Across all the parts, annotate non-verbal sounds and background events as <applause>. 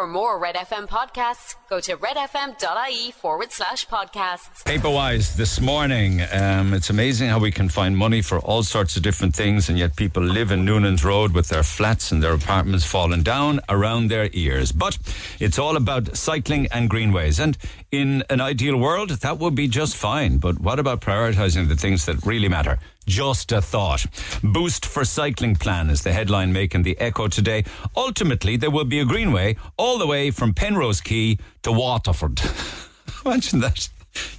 For more Red FM podcasts, go to redfm.ie forward slash podcasts. Paperwise this morning, um, it's amazing how we can find money for all sorts of different things, and yet people live in Noonan's Road with their flats and their apartments falling down around their ears. But it's all about cycling and greenways, and in an ideal world, that would be just fine. But what about prioritising the things that really matter? Just a thought. Boost for cycling plan is the headline making the echo today. Ultimately, there will be a greenway all the way from Penrose Quay to Waterford. <laughs> Imagine that.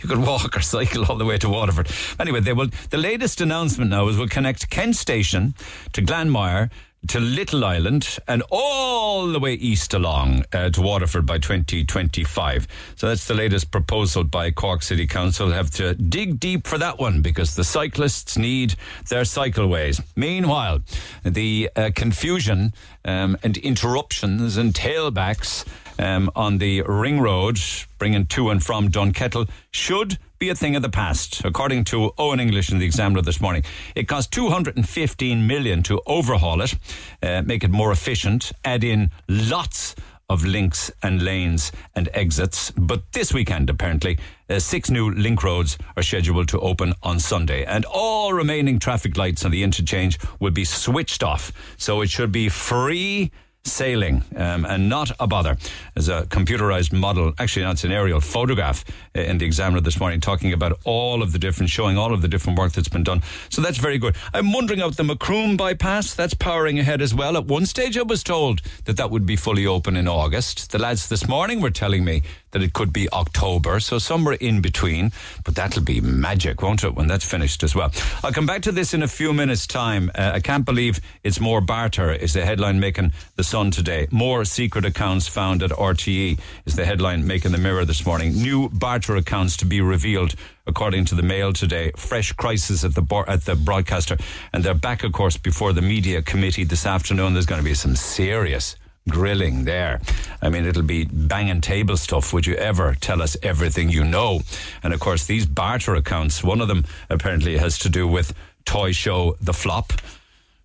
You could walk or cycle all the way to Waterford. Anyway, they will. The latest announcement now is we'll connect Kent Station to Glanmire to Little Island and all the way east along uh, to Waterford by 2025. So that's the latest proposal by Cork City Council. Have to dig deep for that one because the cyclists need their cycleways. Meanwhile, the uh, confusion um, and interruptions and tailbacks um, on the ring road, bringing to and from Dunkettle, should be a thing of the past, according to Eoin English in the Examiner this morning. It cost 215 million to overhaul it, uh, make it more efficient, add in lots of links and lanes and exits. But this weekend, apparently, uh, six new link roads are scheduled to open on Sunday, and all remaining traffic lights on the interchange will be switched off. So it should be free sailing um, and not a bother. There's a computerized model, actually, not, an aerial photograph uh, in the Examiner this morning talking about all of the different, showing all of the different work that's been done. So that's very good. I'm wondering about the Macroom bypass, that's powering ahead as well. At one stage, I was told that that would be fully open in August. The lads this morning were telling me that it could be October, so somewhere in between. But that'll be magic, won't it, when that's finished as well? I'll come back to this in a few minutes' time. Uh, I can't believe it's more barter, is the headline making the Sun today. More secret accounts found at RTE is the headline making the Mirror this morning. New barter accounts to be revealed according to the Mail today. Fresh crisis at the bar, at the broadcaster, and they're back, of course, before the media committee this afternoon. There's going to be some serious grilling there. I mean, it'll be banging table stuff. Would you ever tell us everything you know? And of course, these barter accounts, one of them apparently has to do with Toy Show The Flop.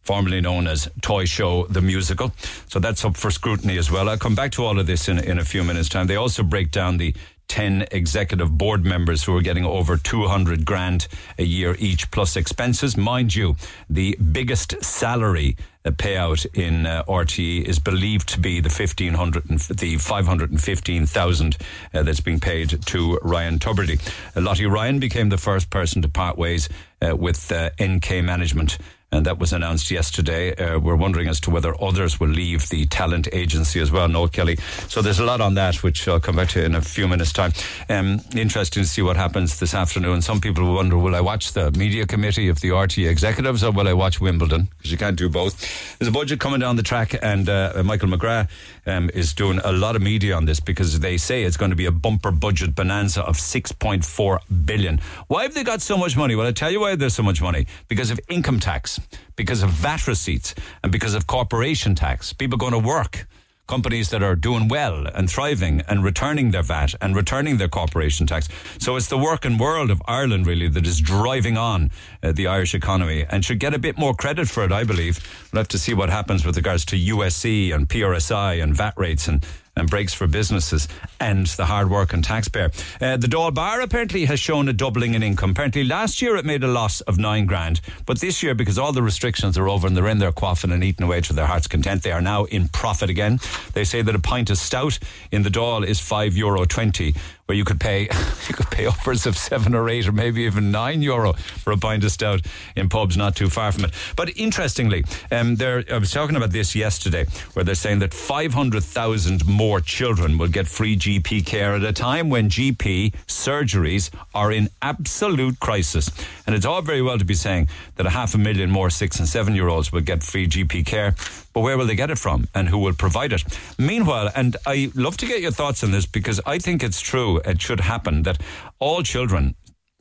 Formerly known as Toy Show the Musical. So that's up for scrutiny as well. I'll come back to all of this in, in a few minutes' time. They also break down the 10 executive board members who are getting over 200 grand a year each plus expenses. Mind you, the biggest salary uh, payout in uh, RTE is believed to be the 1500 and the 515,000 uh, that's being paid to Ryan Tubridy. Uh, Lottie Ryan became the first person to part ways uh, with NK Management and that was announced yesterday. Uh, we're wondering as to whether others will leave the talent agency as well, Noel Kelly. So there's a lot on that, which I'll come back to in a few minutes' time. Um, interesting to see what happens this afternoon. Some people wonder, will I watch the media committee of the RT executives or will I watch Wimbledon? Because you can't do both. There's a budget coming down the track, and uh, Michael McGrath um, is doing a lot of media on this because they say it's going to be a bumper budget bonanza of 6.4 billion. Why have they got so much money? Well, I tell you why there's so much money. Because of income tax because of VAT receipts and because of corporation tax. People going to work. Companies that are doing well and thriving and returning their VAT and returning their corporation tax. So it's the working world of Ireland really that is driving on uh, the Irish economy and should get a bit more credit for it, I believe. We'll have to see what happens with regards to USC and PRSI and VAT rates and and breaks for businesses and the hard working taxpayer. Uh, the Dáil Bar apparently has shown a doubling in income. Apparently last year it made a loss of nine grand, but this year because all the restrictions are over and they're in there quaffing and eating away to their heart's content, they are now in profit again. They say that a pint of stout in the Dáil is five euro twenty where you could pay <laughs> you could pay upwards of seven or eight or maybe even nine euro for a pint of stout in pubs not too far from it. But interestingly, um, there I was talking about this yesterday, where they're saying that five hundred thousand more children will get free GP care at a time when GP surgeries are in absolute crisis. And it's all very well to be saying that a half a million more six and seven year olds will get free GP care, but where will they get it from and who will provide it? Meanwhile, and I love to get your thoughts on this because I think it's true, it should happen that all children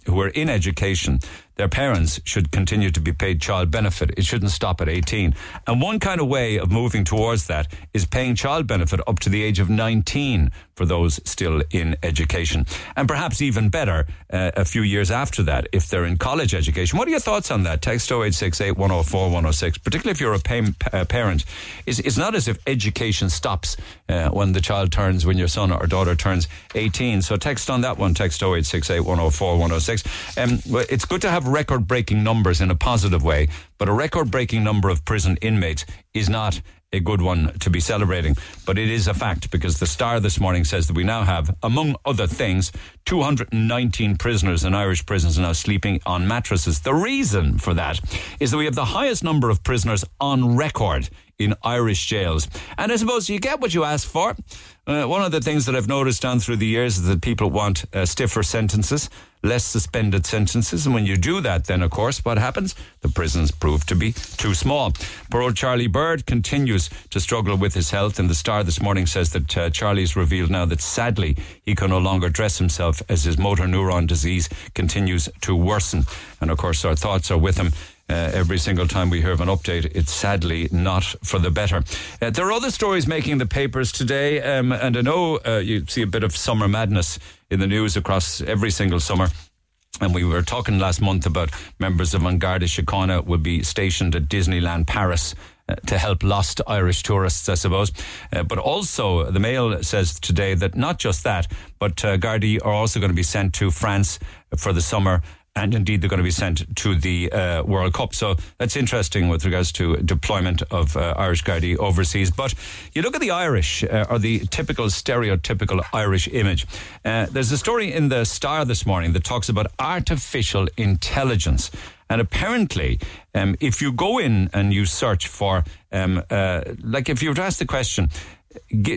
who are in education, their parents should continue to be paid child benefit. It shouldn't stop at 18. And one kind of way of moving towards that is paying child benefit up to the age of 19 for those still in education. And perhaps even better, uh, a few years after that, if they're in college education. What are your thoughts on that? Text 0868 104 106, particularly if you're a pay- uh, parent. It's, it's not as if education stops uh, when the child turns, when your son or daughter turns 18. So text on that one, text 0868 104 106. Um, it's good to have record breaking numbers in a positive way, but a record breaking number of prison inmates is not a good one to be celebrating. But it is a fact because the Star this morning says that we now have, among other things, 219 prisoners in Irish prisons now sleeping on mattresses. The reason for that is that we have the highest number of prisoners on record in Irish jails. And I suppose you get what you ask for. Uh, one of the things that I've noticed down through the years is that people want uh, stiffer sentences, less suspended sentences. And when you do that, then of course, what happens? The prisons prove to be too small. Poor old Charlie Bird continues to struggle with his health. And the Star this morning says that uh, Charlie's revealed now that sadly he can no longer dress himself as his motor neuron disease continues to worsen. And of course, our thoughts are with him uh, every single time we hear of an update, it's sadly not for the better. Uh, there are other stories making the papers today, um, and I know uh, you see a bit of summer madness in the news across every single summer. And we were talking last month about members of An Garda Síochána will be stationed at Disneyland Paris uh, to help lost Irish tourists, I suppose. Uh, but also, the Mail says today that not just that, but uh, are also going to be sent to France for the summer and indeed they're going to be sent to the uh, World Cup. So that's interesting with regards to deployment of uh, Irish Gardaí overseas. But you look at the Irish, uh, or the typical stereotypical Irish image. Uh, there's a story in the Star this morning that talks about artificial intelligence. And apparently, um, if you go in and you search for, um, uh, like if you were to ask the question,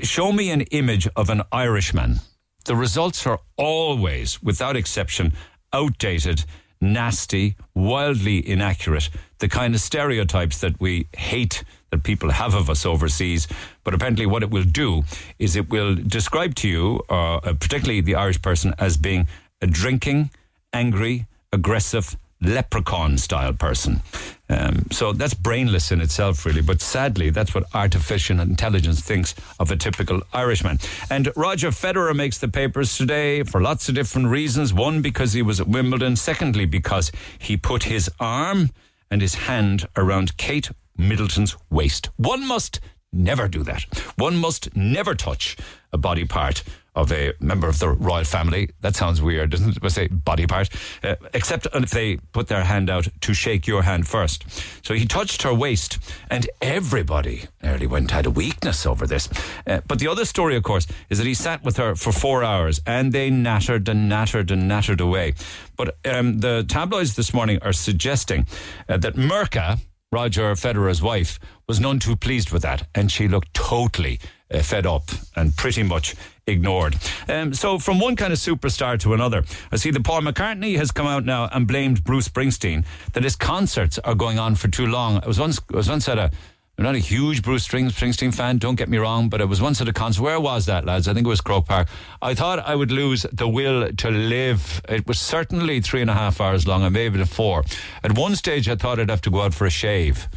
show me an image of an Irishman, the results are always, without exception, outdated, nasty, wildly inaccurate, the kind of stereotypes that we hate that people have of us overseas. But apparently, what it will do is it will describe to you, uh, particularly the Irish person, as being a drinking, angry, aggressive, leprechaun style person. Um, so that's brainless in itself, really. But sadly, that's what artificial intelligence thinks of a typical Irishman. And Roger Federer makes the papers today for lots of different reasons. One, because he was at Wimbledon. Secondly, because he put his arm and his hand around Kate Middleton's waist. One must never do that. One must never touch a body part of a member of the royal family. That sounds weird, doesn't it? I say body part. Uh, except if they put their hand out to shake your hand first. So he touched her waist, and everybody nearly went had a weakness over this. Uh, but the other story, of course, is that he sat with her for four hours, and they nattered and nattered and nattered away. But um, the tabloids this morning are suggesting uh, that Mirka, Roger Federer's wife, was none too pleased with that, and she looked totally uh, fed up and pretty much ignored. Um, so from one kind of superstar to another, I see that Paul McCartney has come out now and blamed Bruce Springsteen that his concerts are going on for too long. I was once, I was once at a I'm not a huge Bruce Springsteen fan, don't get me wrong, but I was once at a concert. Where was that, lads? I think it was Croke Park. I thought I would lose the will to live. It was certainly three and a half hours long, and maybe four. At one stage, I thought I'd have to go out for a shave.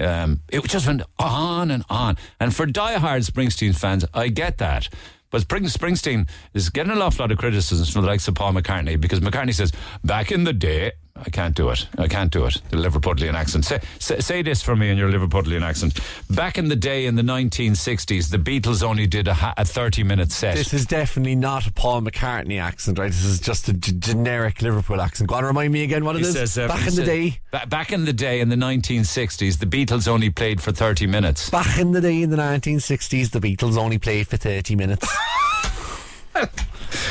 Um, it just went on and on. And for die-hard Springsteen fans, I get that. But Springsteen is getting a lot of criticisms from the likes of Paul McCartney because McCartney says, back in the day, I can't do it. I can't do it. The Liverpudlian accent. Say, say, say, this for me in your Liverpudlian accent. Back in the day in the 1960s, the Beatles only did a, a 30 minute set. This is definitely not a Paul McCartney accent, right? This is just a g- generic Liverpool accent. Go on, remind me again what it he is. Says, uh, back in says, the day. Ba- back in the day in the 1960s, the Beatles only played for 30 minutes. Back in the day in the 1960s, the Beatles only played for 30 minutes. <laughs>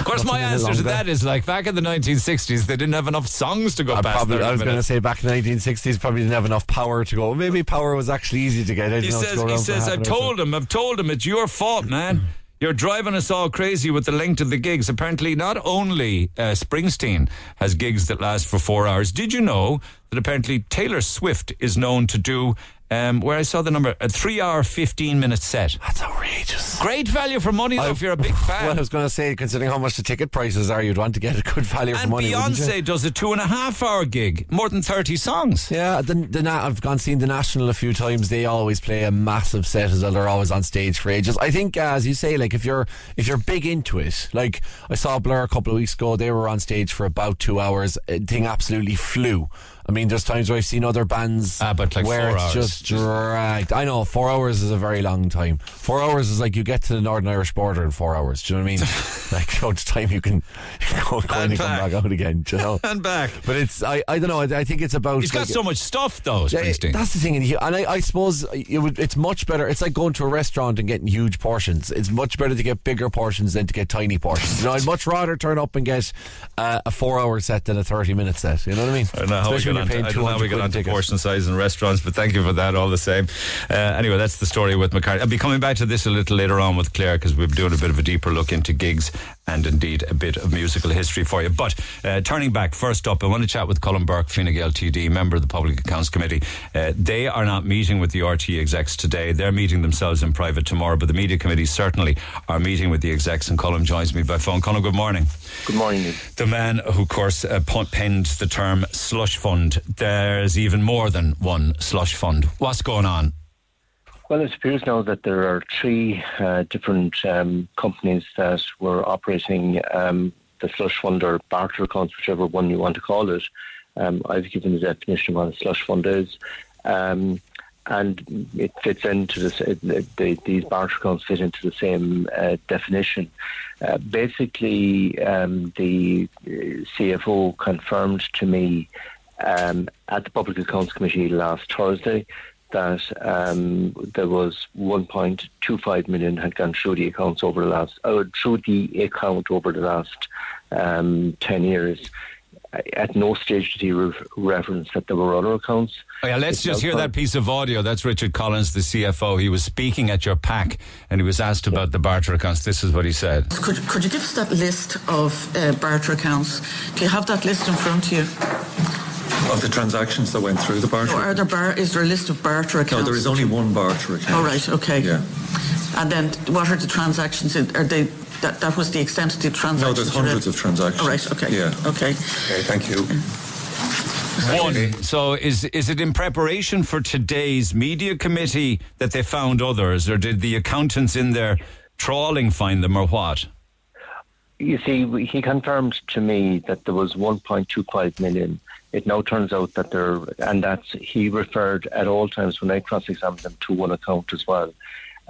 Of course, my answer to that is like back in the 1960s, they didn't have enough songs to go I, past. probably, I was going to say back in the 1960s, probably didn't have enough power to go. Maybe power was actually easy to get. I He didn't know to says, he says, I've told him, I've told him, it's your fault, man. You're driving us all crazy with the length of the gigs. Apparently, not only uh, Springsteen has gigs that last for four hours. Did you know that apparently Taylor Swift is known to do um, where I saw the number a three hour, 15 minute set. That's outrageous. Great value for money, though, if you're a big <laughs> fan. Well, I was going to say, considering how much the ticket prices are, you'd want to get a good value for money. Beyonce does a two and a half hour gig, more than 30 songs. Yeah, the, the Na- I've gone seen the National a few times. They always play a massive set as well. They're always on stage for ages. I think, uh, as you say, like if you're if you're big into it, like I saw Blur a couple of weeks ago, they were on stage for about two hours. The thing absolutely flew. I mean, there's times where I've seen other bands Ah, but like where it's hours. just dragged. I know four hours is a very long time. Four hours is like you get to the Northern Irish border in four hours. Do you know what I mean? <laughs> like how much time you can <laughs> go, go And and come back. out again. You know. <laughs> And back. But it's I, I don't know. I, I think it's about He's got so much stuff, though, yeah, that's the thing, and, he, and I, I suppose it would, it's much better. It's like going to a restaurant and getting huge portions. It's much better to get bigger portions than to get tiny portions. You know, I'd much rather turn up and get uh, a four-hour set than a thirty-minute set. You know what I mean? I don't we Especially got onto, paying I don't know how we got a onto portion size in restaurants, but thank you for that all the same. Uh, anyway, that's the story with McCartney. I'll be coming back to this a little later on with Claire because we're doing a bit of a deeper look into gigs and indeed a bit of musical history for you. But uh, turning back, first up, I want to chat with Colm Burke, Fine Gael TD, member of the Public Accounts Committee. Uh, they are not meeting with the RT execs today. They're meeting themselves in private tomorrow, but the media committee certainly are meeting with the execs. And Colm joins me by phone. Colm, good morning. Good morning. The man who, of course, uh, penned the term slush fund. There's even more than one slush fund. What's going on? Well, it appears now that there are three uh, different um, companies that were operating um, the slush fund or barter accounts, whichever one you want to call it. Um, I've given the definition of what a slush fund is. Um, and it fits into this, the, these barter accounts fit into the same uh, definition. Uh, basically, um, the uh, CFO confirmed to me um, at the Public Accounts Committee last Thursday that um, there was 1.25 million had gone through the accounts over the last uh, through the account over the last um, 10 years. At no stage did he re- reference that there were other accounts. Oh, yeah, let's just hear that piece of audio. That's Richard Collins, the CFO. He was speaking at your PAC and he was asked about the barter accounts. This is what he said. Could, could you give us that list of uh, barter accounts? Do you have that list in front of you? Of the transactions that went through the barter? Or are there bar, is there a list of barter accounts? no, there is only one barter account. All right, okay. Yeah. And then what are the transactions? In, are they that, that was the extent of the transactions? No, there's you read? hundreds of transactions. All right, okay. Yeah. Okay. Okay, thank you. One. So is is it in preparation for today's media committee that they found others, or did the accountants in their trawling find them, or what? You see, he confirmed to me that there was 1.25 million. It now turns out that there, and that's he referred at all times when I cross-examined him to one account as well.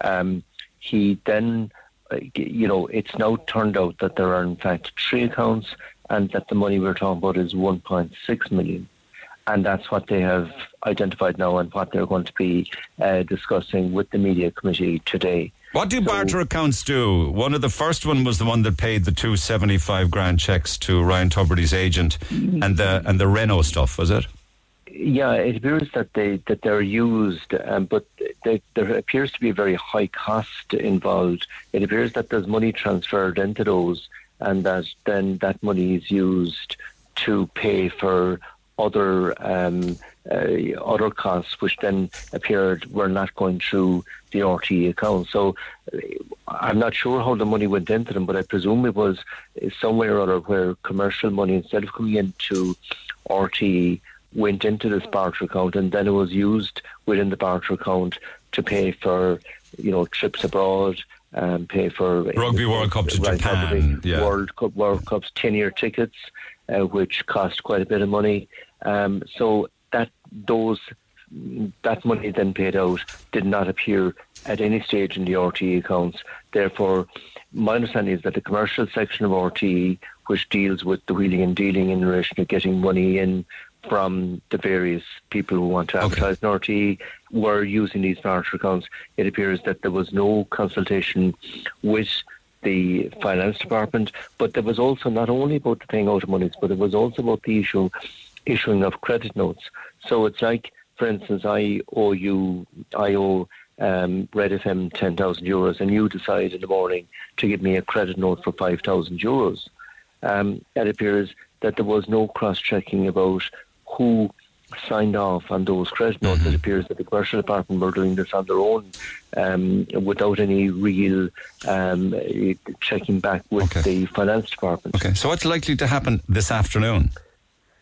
Um, he then, you know, it's now turned out that there are in fact three accounts, and that the money we're talking about is 1.6 million and that's what they have identified now and what they're going to be uh, discussing with the media committee today. What do barter accounts do? One of the first one was the one that paid the two seventy five grand checks to Ryan Tubridy's agent, and the and the Renault stuff was it? Yeah, it appears that they that they're used, um, but they, there appears to be a very high cost involved. It appears that there's money transferred into those, and that then that money is used to pay for other um, uh, other costs, which then appeared were not going through the RTE account. So uh, I'm not sure how the money went into them, but I presume it was somewhere or other where commercial money, instead of coming into RTE, went into this barter account, and then it was used within the barter account to pay for, you know, trips abroad. Um, pay for Rugby World Cup to Right, Japan, Rugby yeah. World Cup, World Cups, ten-year tickets, uh, which cost quite a bit of money. Um, so that those that money then paid out did not appear at any stage in the RTE accounts. Therefore, my understanding is that the commercial section of RTE, which deals with the wheeling and dealing in relation to getting money in from the various people who want to advertise in RTE, were using these barter accounts. It appears that there was no consultation with the finance department, but there was also not only about the paying out of monies, but it was also about the issue issuing of credit notes. So it's like, for instance, I owe you, I owe um, Red FM 10,000 euros, and you decide in the morning to give me a credit note for 5,000 euros. Um, it appears that there was no cross checking about who signed off on those credit notes. Mm-hmm. It appears that the commercial department were doing this on their own um, without any real um, checking back with Okay. the finance department. Okay, so what's likely to happen this afternoon?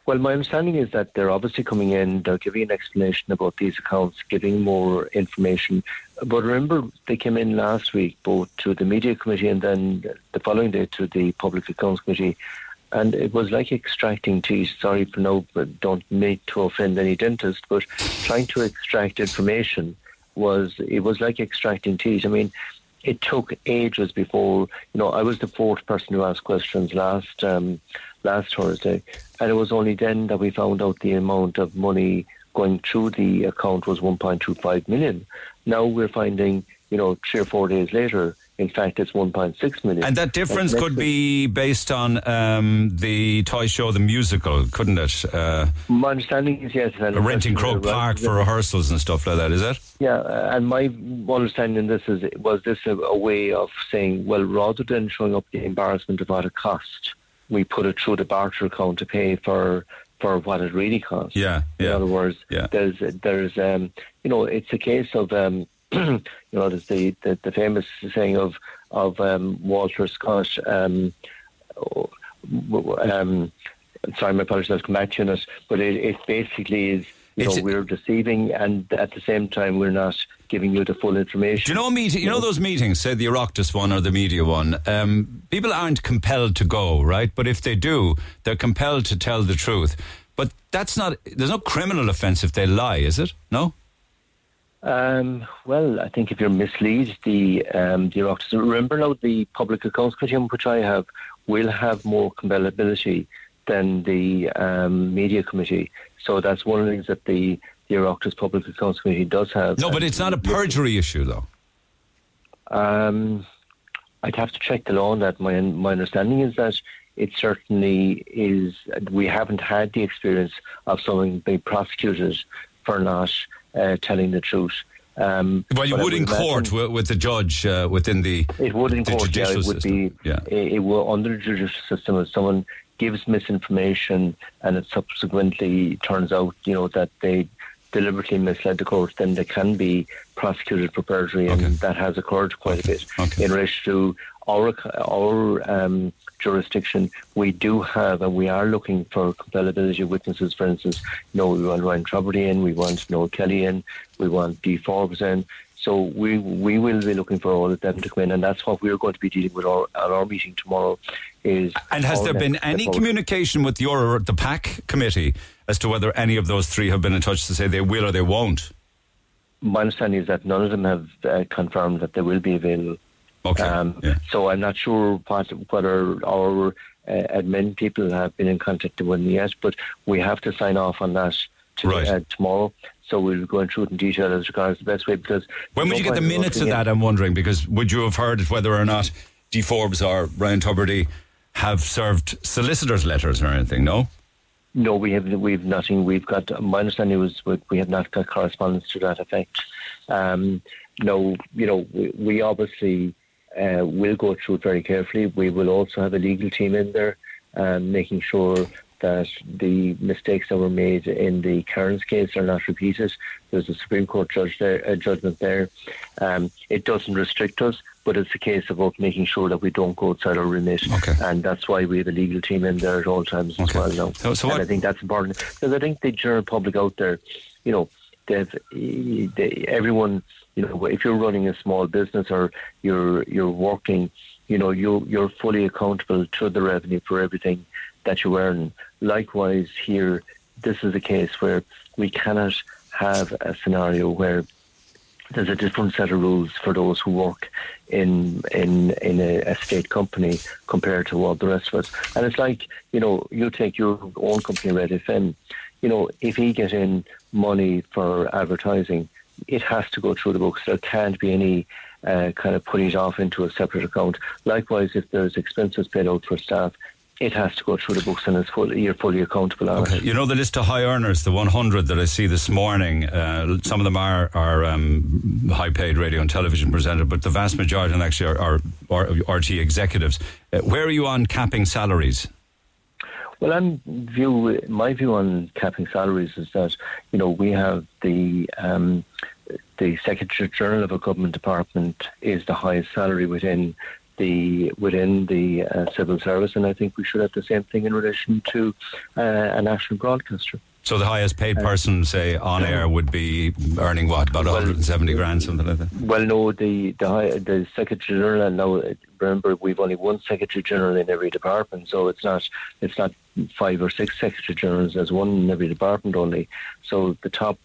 Well, my understanding is that they're obviously coming in, they're giving an explanation about these accounts, giving more information. But remember, they came in last week both to the media committee and then the following day to the public accounts committee. And it was like extracting teeth. Sorry for no, but don't make to offend any dentist, but trying to extract information was, it was like extracting teeth. I mean, it took ages before you know I was the fourth person to ask questions last um, last Thursday, and it was only then that we found out the amount of money going through the account was 1.25 million. Now we're finding you know three or four days later, in fact, it's 1.6 million. And that difference could be based on um, the toy show, the musical, couldn't it? Uh. My understanding is yes, and renting Croke right, Park for rehearsals and stuff like that, is it? Yeah, uh, and my understanding in this is was this a, a way of saying, well, rather than showing up the embarrassment of what it cost, we put it through the barter account to pay for for what it really cost. Yeah, yeah. In other words, Yeah. there's there's um, you know it's a case of um, <clears throat> you know there's the, the the famous saying of of um, Walter Scott. Um, um, sorry, my apologies. I'll come back to you on it, but it, it basically is. You It's- know, we're deceiving, and at the same time, we're not giving you the full information. Do you know meeting? You know those meetings, say the Oireachtas one or the media one. Um, people aren't compelled to go, right? But if they do, they're compelled to tell the truth. But that's not. There's no criminal offence if they lie, is it? No. Um, well, I think if you're mislead the um, the Oireachtas, remember now the Public Accounts Committee, which I have, will have more compellability than the um, Media Committee. So that's one of the things that the the Oireachtas Public Accounts Committee does have. No, but it's not a perjury issue, though. Um, I'd have to check the law on that. My my understanding is that it certainly is. We haven't had the experience of someone being prosecuted for not uh, telling the truth. Um, Well, you would in imagine- court with, with the judge uh, within the. It would in the court, yeah. It would system. be. Yeah. It, it will under the judicial system if someone gives misinformation and it subsequently turns out, you know, that they deliberately misled the court, then they can be prosecuted for perjury, Okay. and that has occurred quite a bit Okay. in relation to our our um, jurisdiction. We do have, and we are looking for compellability of witnesses. For instance, you know, we want Ryan Tubridy in, we want Noel Kelly in, we want Dee Forbes in. So we we will be looking for all of them to come in, and that's what we're going to be dealing with our, at our meeting tomorrow. Is And has there been any step out. communication with your the PAC committee as to whether any of those three have been in touch to say they will or they won't? My understanding is that none of them have uh, confirmed that they will be available. Okay. Um, yeah. So I'm not sure what, whether our uh, admin people have been in contact with them yet, but we have to sign off on that to, Right. uh, tomorrow. So we'll going through it in detail as regards the best way because When would you get the minutes of that? I'm wondering because would you have heard whether or not Dee Forbes or Ryan Tubridy have served solicitors' letters or anything? No. No, we have we've nothing. We've got my understanding was we- we have not got correspondence to that effect. Um, no, you know, we, we obviously uh, will go through it very carefully. We will also have a legal team in there, um, making sure that the mistakes that were made in the Kerins case are not repeated. There's a Supreme Court judge there, uh, judgment there. Um, it doesn't restrict us, but it's a case of making sure that we don't go outside our remit. Okay. And that's why we have a legal team in there at all times as well now. So- so and I think that's important because I think the general public out there, you know, they've, they, everyone, you know, if you're running a small business or you're you're working, you know, you you're fully accountable to the revenue for everything that you earn. Likewise, here, this is a case where we cannot have a scenario where there's a different set of rules for those who work in in in a, a state company compared to all the rest of us. And it's like you know, you take your own company, Red FM. You know, if he get in money for advertising, it has to go through the books. There can't be any uh, kind of putting it off into a separate account. Likewise, if there's expenses paid out for staff, it has to go through the books, and it's fully, you're fully accountable on Okay. it. You know the list of high earners, the 100 that I see this morning. Uh, some of them are are um, high paid radio and television presenters, but the vast majority actually are, are, are RT executives. Uh, where are you on capping salaries? Well, I'm view my view on capping salaries is that you know we have the um, the Secretary General of a government department is the highest salary within the within the uh, civil service, and I think we should have the same thing in relation to uh, a national broadcaster. So the highest paid person, say, on air would be earning what, about 170 grand, something like that? Well, no, the the, high, the Secretary General, and now remember we've only one Secretary General in every department, so it's not it's not five or six Secretary Generals, there's one in every department only. So the top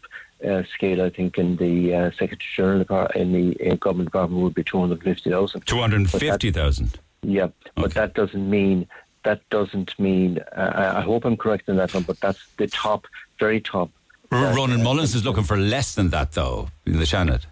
uh, scale, I think, in the uh, Secretary General depart- in the in government department would be two hundred fifty thousand. Two hundred fifty thousand. Yeah, but that doesn't mean that doesn't mean. Uh, I hope I'm correct in that one, but that's the top, very top. R- Ronan Mullins is looking for less than that, though, in the Seanad.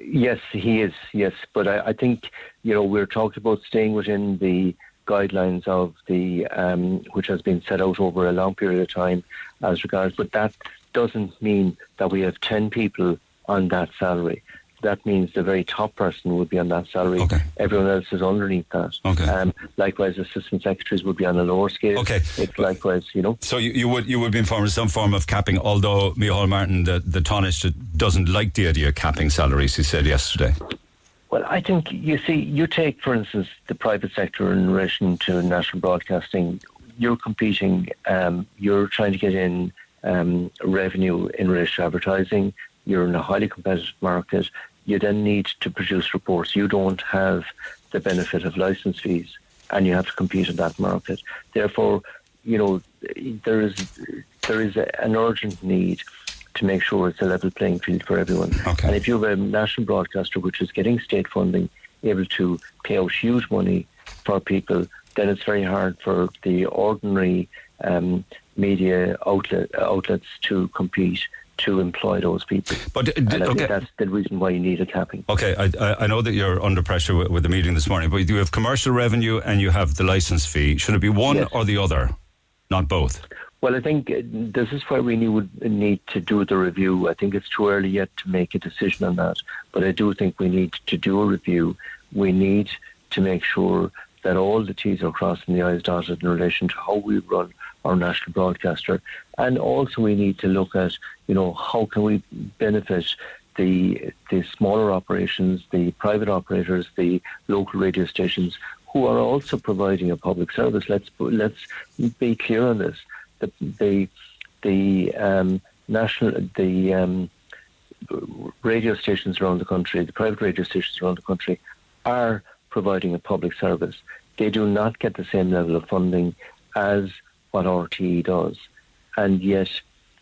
Yes, he is. Yes, but I, I think you know we're talking about staying within the guidelines of the um, which has been set out over a long period of time as regards. But that doesn't mean that we have 10 people on that salary. That means the very top person would be on that salary. Okay. Everyone else is underneath that. Okay. Um, likewise, assistant secretaries would be on a lower scale. Okay. It's likewise, you know. So you, you would you would be informed of some form of capping, although Micheál Martin, the, the Taoiseach, doesn't like the idea of capping salaries, he said yesterday. Well, I think you see, you take, for instance, the private sector in relation to national broadcasting. You're competing. Um, you're trying to get in um, revenue in relation to advertising. You're in a highly competitive market. You then need to produce reports. You don't have the benefit of license fees, and you have to compete in that market. Therefore, you know there is there is a, an urgent need to make sure it's a level playing field for everyone. Okay. And if you have a national broadcaster which is getting state funding, able to pay out huge money for people, then it's very hard for the ordinary um, media outlet, outlets to compete to employ those people. But uh, d- I okay. think that's the reason why you need a capping. Okay, I, I- I know that you're under pressure with, with the meeting this morning, but you have commercial revenue and you have the license fee. Should it be one Yes. or the other, not both? Well, I think uh, this is where we need, need to do the review. I think it's too early yet to make a decision on that, but I do think we need to do a review. We need to make sure that all the T's are crossed and the I's dotted in relation to how we run our national broadcaster, and also we need to look at, you know, how can we benefit the the smaller operations, the private operators, the local radio stations who are also providing a public service. Let's let's be clear on this. The the the um, national the um, radio stations around the country, the private radio stations around the country, are providing a public service. They do not get the same level of funding as what RTE does, and yet,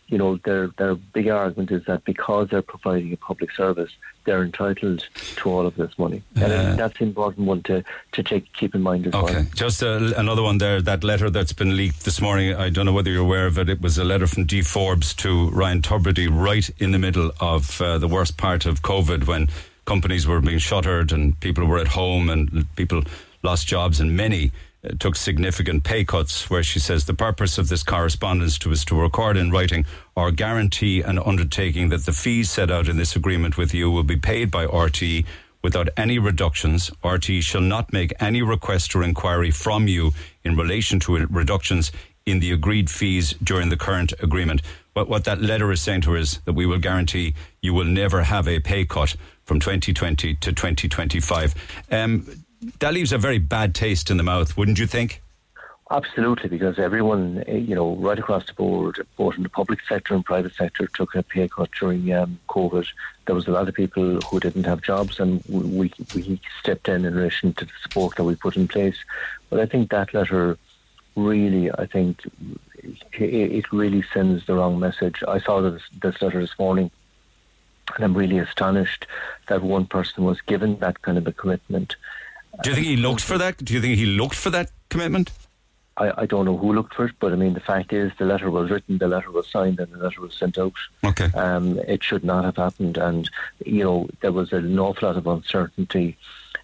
you know, their their big argument is that because they're providing a public service, they're entitled to all of this money, and Uh, that's an important one to to take keep in mind as Okay, well. just uh, another one there. That letter that's been leaked this morning. I don't know whether you're aware of it. It was a letter from Dee Forbes to Ryan Tubridy right in the middle of uh, the worst part of COVID when companies were being shuttered and people were at home and people lost jobs and many took significant pay cuts. Where she says the purpose of this correspondence to to record in writing or guarantee an undertaking that the fees set out in this agreement with you will be paid by RTE without any reductions. RTE shall not make any request or inquiry from you in relation to reductions in the agreed fees during the current agreement. But what that letter is saying to her is that we will guarantee you will never have a pay cut from 2020 to 2025. Um, that leaves a very bad taste in the mouth, wouldn't you think? Absolutely, because everyone, eh, you know, right across the board, both in the public sector and private sector, took a pay cut during um, COVID. There was a lot of people who didn't have jobs, and we we stepped in in relation to the support that we put in place. But I think that letter really, I think, it, it really sends the wrong message. I saw this, this letter this morning, and I'm really astonished that one person was given that kind of a commitment. Do you think he looked for that? Do you think he looked for that commitment? I, I don't know who looked for it, but I mean, the fact is, the letter was written, the letter was signed, and the letter was sent out. Okay. Um, it should not have happened, and you know, there was an awful lot of uncertainty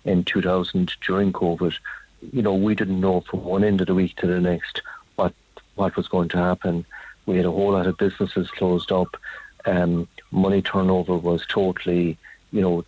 in 2000 during COVID. You know, we didn't know from one end of the week to the next what what was going to happen. We had a whole lot of businesses closed up. Um, money turnover was totally you know,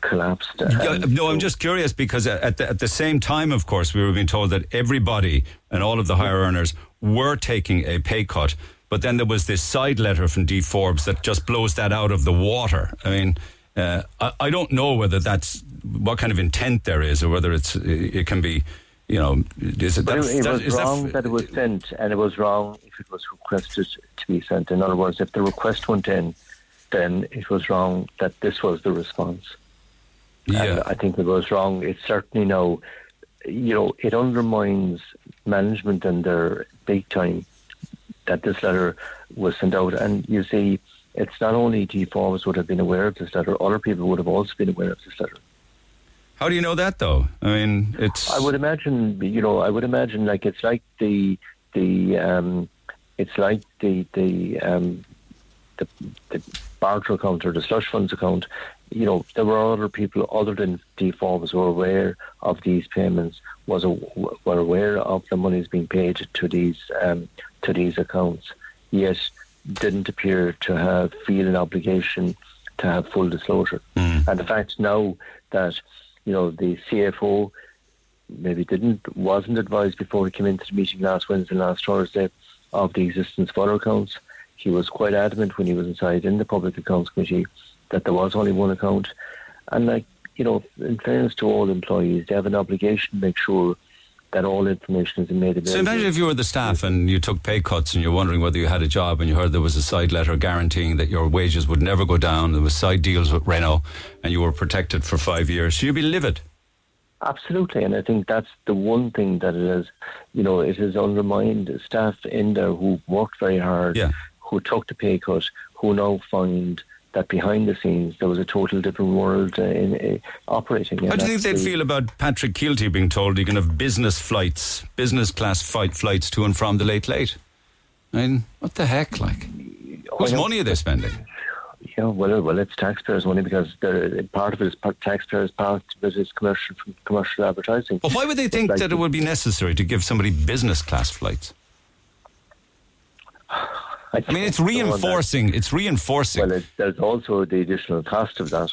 collapsed. Yeah, And no, I'm just curious because at the, at the same time, of course, we were being told that everybody and all of the higher earners were taking a pay cut. But then there was this side letter from Dee Forbes that just blows that out of the water. I mean, uh, I, I don't know whether that's what kind of intent there is, or whether it's it can be, you know, is it that, it, that- was that- wrong that, it was sent, and it was wrong if it was requested to be sent. In other words, if the request went in, then it was wrong that this was the response. And yeah. I think it was wrong. It certainly no, you know, it undermines management and their big time that this letter was sent out. And you see, it's not only Dee Forbes would have been aware of this letter, other people would have also been aware of this letter. How do you know that though? I mean, it's. I would imagine, you know, I would imagine like it's like the the um, it's like the the um, the, the barter account or the slush funds account. You know, there were other people other than Dee Forbes who were aware of these payments, was a, were aware of the monies being paid to these um, to these accounts, yet didn't appear to have feel an obligation to have full disclosure. And the fact now that you know the CFO maybe didn't wasn't advised before he came into the meeting last Wednesday, last Thursday, of the existence of other accounts. He was quite adamant when he was inside in the Public Accounts Committee that there was only one account, and like you know, in fairness to all employees, they have an obligation to make sure that all information is made available. So imagine if you were the staff and you took pay cuts and you're wondering whether you had a job and you heard there was a side letter guaranteeing that your wages would never go down. There was side deals with Renault and you were protected for five years. So you'd be livid. Absolutely, and I think that's the one thing that it is. You know, it has undermined staff in there who worked very hard, Yeah. Who took the pay cut, who now find that behind the scenes there was a total different world uh, in uh, operating. How do you think they'd feel about Patrick Kielty being told he can have business flights, business class flight flights to and from the late late? I mean, what the heck? Like, whose money are they spending? Yeah, well, well, it's taxpayers' money because they're- part of it is taxpayers, part of it is commercial from commercial advertising. Well, why would they think Like- that it would be necessary to give somebody business class flights? I mean, it's don't know on that. reinforcing. It's reinforcing. Well, it, there's also the additional cost of that.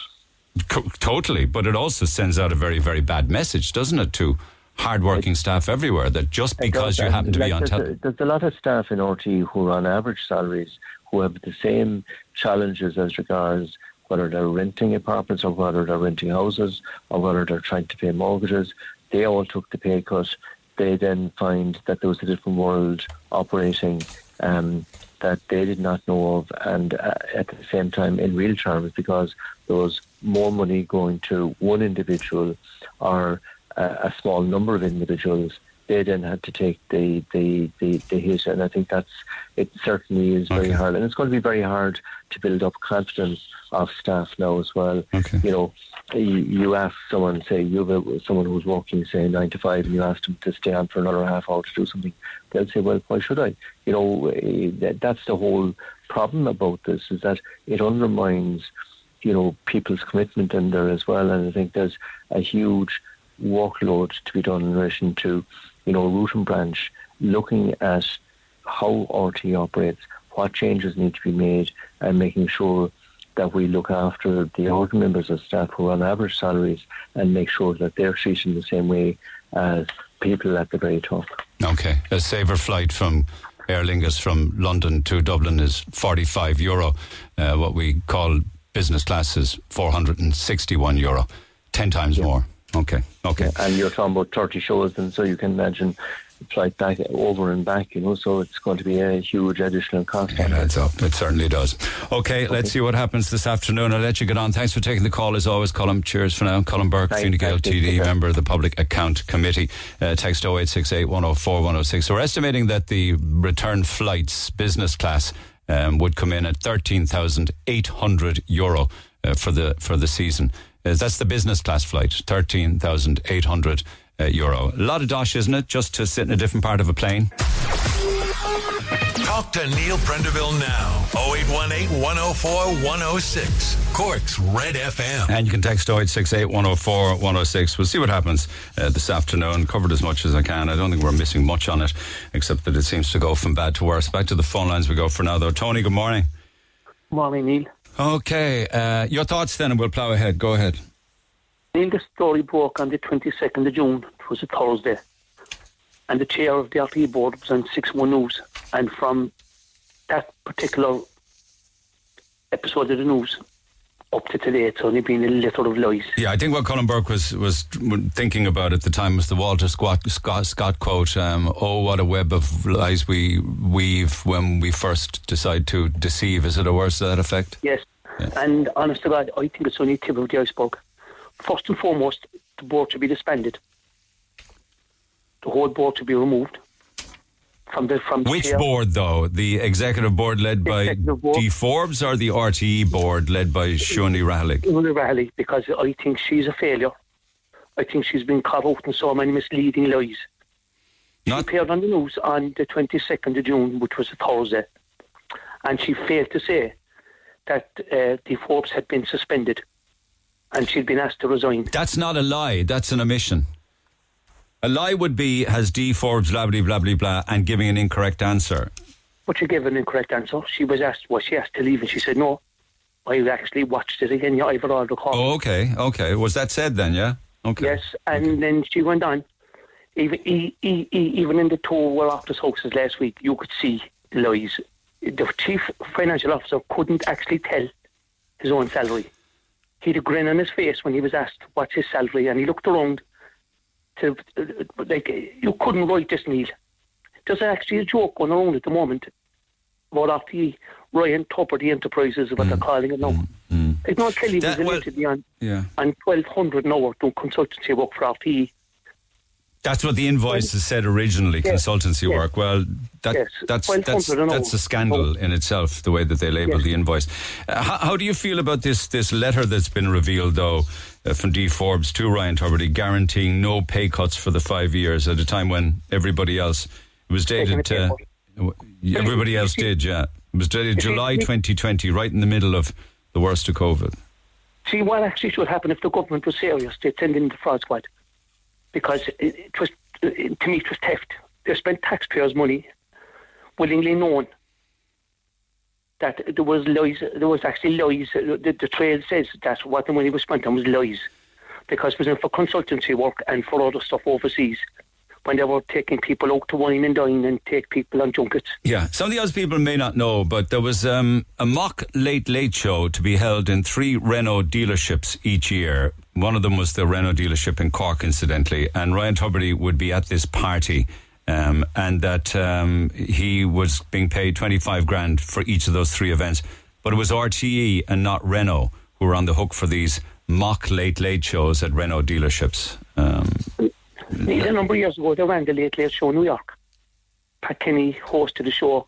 Co- totally, but it also sends out a very, very bad message, doesn't it, to hardworking staff everywhere that just because you happen to be like on there's, there's a lot of staff in RT who are on average salaries who have the same challenges as regards whether they're renting apartments or whether they're renting houses or whether they're trying to pay mortgages. They all took the pay cut. They then find that there was a different world operating um, that they did not know of, and uh, at the same time, in real terms, because there was more money going to one individual or uh, a small number of individuals, they then had to take the, the, the, the hit. And I think that's, it certainly is very hard. And it's going to be very hard to build up confidence of staff now as well. Okay. You know, you, ask someone, say, you have someone who's working, say, nine to five, and you ask them to stay on for another half hour to do something, they'll say, well, why should I? You know, eh, that, that's the whole problem about this, is that it undermines you know, people's commitment in there as well. And I think there's a huge workload to be done in relation to, you know, root and branch, looking at how RT operates, what changes need to be made, and making sure that we look after the other members of staff who are on average salaries and make sure that they're treated in the same way as people at the very top. Okay. A saver flight from Aer Lingus from London to Dublin is 45 euro. Uh, what we call business class is 461 euro. 10 times more. Okay. Okay. And you're talking about 30 shows, and so you can imagine flight back over and back, you know, so it's going to be a huge additional cost. It adds up. It certainly does. Okay, let's see what happens this afternoon. I'll let you get on. Thanks for taking the call as always, Colm. Cheers for now. Colm Burke, Thanks, Fine Gael. TD, member of the Public Account Committee. Uh, text 0868 104 106. So we're estimating that the return flights, business class, um, would come in at 13,800 euro uh, for the for the season. Uh, that's the business class flight, 13,800 uh, euro. A lot of dosh, isn't it? Just to sit in a different part of a plane. Talk to Neil Prendeville now. 0818 104 106. Cork's Red FM. And you can text 0868 104 106. We'll see what happens uh, this afternoon. Covered as much as I can. I don't think we're missing much on it, except that it seems to go from bad to worse. Back to the phone lines we go for now, though. Tony, good morning. Morning, Neil. Okay, uh, your thoughts then, and we'll plough ahead. Go ahead. Neil, the story broke on the 22nd of June. It was a Thursday. And the chair of the RTE board was on 6 1 News. And from that particular episode of the news up to today, it's only been a litter of lies. Yeah, I think what Colm Burke was was thinking about at the time was the Walter Scott Scott, Scott quote. Um, oh, what a web of lies we weave when we first decide to deceive. Is it a worse to that effect? Yes. Yeah. And honest to God, I think it's only tip of the iceberg. First and foremost, the board should be disbanded. The whole board should be removed from the from the Which chair. board, though? The executive board led by board. D. Forbes or the RTE board led by Siún Ní Raghallaigh? Una Rally, because I think she's a failure. I think she's been caught out in so many misleading lies. She Not appeared on the news on the 22nd of June, which was a Thursday, and she failed to say that uh, the Forbes had been suspended and she'd been asked to resign. That's not a lie. That's an omission. A lie would be has Dee Forbes blah blah blah blah blah and giving an incorrect answer. But she gave an incorrect answer. She was asked, was she asked to leave? And she said, no. I actually watched it again. Yeah, I've all recorded. Oh, okay, okay. Was that said then? Yeah. Okay. Yes, and then she went on. Even e- e- e- even in the two were office houses last week, you could see the lies. The chief financial officer couldn't actually tell his own salary. He had a grin on his face when he was asked what's his salary, and he looked around. To uh, like you couldn't write this, Neil. There's actually a joke going around at the moment about the Ryan Tupper, the Enterprises, what they're mm. calling it now. Like, Noel Kelly That- was well- on Yeah. on twelve hundred an hour doing consultancy work for RTE. That's what the invoices said originally, Yes, consultancy yes. work. Well, that, Yes, that's 1200 that's that's a scandal in itself. The way that they label the invoice. Uh, how, how do you feel about this this letter that's been revealed, though, uh, from Dee Forbes to Ryan Tubridy, guaranteeing no pay cuts for the five years at a time when everybody else it was dated. Uh, w- everybody else did, yeah. It was dated July 2020, right in the middle of the worst of COVID. See, what actually should happen if the government was serious, they send in the fraud squad. Because it, it was, to me, it was theft. They spent taxpayers' money, willingly known that there was lies, there was actually lies. The, the trail says that what the money was spent on was lies. Because it was for consultancy work and for other stuff overseas. When they were taking people out to wine and dine and take people on junkets. Yeah, some of the other people may not know, but there was um, a mock late late show to be held in three Renault dealerships each year. One of them was the Renault dealership in Cork, incidentally, and Ryan Tubridy would be at this party. Um, and that um, he was being paid 25 grand for each of those three events. But it was RTE and not Renault who were on the hook for these mock late late shows at Renault dealerships. Um, A number of years ago, they ran the Late Late Show in New York. Pat Kenny hosted the show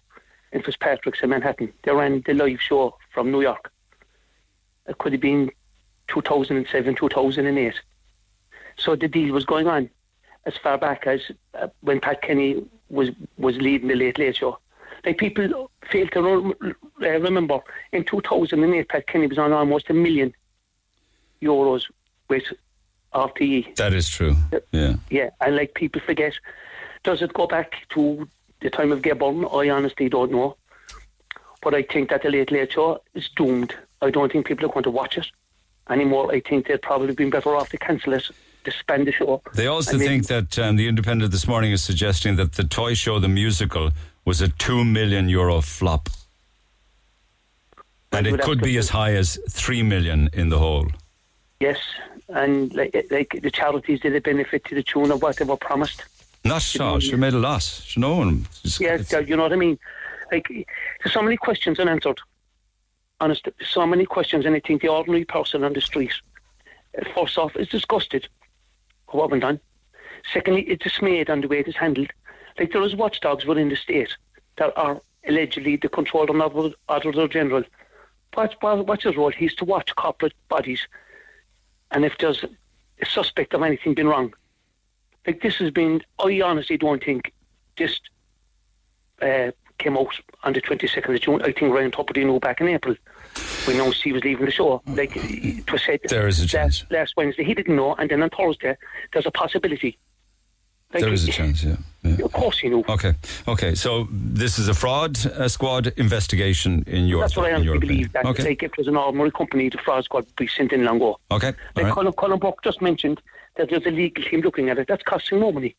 in Fitzpatrick's in Manhattan. They ran the live show from New York. It could have been 2007, 2008. So the deal was going on as far back as uh, when Pat Kenny was, was leading the Late Late Show. Like people fail to rem- uh, remember, in 2008, Pat Kenny was on almost a million euros with RTE. that is true. Yeah. Yeah, and like people forget, does it go back to the time of Gaybo? I honestly don't know. But I think that the Late Late Show is doomed. I don't think people are going to watch it anymore. I think they'd probably been better off to cancel it, disband the show. They also and maybe- think that um, the Independent this morning is suggesting that the toy show, the musical, was a two million euro flop, and it could be as high as three million in the whole. Yes, and like, like the charities did a benefit to the tune of what they were promised. Not all. She made a loss. She no one. Yeah, you know what I mean. Like, there's so many questions unanswered. Honest, so many questions, and I think the ordinary person on the street, uh, first off, is disgusted with what went on. Secondly, it's dismayed on the way it is handled. Like there is watchdogs within the state that are allegedly the controller of auditor general. What, what, what's his role? He's to watch corporate bodies, and if there's a suspect of anything being wrong, like this has been. I honestly don't think this uh, came out on the 22nd of June. I think Ryan Tubridy knew back in April. We know she was leaving the show. Like it was said There is a chance. last, last Wednesday. He didn't know, and then on Thursday there's a possibility. Like, There is a chance, yeah. yeah. Of course you know. Okay, okay. So this is a fraud uh, squad investigation in your That's what I honestly believe. That Okay, like if there's an ordinary company, the fraud squad would be sent in long ago. okay, Like right. Colm, Colm Burke just mentioned that there's a legal team looking at it. That's costing no money.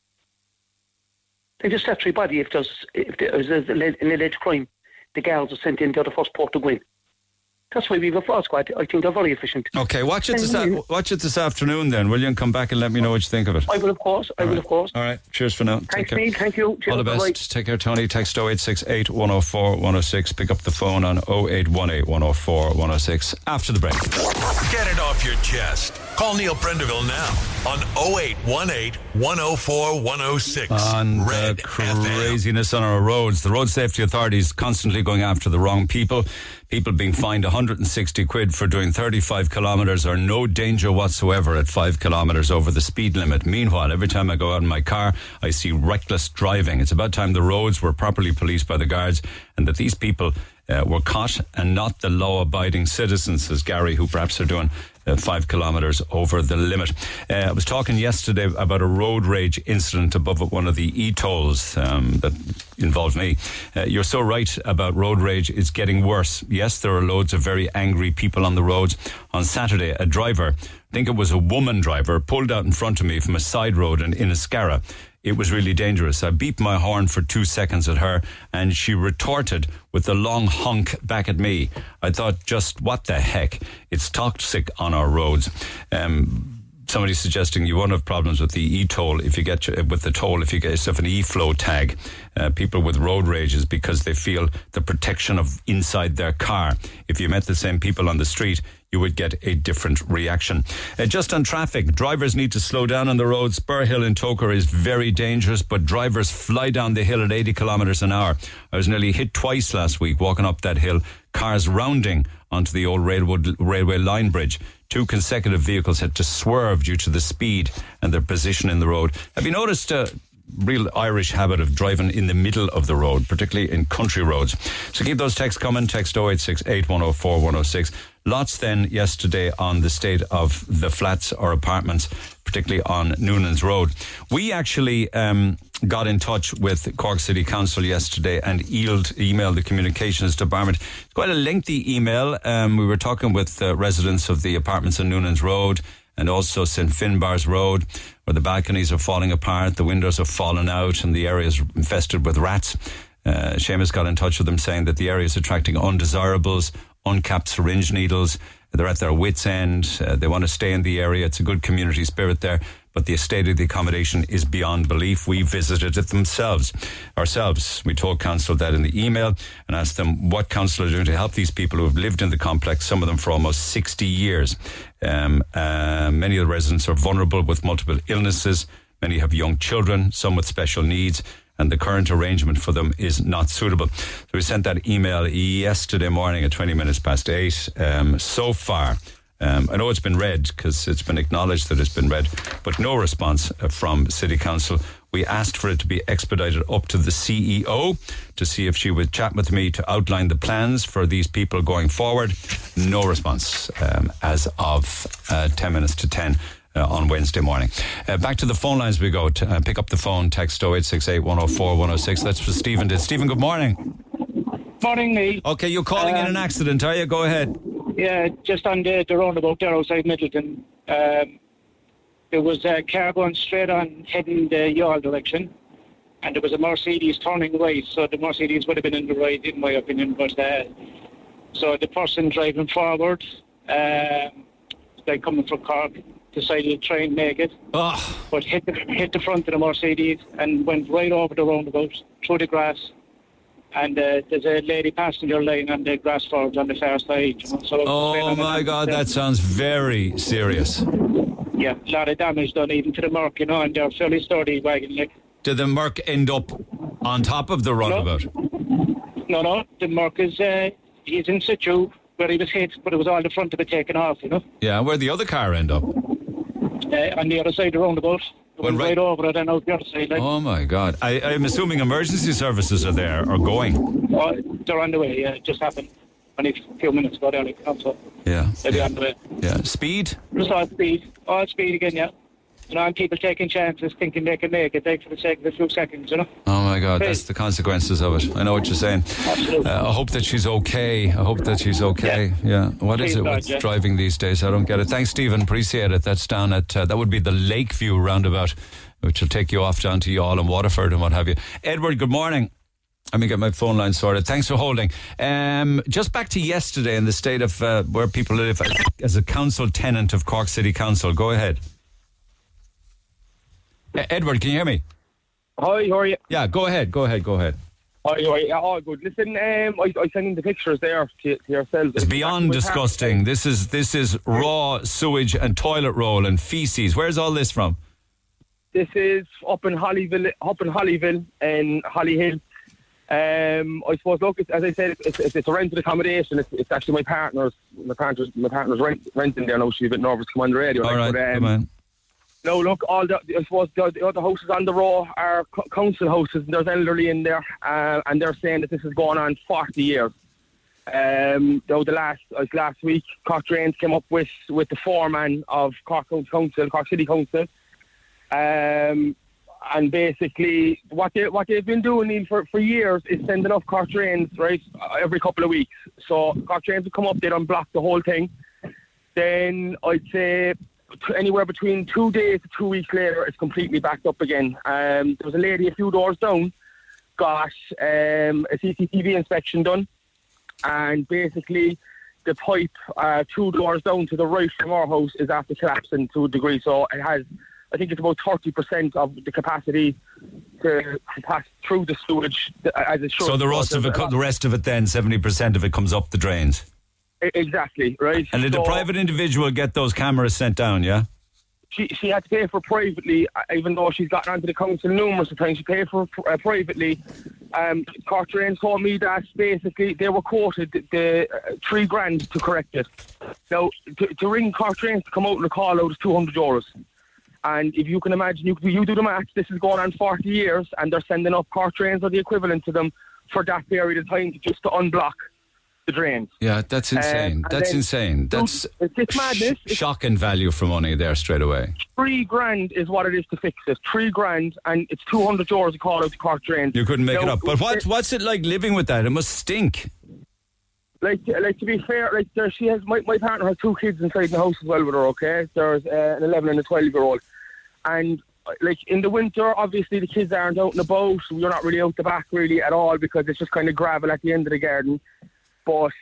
Like the statutory body, if there's if there's an alleged crime, the girls are sent in. They're the first port to go in. That's why we have a fraud squad. I think they're very efficient. Okay, watch it this a- watch it this afternoon then, will you? And come back and let me know what you think of it. I will, of course. I will, of course. All right. Cheers for now. Take Thanks, care. Neil. Thank you. All the best. Bye-bye. Take care, Tony. Text 0868 104 106. Pick up the phone on 0818 104 106 after the break. Get it off your chest. Call Neil Prendeville now on 0818 104 106. on Red the FM. craziness on our roads. The road safety authorities constantly going after the wrong people. People being fined 160 quid for doing 35 kilometres or no danger whatsoever at 5 kilometres over the speed limit. Meanwhile, every time I go out in my car, I see reckless driving. It's about time the roads were properly policed by the guards and that these people uh, were caught and not the law abiding citizens, as Gary, who perhaps are doing uh, five kilometres over the limit. Uh, I was talking yesterday about a road rage incident above one of the e-tolls um, that involved me. Uh, you're so right about road rage. It's getting worse. Yes, there are loads of very angry people on the roads. On Saturday, a driver, I think it was a woman driver, pulled out in front of me from a side road in Inniscarra. It was really dangerous. I beeped my horn for two seconds at her and she retorted with a long honk back at me. I thought, just what the heck? It's toxic on our roads. Um, somebody suggesting you won't have problems with the e-toll if you get your- with the toll if you get yourself an e-flow tag. Uh, people with road rages because they feel the protection of inside their car. If you met the same people on the street, you would get a different reaction. Uh, just on traffic, drivers need to slow down on the road. Spur Hill in Togher is very dangerous, but drivers fly down the hill at 80 kilometres an hour. I was nearly hit twice last week walking up that hill, cars rounding onto the old railroad, railway line bridge. Two consecutive vehicles had to swerve due to the speed and their position in the road. Have you noticed a real Irish habit of driving in the middle of the road, particularly in country roads? So keep those texts coming. Text 0868 104 106. Lots then yesterday on the state of the flats or apartments, particularly on Noonan's Road. We actually um, got in touch with Cork City Council yesterday and emailed, the communications department. It's quite a lengthy email. Um, we were talking with uh, residents of the apartments on Noonan's Road and also St. Finbar's Road, where the balconies are falling apart, the windows have fallen out, and the area is infested with rats. Uh, Seamus got in touch with them saying that the area is attracting undesirables, uncapped syringe needles. They're at their wits' end. Uh, they want to stay in the area. It's a good community spirit there, but the estate of the accommodation is beyond belief. We visited it themselves, ourselves. We told council that in the email and asked them what council are doing to help these people who have lived in the complex, some of them for almost 60 years. Um, uh, many of the residents are vulnerable with multiple illnesses. Many have young children, some with special needs and the current arrangement for them is not suitable. So we sent that email yesterday morning at 20 minutes past eight. Um, so far, um, I know it's been read because it's been acknowledged that it's been read, but no response uh, from City Council. We asked for it to be expedited up to the CEO to see if she would chat with me to outline the plans for these people going forward. No response um, as of uh, 10 minutes to 10 uh, on Wednesday morning. Uh, back to the phone lines we go. To, uh, pick up the phone, text 0868 104 106. That's what Stephen did. Stephen, good morning. Morning, me. Okay, you're calling in an accident, are you? Go ahead. Yeah, just on the, the roundabout there outside Midleton. Um, there was a car going straight on heading the Youghal direction, and there was a Mercedes turning right, so the Mercedes would have been in the right, in my opinion. But uh, so the person driving forward, um, like coming from Cork, decided to try and make it, Oh, but hit the, hit the front of the Mercedes and went right over the roundabout through the grass. And uh, there's a lady passenger lying on the grass forwards on the far side. You know, so oh my God, that sounds very serious. Yeah, a lot of damage done even to the Merc, you know, and they're fairly sturdy wagon. Like, Did the Merc end up on top of the runabout? no, no, the Merc is uh, he's in situ where he was hit, but it was all the front of it taken off, you know, Yeah, where'd the other car end up? uh, on the other side of the roundabout. Went right- right over it and out the other side. Like, Oh my God. I, I'm assuming emergency services are there or going. oh, they're on the way. Yeah, it just happened only a few minutes ago. There, like, you know, so Yeah. they'll Yeah. the way. yeah. Speed? Just speed, all speed again. Yeah, You know, and people taking chances, thinking they can make it, like for the sake of a few seconds, you know. Oh my God, that's the consequences of it. I know what you're saying. Absolutely. Uh, I hope that she's okay. I hope that she's okay. Yeah. Yeah. What is Please it with yeah. driving these days? I don't get it. Thanks, Stephen. Appreciate it. That's down at uh, that would be the Lakeview roundabout, which will take you off down to Youghal and Waterford and what have you. Edward, good morning. Let me get my phone line sorted. Thanks for holding. Um, just back to yesterday in the state of uh, where people live as, as a council tenant of Cork City Council. Go ahead. Edward, can you hear me? Hi, how are you? Yeah, go ahead. Go ahead. Go ahead. Hi, how are you? Yeah, all good. Listen, um, I, I sent in the pictures there to, to yourselves. It's beyond disgusting. This is this is raw sewage and toilet roll and feces. Where's all this from? This is up in Hollyville, up in Hollyville and Hollyhill. Um, I suppose, look, it's, as I said, it's, it's, it's a rented accommodation. It's, it's actually my partner's, my partner's, my partner's rent, renting there now. She's a bit nervous to come on the radio. All like, right, but, um. No, look, all the I suppose the, the other houses on the row are co- council houses. And there's elderly in there, uh, and they're saying that this has gone on 40 years. Um, though the last uh, last week, Cork Drains came up with with the foreman of Cork Council, Cork City Council, um, and basically what they what they've been doing Neil, for for years is sending off Cork Drains right uh, every couple of weeks. So Cork Drains would come up, they'd unblock the whole thing. Then I'd say anywhere between two days to two weeks later, it's completely backed up again. Um, there was a lady a few doors down, got um, a CCTV inspection done, and basically the pipe uh, two doors down to the right from our house is after collapsing to a degree. So it has, I think it's about 30% of the capacity to, to pass through the sewage uh, as it should. So the rest of it, the rest of it, then seventy percent of it comes up the drains. Exactly, right. And did the So- private individual get those cameras sent down? Yeah. she she had to pay for privately, uh, even though she's gotten onto the council numerous times. She paid for uh, privately. Um, Cork Drains told me that basically they were quoted the, uh, three grand to correct it. Now to, to ring Cork Drains to come out and call out is two hundred euros. And if you can imagine, you you do the maths. This is going on forty years, and they're sending up Cork Drains or the equivalent to them for that period of time to just to unblock the drains. Yeah, that's insane. and that's then- insane. That's It's, it's madness. sh- It's shocking value for money there straight away. three grand is what it is to fix it. Three grand, and it's two hundred euros to call out to Cork Drains. You couldn't make it up. But what what's it like living with that? It must stink. Like, like to be fair, like there, she has my, my partner has two kids inside the house as well with her. Okay, there's uh, an eleven and a twelve year old, and uh, like in the winter, obviously the kids aren't out and about. So you're not really out the back really at all because it's just kind of gravel at the end of the garden. But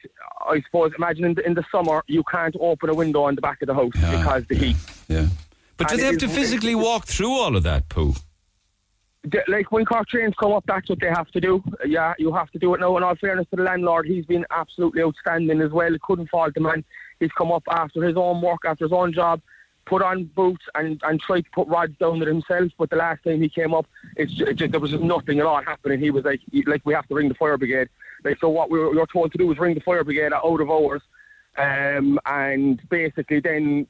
I suppose imagine in the, in the summer you can't open a window on the back of the house because the heat. Yeah. But do they have to physically walk through all of that poo? The- like when Cork Drains come up, that's what they have to do. Yeah, you have to do it now. In all fairness to the landlord, he's been absolutely outstanding as well. Couldn't fault the man. He's come up after his own work, after his own job, put on boots and, and tried to put rods down it himself. But the last time he came up, it's it there was just nothing at all happening. He was like, like we have to ring the fire brigade. Like so, what we were, we were told to do was ring the fire brigade out of hours. Um, and basically then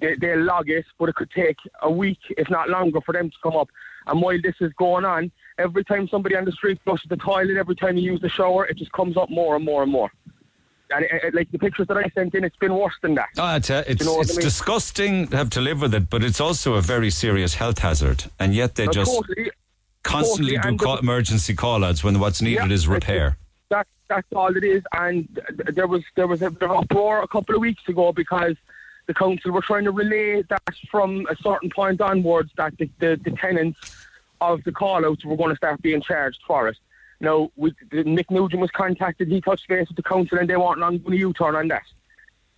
they, they'll log it, but it could take a week, if not longer, for them to come up. And while this is going on, every time somebody on the street flushes the toilet, every time you use the shower, it just comes up more and more and more. And it, it- like the pictures that I sent in, it's been worse than that. Oh, it's, uh, it's, You know it's I mean? disgusting to have to live with it, but it's also a very serious health hazard. And yet they No, just totally, constantly totally, do and call, the- emergency call outs when what's needed Yeah, is repair. That that's all it is. And there was there was a bit of uproar a couple of weeks ago because the council were trying to relay that from a certain point onwards that the, the, the tenants of the call outs were going to start being charged for it. Now, Mick Nugent was contacted. He touched base with the council, and they want an ongoing U-turn on that.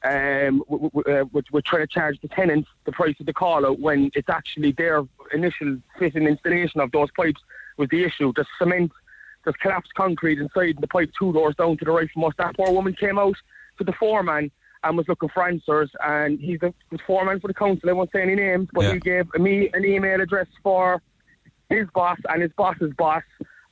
Um, we, we, uh, we're, we're trying to charge the tenants the price of the call out when it's actually their initial fitting installation of those pipes was the issue. The cement there's collapsed concrete inside the pipe two doors down to the right from us. That poor woman came out to the foreman and was looking for answers and he's the, the foreman for the council. I won't say any names, but Yeah. he gave me an email address for his boss and his boss's boss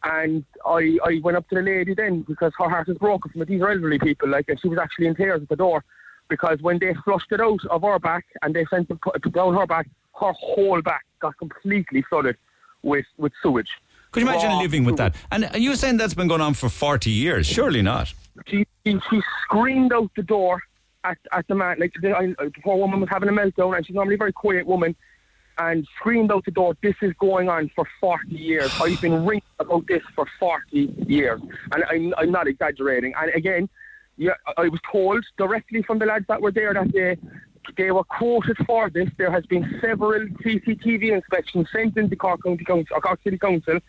and I, I went up to the lady then because her heart is broken from it. These are elderly people, like, and she was actually in tears at the door because when they flushed it out of her back and they sent it down her back, her whole back got completely flooded with, with sewage. Could you imagine living with that? And you were saying that's been going on for 40 years? Surely not. she, she she screamed out the door at, at the man. Like the, I, the poor woman was having a meltdown, and she's normally a very quiet woman. And screamed out the door, "This is going on for 40 years. I've been ringing about this for 40 years, and I'm, I'm not exaggerating." And again, yeah, I was told directly from the lads that were there that they they were quoted for this. There has been several CCTV inspections sent into Cork County Council, or Cork City Council.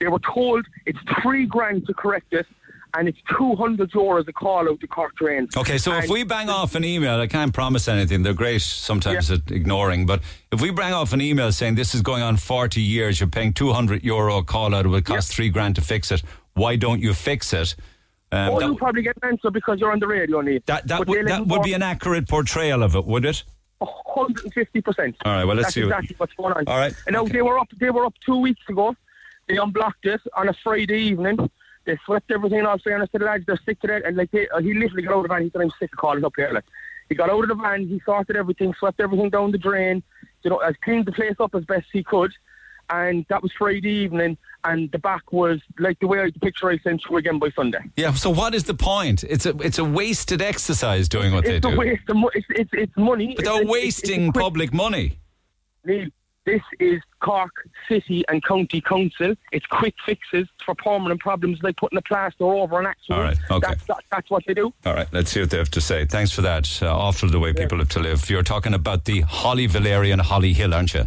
They were told it's three grand to correct it, and it's 200 euros a call out to Cork Drains. Okay, so if we bang off an email, I can't promise anything. They're great sometimes at ignoring, but if we bang off an email saying this is going on 40 years, you're paying 200 euro a call out, it would cost three grand to fix it. Why don't you fix it? Um, oh, that, you'll probably get an answer because you're on the radio, Neil. that, that would, that would be an accurate portrayal of it, would it? 150%. All right, well, let's That's see exactly what's going on. All right, And now okay. they were up. They were up two weeks ago. They unblocked it on a Friday evening. They swept everything off. Fairness to the lads, they're sick to that. And like they, uh, he literally got out of the van. He said, "I'm sick of calling up here." Like he got out of the van. He sorted everything, swept everything down the drain. You know, as cleaned the place up as best he could. And that was Friday evening. And the back was like the way I, the picture I sent you again by Sunday. Yeah, so what is the point? It's a it's a wasted exercise doing what it's they do. waste of mo- it's, it's, it's money. But they're it's wasting public money. Neil, this is Cork City and County Council. It's quick fixes for permanent problems like putting a plaster over an accident. All right, okay. That's, that, that's what they do. All right, let's see what they have to say. Thanks for that. Uh, awful the way people have to live. You're talking about the Holly Valerian Holly Hill, aren't you?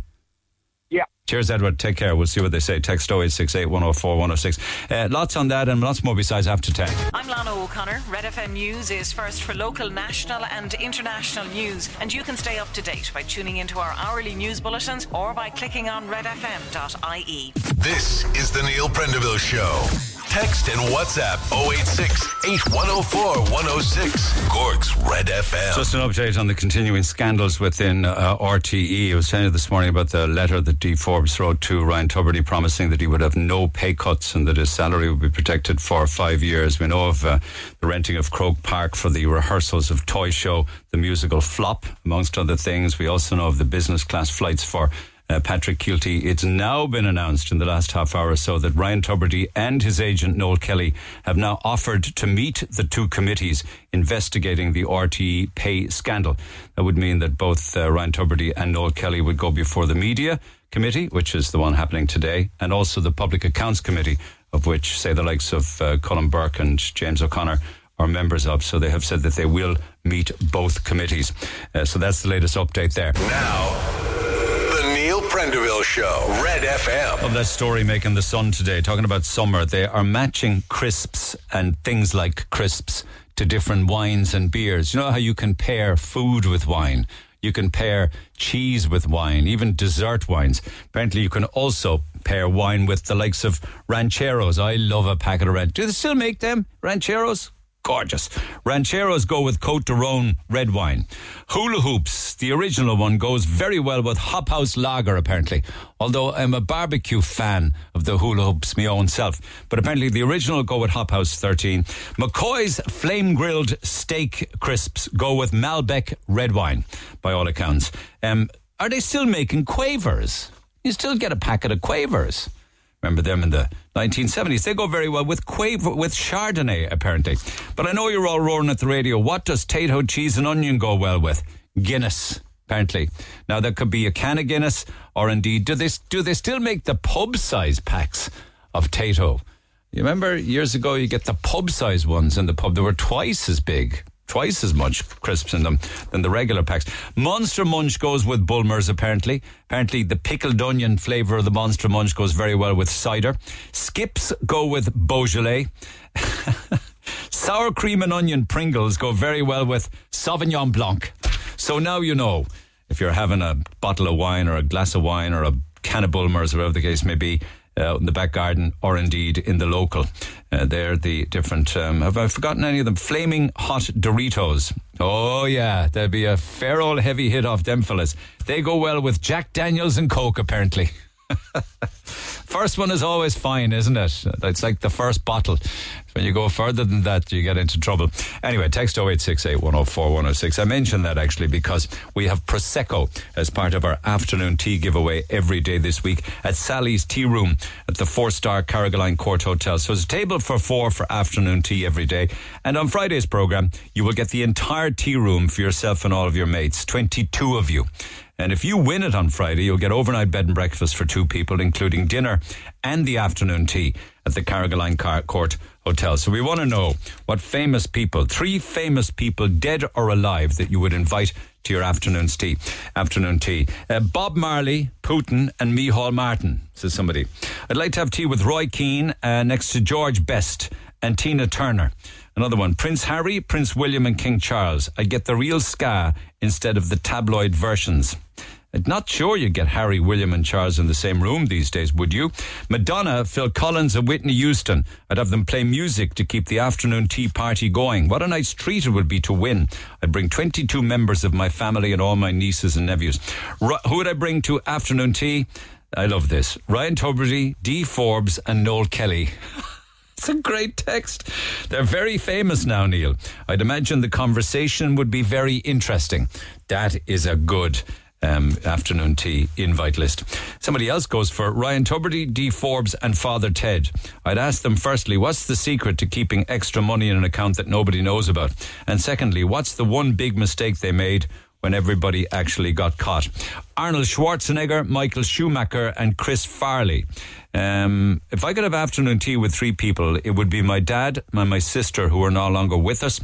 Yeah. Cheers, Edward. Take care. We'll see what they say. Text 0868 104 106. Uh, lots on that and lots more besides after 10. I'm Lana O'Connor. Red FM News is first for local, national, and international news. And you can stay up to date by tuning into our hourly news bulletins or by clicking on redfm.ie. This is the Neil Prendeville Show. Text and WhatsApp 086 8104 106. Cork's Red FM. Just an update on the continuing scandals within uh, RTE. I was telling you this morning about the letter that D. Forbes wrote to Ryan Tubridy promising that he would have no pay cuts and that his salary would be protected for five years. We know of uh, the renting of Croke Park for the rehearsals of Toy Show, the musical Flop, amongst other things. We also know of the business class flights for uh, Patrick Kielty. It's now been announced in the last half hour or so that Ryan Tubridy and his agent Noel Kelly have now offered to meet the two committees investigating the RTE pay scandal. That would mean that both uh, Ryan Tubridy and Noel Kelly would go before the media committee, which is the one happening today, and also the public accounts committee, of which, say, the likes of uh, Colm Burke and James O'Connor are members of. So they have said that they will meet both committees. Uh, so that's the latest update there. Now, the Neil Prendeville Show. Red FM. Of that story making the sun today, talking about summer, they are matching crisps and things like crisps to different wines and beers. You know how you can pair food with wine? You can pair cheese with wine, even dessert wines. Apparently, you can also pair wine with the likes of rancheros. I love a packet of rancheros. Do they still make them? Rancheros? Gorgeous. Rancheros go with Cote de Rhone red wine. Hula hoops, the original one, goes very well with Hop House Lager, apparently. Although I'm a barbecue fan of the hula hoops, my own self. But apparently the original go with Hop House 13. McCoy's flame grilled steak crisps go with Malbec red wine, by all accounts. Um, are they still making quavers? You still get a packet of quavers. Remember them in the 1970s? They go very well with with Chardonnay, apparently. But I know you're all roaring at the radio. What does Tayto cheese and onion go well with? Guinness, apparently. Now that could be a can of Guinness, or indeed, do they do they still make the pub size packs of Tayto? You remember years ago, you get the pub size ones in the pub. They were twice as big. Twice as much crisps in them than the regular packs. Monster Munch goes with Bulmers, apparently. Apparently, the pickled onion flavour of the Monster Munch goes very well with cider. Skips go with Beaujolais. <laughs> Sour cream and onion Pringles go very well with Sauvignon Blanc. So now you know if you're having a bottle of wine or a glass of wine or a can of Bulmers, whatever the case may be, uh, in the back garden or indeed in the local. Uh, they're the different. Um, have I forgotten any of them? Flaming hot Doritos. Oh yeah, there'd be a fair old heavy hit off them fellas. They go well with Jack Daniels and Coke apparently. <laughs> First one is always fine, isn't it? It's like the first bottle. When you go further than that, you get into trouble. Anyway, text 0868 104 106. I mentioned that actually because we have Prosecco as part of our afternoon tea giveaway every day this week at Sally's Tea Room at the four star Carrigaline Court Hotel. So it's a table for four for afternoon tea every day. And on Friday's program, you will get the entire tea room for yourself and all of your mates, 22 of you. And if you win it on Friday, you'll get overnight bed and breakfast for two people, including dinner and the afternoon tea at the Carrigaline Car- Court Hotel. So we want to know what famous people, three famous people, dead or alive, that you would invite to your afternoon's tea. Afternoon tea. Uh, Bob Marley, Putin, and Micheál Martin, says somebody. I'd like to have tea with Roy Keane uh, next to George Best and Tina Turner. Another one, Prince Harry, Prince William, and King Charles. I'd get the real ska instead of the tabloid versions. Not sure you'd get Harry, William, and Charles in the same room these days, would you? Madonna, Phil Collins, and Whitney Houston. I'd have them play music to keep the afternoon tea party going. What a nice treat it would be to win. I'd bring 22 members of my family and all my nieces and nephews. Who would I bring to afternoon tea? I love this. Ryan Tubridy, Dee Forbes, and Noel Kelly. <laughs> It's a great text. They're very famous now, Neil. I'd imagine the conversation would be very interesting. That is a good um, afternoon tea invite list. Somebody else goes for Ryan Tubridy, Dee Forbes, and Father Ted. I'd ask them firstly, what's the secret to keeping extra money in an account that nobody knows about? And secondly, what's the one big mistake they made when everybody actually got caught. Arnold Schwarzenegger, Michael Schumacher, and Chris Farley. Um, if I could have afternoon tea with three people, it would be my dad and my sister who are no longer with us.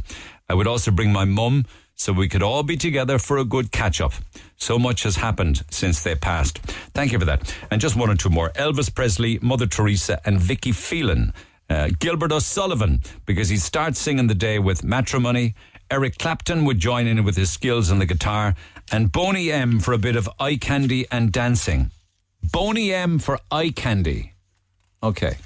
I would also bring my mum so we could all be together for a good catch up. So much has happened since they passed. Thank you for that. And just one or two more Elvis Presley, Mother Teresa, and Vicky Phelan. Uh, Gilbert O'Sullivan, because he starts singing the day with matrimony. Eric Clapton would join in with his skills on the guitar. And Boney M for a bit of eye candy and dancing. Boney M for eye candy. Okay.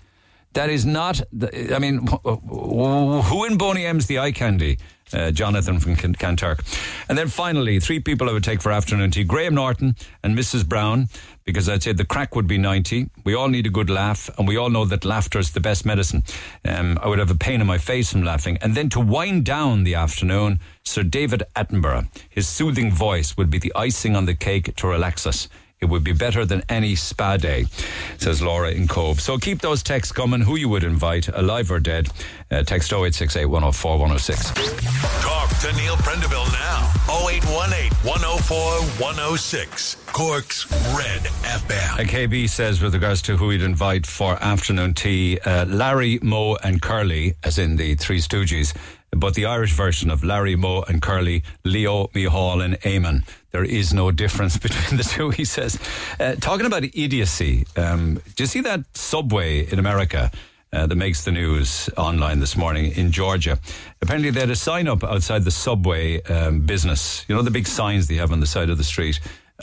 That is not, the, I mean, who in Boney M's the eye candy? Uh, Jonathan from Kanturk. And then finally, three people I would take for afternoon tea Graham Norton and Mrs. Brown, because I'd say the crack would be 90. We all need a good laugh, and we all know that laughter is the best medicine. Um, I would have a pain in my face from laughing. And then to wind down the afternoon, Sir David Attenborough. His soothing voice would be the icing on the cake to relax us. It would be better than any spa day, says Laura in Cobh. So keep those texts coming. Who you would invite, alive or dead. Uh, text 0868 104 106. Talk to Neil Prendeville now. 0818 104 106. Cork's Red FM. Uh, KB says, with regards to who he'd invite for afternoon tea, uh, Larry, Moe, and Curly, as in the Three Stooges, but the Irish version of Larry, Moe, and Curly, Leo, Micheál, and Eamon. There is no difference <laughs> between the two, he says. Uh, talking about idiocy, um, do you see that subway in America? Uh, that makes the news online this morning in Georgia. Apparently, they had a sign up outside the subway um, business. You know the big signs they have on the side of the street.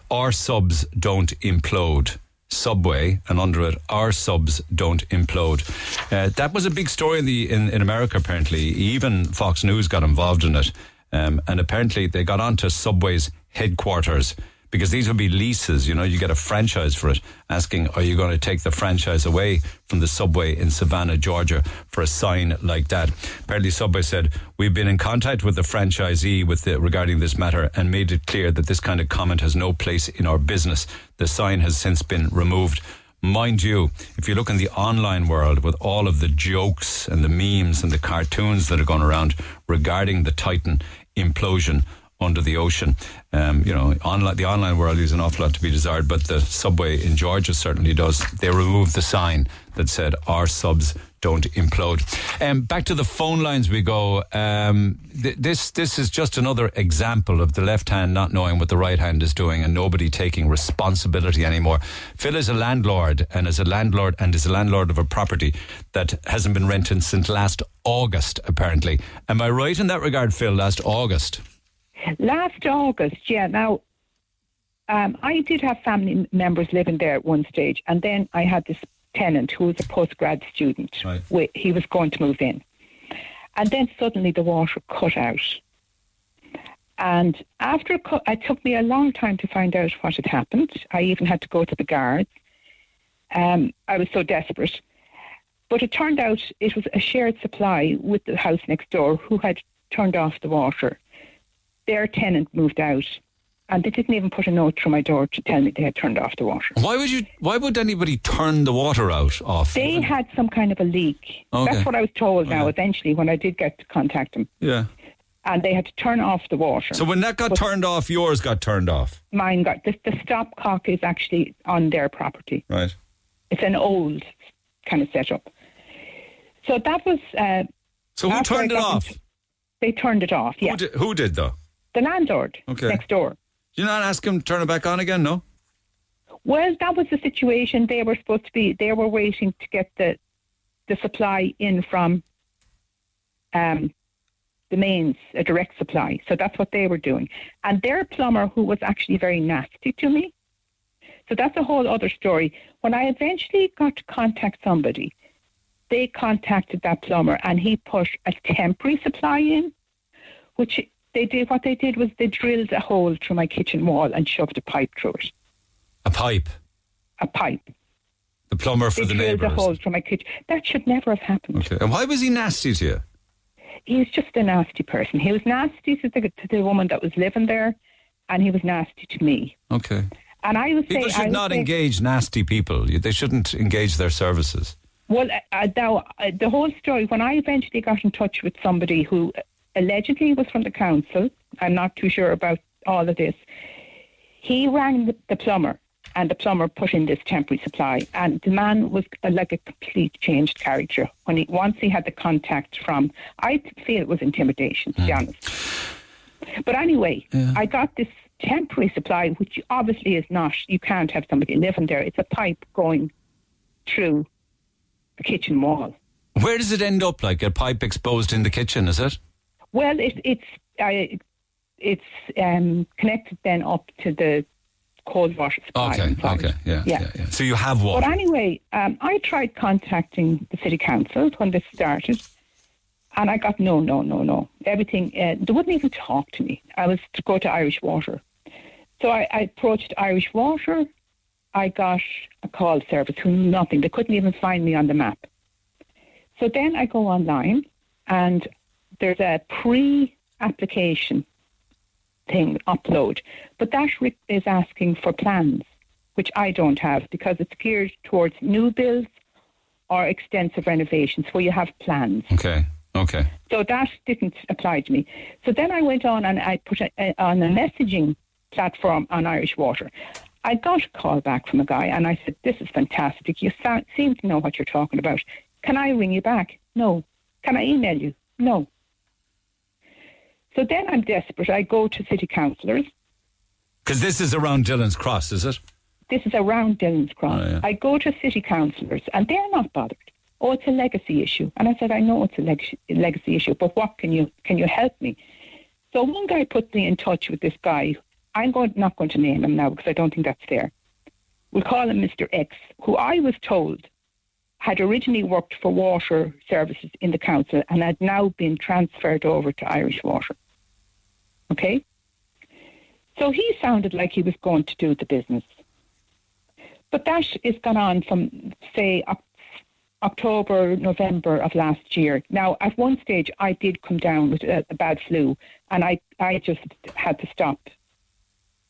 Our subs don't implode. Subway, and under it, our subs don't implode. Uh, that was a big story in the in, in America. Apparently, even Fox News got involved in it, um, and apparently they got onto Subway's headquarters because these would be leases. You know, you get a franchise for it. Asking, are you going to take the franchise away from the subway in Savannah, Georgia, for a sign like that? Apparently, Subway said we've been in contact with the franchisee with the, regarding this matter and made it clear that this kind of comment has no place in our business. The sign has since been removed. Mind you, if you look in the online world with all of the jokes and the memes and the cartoons that are going around regarding the Titan implosion under the ocean. Um, you know, online, the online world leaves an awful lot to be desired, but the subway in Georgia certainly does. They removed the sign that said, Our subs don't implode. Um, back to the phone lines we go. Um, th- this this is just another example of the left hand not knowing what the right hand is doing and nobody taking responsibility anymore. Phil is a landlord and is a landlord and is a landlord of a property that hasn't been rented since last August, apparently. Am I right in that regard, Phil? Last August. Last August, yeah. Now, um, I did have family members living there at one stage, and then I had this tenant who was a postgrad student. Right. He was going to move in. And then suddenly the water cut out. And after cut, it took me a long time to find out what had happened. I even had to go to the guards. Um, I was so desperate. But it turned out it was a shared supply with the house next door who had turned off the water. Their tenant moved out, and they didn't even put a note through my door to tell me they had turned off the water. Why would you? Why would anybody turn the water out off? They had some kind of a leak. Okay. That's what I was told now, eventually, when I did get to contact them. Yeah. And they had to turn off the water. So when that got But turned off, yours got turned off. Mine got, the, the stopcock is actually on their property. Right. It's an old kind of setup. So that was. Uh, So who turned it off? into- they turned it off, yeah. Who did, who did though? The landlord Okay. next door. Did you not ask him to turn it back on again? No. Well, that was the situation. They were supposed to be. They were waiting to get the the supply in from um, the mains, a direct supply. So that's what they were doing. And their plumber, who was actually very nasty to me. So that's a whole other story. When I eventually got to contact somebody, they contacted that plumber, and he put a temporary supply in, which they did. What they did was they drilled a hole through my kitchen wall and shoved a pipe through it. A pipe. A pipe. The plumber for they the drilled a hole through my kitchen. That should never have happened. Okay. And why was he nasty to you? He was just a nasty person. He was nasty to the, to the woman that was living there, and he was nasty to me. Okay. And I was People should not saying- engage nasty people. They shouldn't engage their services. Well, uh, now uh, the whole story. When I eventually got in touch with somebody who allegedly was from the council, I'm not too sure about all of this. He rang the, the plumber, and the plumber put in this temporary supply. And the man was uh, like a complete changed character. When he once he had the contact from, I feel it was intimidation, to be honest. But anyway, I got this temporary supply, which obviously is not. You can't have somebody living there. It's a pipe going through the kitchen wall. Where does it end up? Like a pipe exposed in the kitchen, is it? Well, it, it's uh, it's um, connected then up to the cold water supply. Okay, okay, yeah, Yeah. yeah, yeah. So you have water. But anyway, um, I tried contacting the city council when this started, and I got no, no, no, no. Everything uh, they wouldn't even talk to me. I was to go to Irish Water, so I, I approached Irish Water. I got a call service who knew nothing. They couldn't even find me on the map. So then I go online, and there's a pre-application thing upload, but that is asking for plans, which I don't have because it's geared towards new builds or extensive renovations where you have plans. Okay, okay. So that didn't apply to me. So then I went on and I put a, a, on a messaging platform on Irish Water. I got a call back from a guy and I said, This is fantastic. You sound, seem to know what you're talking about. Can I ring you back? No. Can I email you? No. So then I'm desperate. I go to city councillors. Because this is around Dillon's Cross, is it? This is around Dillon's Cross. Oh, yeah. I go to city councillors and they're not bothered. Oh, it's a legacy issue. And I said, I know it's a leg- legacy issue, but what can you can you help me? So one guy put me in touch with this guy. I'm going, not going to name him now because I don't think that's fair. We'll call him Mr. X, who I was told had originally worked for water services in the council and had now been transferred over to Irish Water. Okay? So he sounded like he was going to do the business. But that is gone on from, say, Oc- October, November of last year. Now, at one stage, I did come down with a, a bad flu, and I, I just had to stop.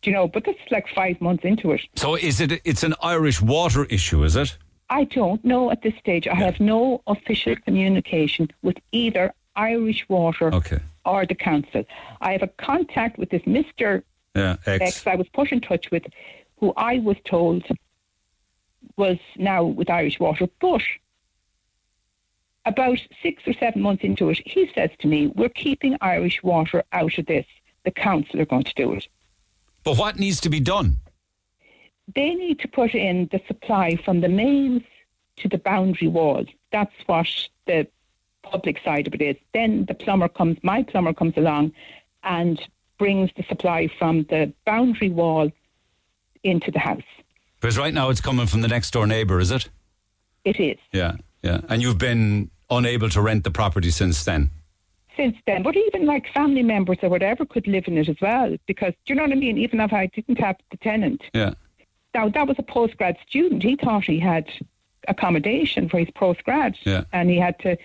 Do you know? But this is like five months into it. So is it? It's an Irish water issue, is it? I don't know at this stage. I have no official communication with either Irish Water Okay. or the council. I have a contact with this Mr. Yeah. X. X I was put in touch with, who I was told was now with Irish Water, but about six or seven months into it, he says to me, We're keeping Irish Water out of this. The council are going to do it. But what needs to be done? They need to put in the supply from the mains to the boundary wall. That's what the public side of it is. Then the plumber comes, my plumber comes along and brings the supply from the boundary wall into the house. Because right now it's coming from the next door neighbour, is it? It is. Yeah, yeah. And you've been unable to rent the property since then. since then. But even like family members or whatever could live in it as well. Because do you know what I mean? Even if I didn't have the tenant. Yeah. Now that was a postgrad student. He thought he had accommodation for his postgrad, Yeah. and he had to.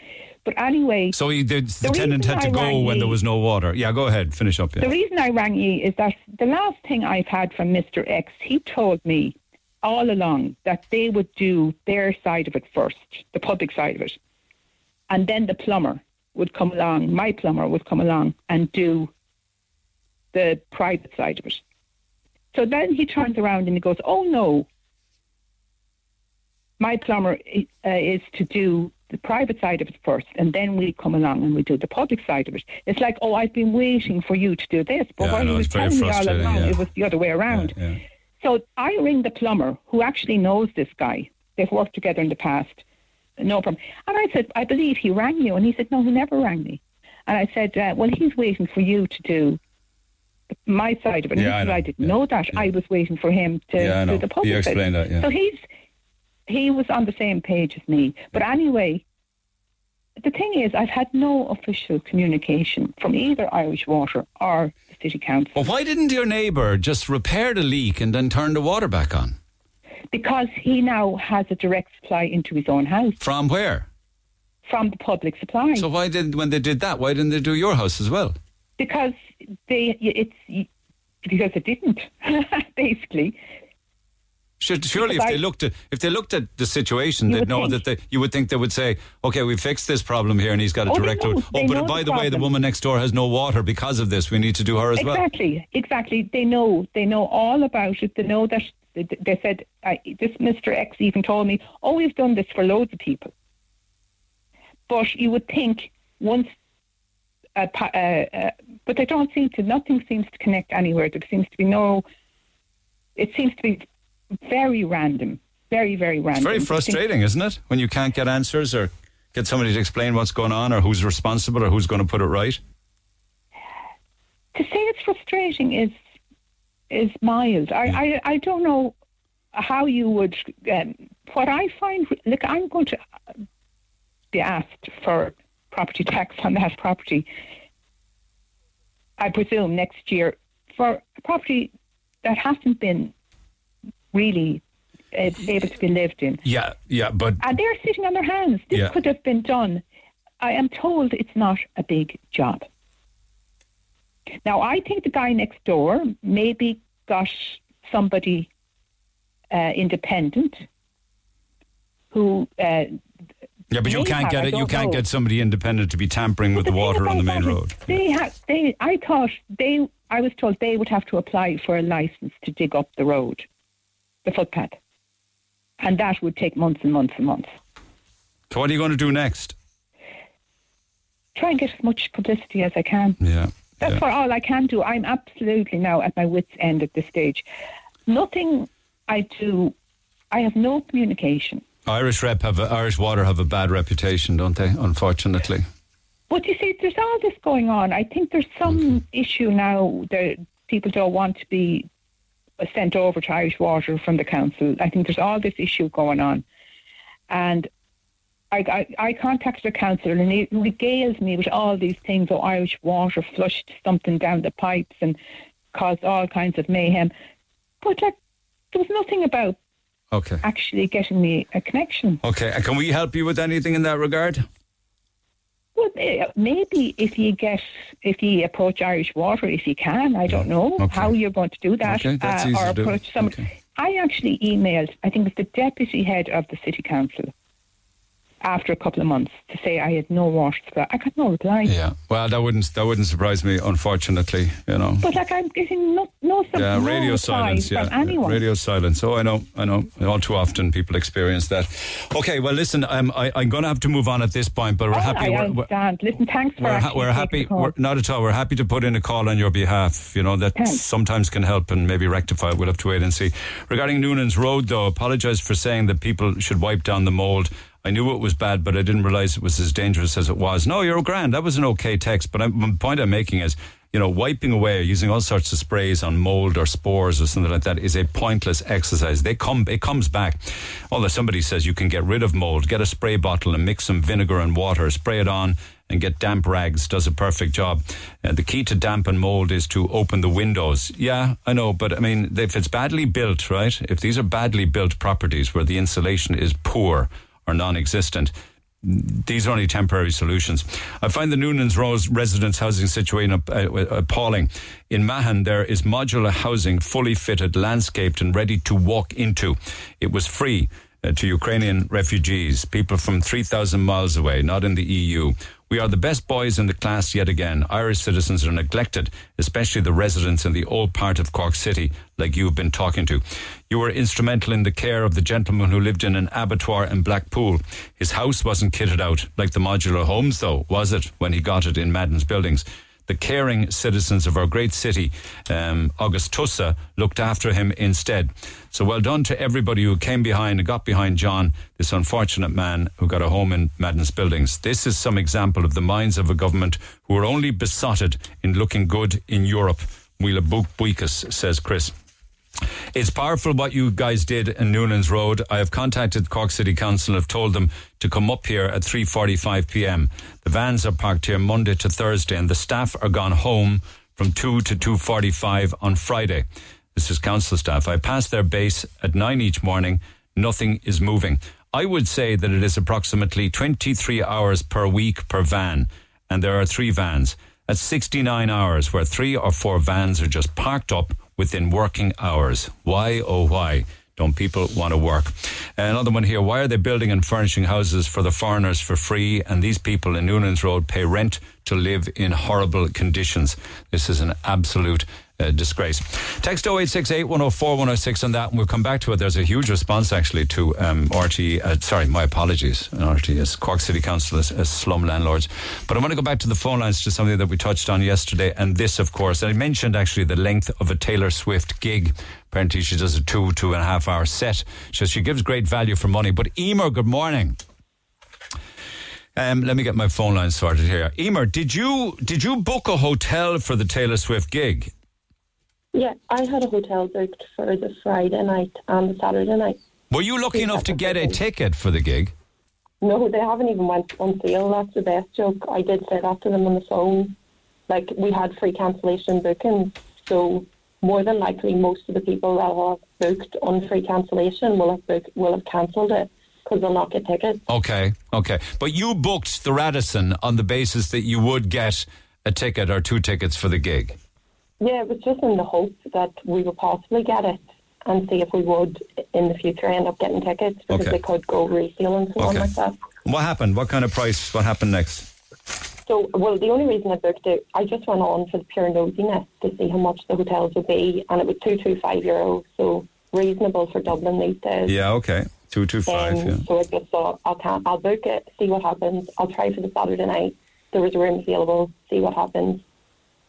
But anyway, So he did, the, The tenant had to I go when there was no water. Yeah, go ahead, finish up. The reason I rang you is that the last thing I've had from Mr. X, he told me all along that they would do their side of it first, the public side of it. And then the plumber would come along, my plumber would come along and do the private side of it. So then he turns around and he goes, Oh no, my plumber uh, is to do the private side of it first, and then we come along and we do the public side of it. It's like, oh, I've been waiting for you to do this, but Yeah, he was telling me all along, yeah. it was the other way around. Yeah. So I ring the plumber who actually knows this guy. They've worked together in the past. No problem. And I said, I believe he rang you. And he said, no, he never rang me. And I said, uh, well, he's waiting for you to do my side of it. Yeah, I. I didn't know that. I was waiting for him to Yeah, do the public side. explained that, yeah. So he's he was on the same page as me. But anyway, the thing is, I've had no official communication from either Irish Water or the City Council Well, why didn't your neighbour just repair the leak and then turn the water back on? because he now has a direct supply into his own house From where? from the public supply. So why did when they did that? Why didn't they do your house as well? Because they, it's because it didn't <laughs> basically. Should, surely, if they looked at if they looked at the situation, they'd know think- that they, you would think they would say, "Okay, we fixed this problem here, and he's got a Oh, direct." oh, but by the way, the woman next door has no water because of this. We need to do her as well. exactly, exactly. They know. They know all about it. They know that. They, said I, this. Mister X even told me, "Oh, we've done this for loads of people." But you would think once, uh, uh, but they don't seem to. Nothing seems to connect anywhere. There seems to be no. It seems to be very random. Very, very random. It's very frustrating, isn't it, when you can't get answers or get somebody to explain what's going on or who's responsible or who's going to put it right. to say it's frustrating is is mild. I, I, I don't know how you would. Um, what I find, look, I'm going to be asked for property tax on that property. I presume next year for a property that hasn't been really uh, able to be lived in. Yeah, yeah, but And they're sitting on their hands. This Yeah. could have been done. I am told it's not a big job. Now, I think the guy next door maybe got somebody uh, independent who. Uh, yeah, but you may can't have, get it. You can't know. get somebody independent to be tampering with the thing water on the main road. They have. They. I thought they. I was told they would have to apply for a license to dig up the road, the footpath, and that would take months and months and months. So what are you going to do next? Try and get as much publicity as I can. Yeah. That's yeah. for all I can do. I'm absolutely now at my wits' end at this stage. Nothing I do, I have no communication. Irish rep have a, Irish water have a bad reputation, don't they? Unfortunately. But you see, there's all this going on. I think there's some mm-hmm. issue now that people don't want to be sent over to Irish Water from the council. I think there's all this issue going on. And I, I, I contacted the council and he regales me with all these things. Oh, Irish Water flushed something down the pipes and caused all kinds of mayhem. But like, there was nothing about Okay. actually getting me a connection. Okay. And can we help you with anything in that regard? Well, eh, maybe if you get if you approach Irish Water, if you can, I don't know Okay. how you're going to do that, Okay, that's uh, easy or to do. approach somebody. I actually emailed. I think it was the deputy head of the city council after a couple of months to say I had no water supply. I got no reply. Yeah. Well, that wouldn't that wouldn't surprise me. Unfortunately, you know. But like I'm getting no no, Yeah, radio silence. from Yeah, anyone. radio silence. Oh, I know, I know. All too often, people experience that. Okay, well, listen, um, I, I'm going to have to move on at this point, but we're Oh, happy. I we're, we're, understand. Listen, thanks for we're, ha- we're happy. We're, not at all. We're happy to put in a call on your behalf. You know that Thanks. sometimes can help and maybe rectify. it. We'll have to wait and see. Regarding Noonan's Road, though, apologise for saying that people should wipe down the mould. I knew it was bad, but I didn't realise it was as dangerous as it was. No, you're grand. That was an okay text, but I'm, the point I'm making is, you know, wiping away using all sorts of sprays on mold or spores or something like that is a pointless exercise. They come, it comes back. Although somebody says you can get rid of mold, get a spray bottle and mix some vinegar and water, spray it on, and get damp rags does a perfect job. Uh, the key to damp and mold is to open the windows. Yeah, I know, but I mean, if it's badly built, right? If these are badly built properties where the insulation is poor or non-existent, these are only temporary solutions. I find the Noonan's Road residence housing situation uh, appalling. In Mahon, there is modular housing, fully fitted, landscaped, and ready to walk into. It was free uh, to Ukrainian refugees, people from 3,000 miles away, not in the EU. We are the best boys in the class yet again. Irish citizens are neglected, especially the residents in the old part of Cork City, like you've been talking to. You were instrumental in the care of the gentleman who lived in an abattoir in Blackpool. His house wasn't kitted out like the modular homes, though, was it, when he got it in Madden's buildings? The caring citizens of our great city, um, August looked after him instead. So well done to everybody who came behind and got behind John, this unfortunate man who got a home in Madden's buildings. This is some example of the minds of a government who are only besotted in looking good in Europe. Wheela Buikas, says Chris. It's powerful what you guys did in Noonan's Road. I have contacted Cork City Council and have told them to come up here at 3.45 p.m. The vans are parked here Monday to Thursday and the staff are gone home from 2 to 2.45 on Friday. This is council staff. I pass their base at 9 each morning. Nothing is moving. I would say that it is approximately 23 hours per week per van and there are three vans. That's 69 hours where three or four vans are just parked up within working hours. Why, oh, why? Don't people want to work? Another one here. Why are they building and furnishing houses for the foreigners for free? And these people in Noonan's Road pay rent to live in horrible conditions. This is an absolute uh, disgrace. Text 0868 104 106 on that, and we'll come back to it. There's a huge response actually to um, RT, uh, sorry, my apologies, RT is Cork City Council as, as, slum landlords. But I want to go back to the phone lines to something that we touched on yesterday, and this, of course, I mentioned actually the length of a Taylor Swift gig. Apparently, she does a two, two and a half hour set. So she gives great value for money. But Emer, good morning. Um, let me get my phone line sorted here. Emer, did you did you book a hotel for the Taylor Swift gig? Yeah, I had a hotel booked for the Friday night and the Saturday night. Were you lucky enough to get a ticket for the gig? No, they haven't even went on sale. That's the best joke. I did say that to them on the phone. Like we had free cancellation bookings, so more than likely most of the people that have booked on free cancellation will have booked, will have cancelled it because they'll not get tickets. Okay, okay, but you booked the Radisson on the basis that you would get a ticket or two tickets for the gig. Yeah, it was just in the hope that we would possibly get it and see if we would in the future end up getting tickets because Okay. they could go resale and so on like that. What happened? What kind of price? What happened next? So, well, the only reason I booked it, I just went on for the pure nosiness to see how much the hotels would be, and it was two two five euros, so reasonable for Dublin these days. Yeah, okay, two two five. Um, Yeah. So I just thought I'll can I'll book it, see what happens. I'll try for the Saturday night. There was a room available. See what happens,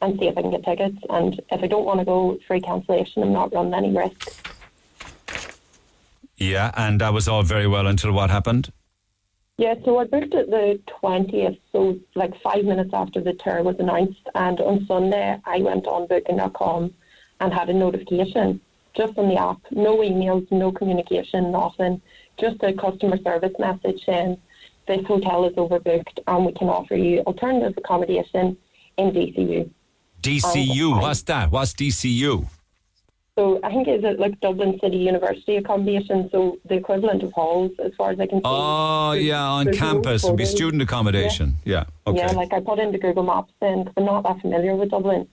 and see if I can get tickets. And if I don't want to go, free cancellation. I'm not running any risk. Yeah, and that was all very well until what happened? Yeah, so I booked it the 20th, so like five minutes after the tour was announced. And on Sunday, I went on booking.com and had a notification just on the app. No emails, no communication, nothing. Just a customer service message saying this hotel is overbooked and we can offer you alternative accommodation in DCU. DCU. Um, What's that? What's DCU? So I think it's like Dublin City University accommodation, so the equivalent of halls as far as I can see. Oh, yeah, on campus. It'd be student accommodation. Yeah. Okay. Yeah, like I put into Google Maps then because I'm not that familiar with Dublin,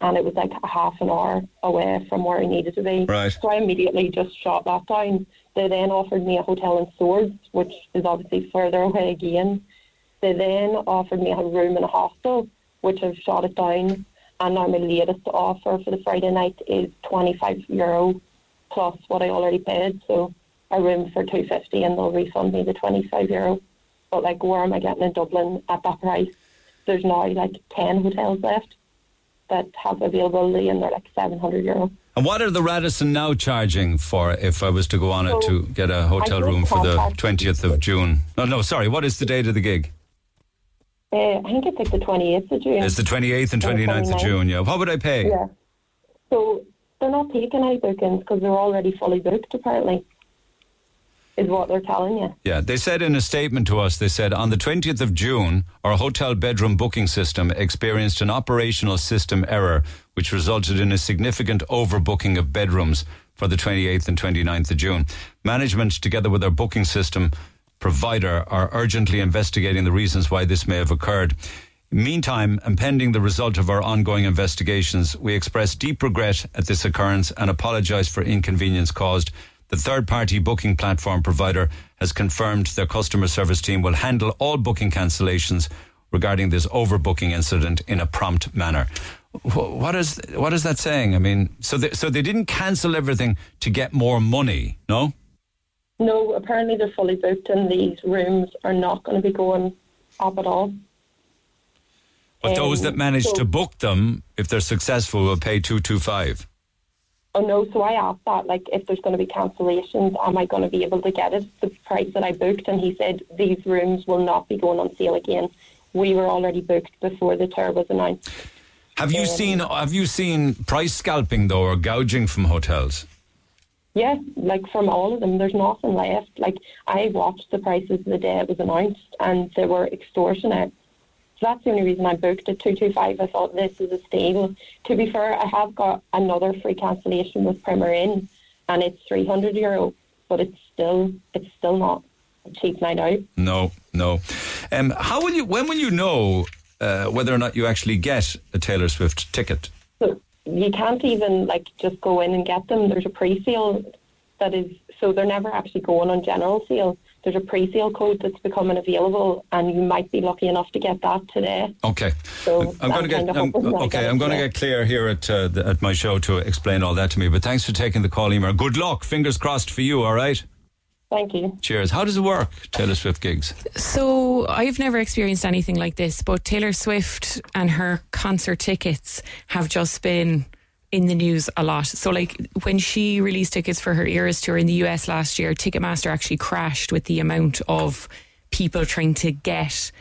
and it was like a half an hour away from where I needed to be. Right. So I immediately just shot that down. They then offered me a hotel in Swords, which is obviously further away again. They then offered me a room in a hostel, which I've shot it down. And now my latest offer for the Friday night is 25 euro plus what I already paid. So a room for 250 and they'll refund me the 25 euro. But like, where am I getting in Dublin at that price? There's now like 10 hotels left that have availability and they're like 700 euro. And what are the Radisson now charging for if I was to go on it to get a hotel room for the 20th of June? No, no, sorry. What is the date of the gig? Uh, I think it's like the 28th of June. It's the 28th and Or 29th of June, yeah. What would I pay? Yeah. So they're not taking any bookings because they're already fully booked apparently. is what they're telling you. Yeah, they said in a statement to us, they said on the 20th of June, our hotel bedroom booking system experienced an operational system error, which resulted in a significant overbooking of bedrooms for the 28th and 29th of June. Management, together with our booking system provider, are urgently investigating the reasons why this may have occurred. Meantime, pending the result of our ongoing investigations, we express deep regret at this occurrence and apologise for inconvenience caused. The third party booking platform provider has confirmed their customer service team will handle all booking cancellations regarding this overbooking incident in a prompt manner. What is what is that saying? I mean, so they, so they didn't cancel everything to get more money, no? No, apparently they're fully booked and these rooms are not going to be going up at all. But those that Um, manage so- to book them, if they're successful, will pay two two five. Oh no, so I asked that, like, if there's going to be cancellations, am I going to be able to get it the price that I booked? And he said these rooms will not be going on sale again. We were already booked before the tour was announced. Have you seen have you seen price scalping though or gouging from hotels? Yeah, like from all of them, there's nothing left. Like I watched the prices the day it was announced, and they were extortionate. So that's the only reason I booked at two two five. I thought this is a steal. To be fair, I have got another free cancellation with Premier Inn, and it's three hundred euro, but it's still it's still not a cheap night out. No, no. Um, how will you? When will you know uh, whether or not you actually get a Taylor Swift ticket? So you can't even like just go in and get them. There's a pre-sale that is so they're never actually going on general sale. There's a pre-sale code that's becoming available, and you might be lucky enough to get that today. Okay. So I'm going to get kind of I'm, hoping that I okay. I'm going to get clear here at uh, the, at my show to explain all that to me. But thanks for taking the call, Emer. Good luck. Fingers crossed for you. All right. Thank you. Cheers. How does it work? Taylor Swift gigs. So I've never experienced anything like this, but Taylor Swift and her concert tickets have just been in the news a lot. So like when she released tickets for her Eras tour in the US last year, Ticketmaster actually crashed with the amount of people trying to get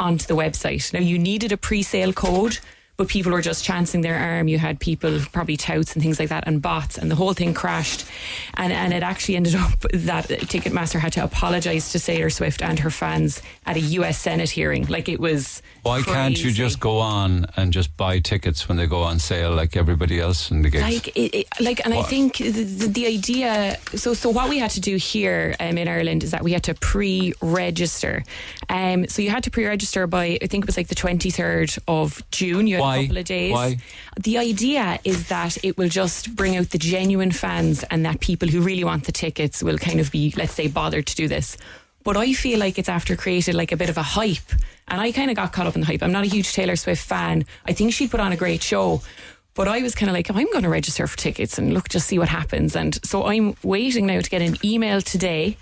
onto the website. Now you needed a pre-sale code, but people were just chancing their arm. You had people, probably touts and things like that, and bots, and the whole thing crashed. And and it actually ended up <laughs> that Ticketmaster had to apologise to Taylor Swift and her fans at a US Senate hearing. Like it was. Why can't you just go on and just buy tickets when they go on sale like everybody else in the gigs? Like, it, it, like, and I think the, the, the idea. So, so what we had to do here um, in Ireland is that we had to pre-register. Um, so you had to pre-register by I think it was like the twenty third of June. You Why? a couple of days. Why? The idea is that it will just bring out the genuine fans, and that people who really want the tickets will kind of be, let's say, bothered to do this. But I feel like it's after created like a bit of a hype. And I kind of got caught up in the hype. I'm not a huge Taylor Swift fan. I think she put on a great show. But I was kind of like, I'm going to register for tickets and look, just see what happens. And so I'm waiting now to get an email today.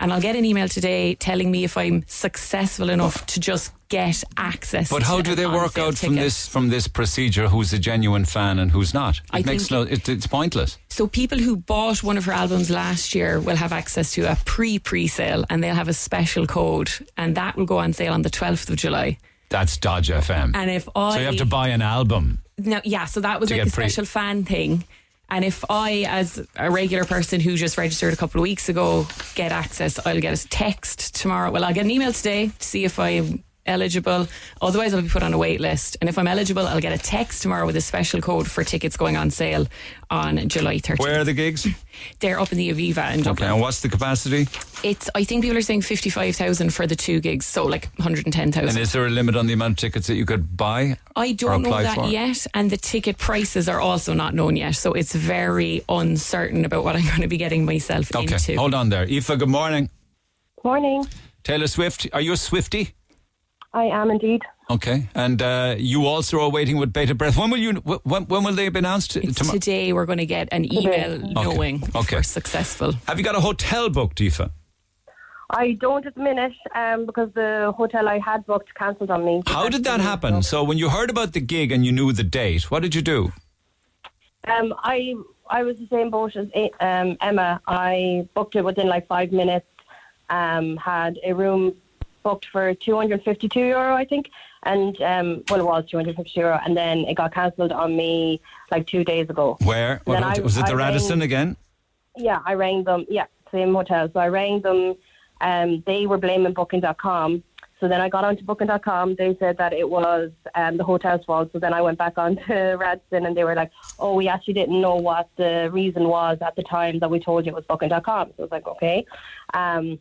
And I'll get an email today telling me if I'm successful enough to just get access. But how do they work out from this from this procedure who's a genuine fan and who's not? It I makes no. It, it's pointless. So people who bought one of her albums last year will have access to a pre pre sale and they'll have a special code and that will go on sale on the 12th of July. That's Dodge FM. And if I so you have to buy an album. No, yeah, so that was like a pre- special fan thing. And if I, as a regular person who just registered a couple of weeks ago, get access, I'll get a text tomorrow. Well, I'll get an email today to see if I'm eligible. Otherwise, I'll be put on a wait list. And if I'm eligible, I'll get a text tomorrow with a special code for tickets going on sale on July 13th. Where are the gigs? <laughs> They're up in the Aviva in Dublin. Okay, Dublin. and what's the capacity? It's, I think people are saying 55,000 for the two gigs, so like 110,000. And is there a limit on the amount of tickets that you could buy? I don't know that for? yet, and the ticket prices are also not known yet, so it's very uncertain about what I'm going to be getting myself Okay, into. hold on there. Aoife, good morning. Morning. Taylor Swift, are you a Swiftie? I am indeed. Okay, and uh, you also are waiting with bated breath. When will you? When, when will they be announced? Tomorrow? Today we're going to get an email knowing if Okay. we're successful. Have you got a hotel booked, Aoife? I don't at the minute um, because the hotel I had booked cancelled on me. How did that happen? So when you heard about the gig and you knew the date, what did you do? Um, I I was the same boat as um, Emma. I booked it within like five minutes. Um, had a room booked for 252 euro, I think, and um, well, it was 252 euro, and then it got cancelled on me like two days ago. Where? What, I- was it the I Radisson rang- again? Yeah, I rang them. Yeah, same hotel. So I rang them. Um, they were blaming Booking.com. So then I got onto Booking.com. They said that it was um, the hotel's fault. So then I went back onto <laughs> Radisson, and they were like, "Oh, we actually didn't know what the reason was at the time that we told you it was Booking.com." So I was like, "Okay." Um,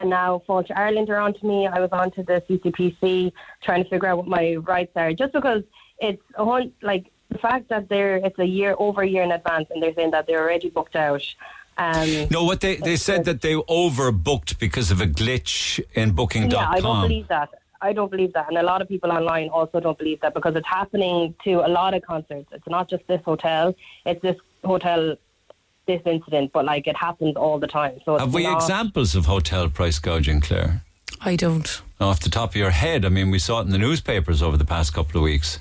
and now Fáilte Ireland are on to me. I was on to the CCPC trying to figure out what my rights are, just because it's a whole like the fact that they're it's a year over a year in advance, and they're saying that they're already booked out. Um, No, what they they said that they overbooked because of a glitch in Booking.com. Yeah, I don't believe that. I don't believe that, and a lot of people online also don't believe that because it's happening to a lot of concerts. It's not just this hotel; it's this hotel, this incident, but like it happens all the time. So it's Have we not, examples of hotel price gouging, Claire? I don't. Off the top of your head, I mean, we saw it in the newspapers over the past couple of weeks.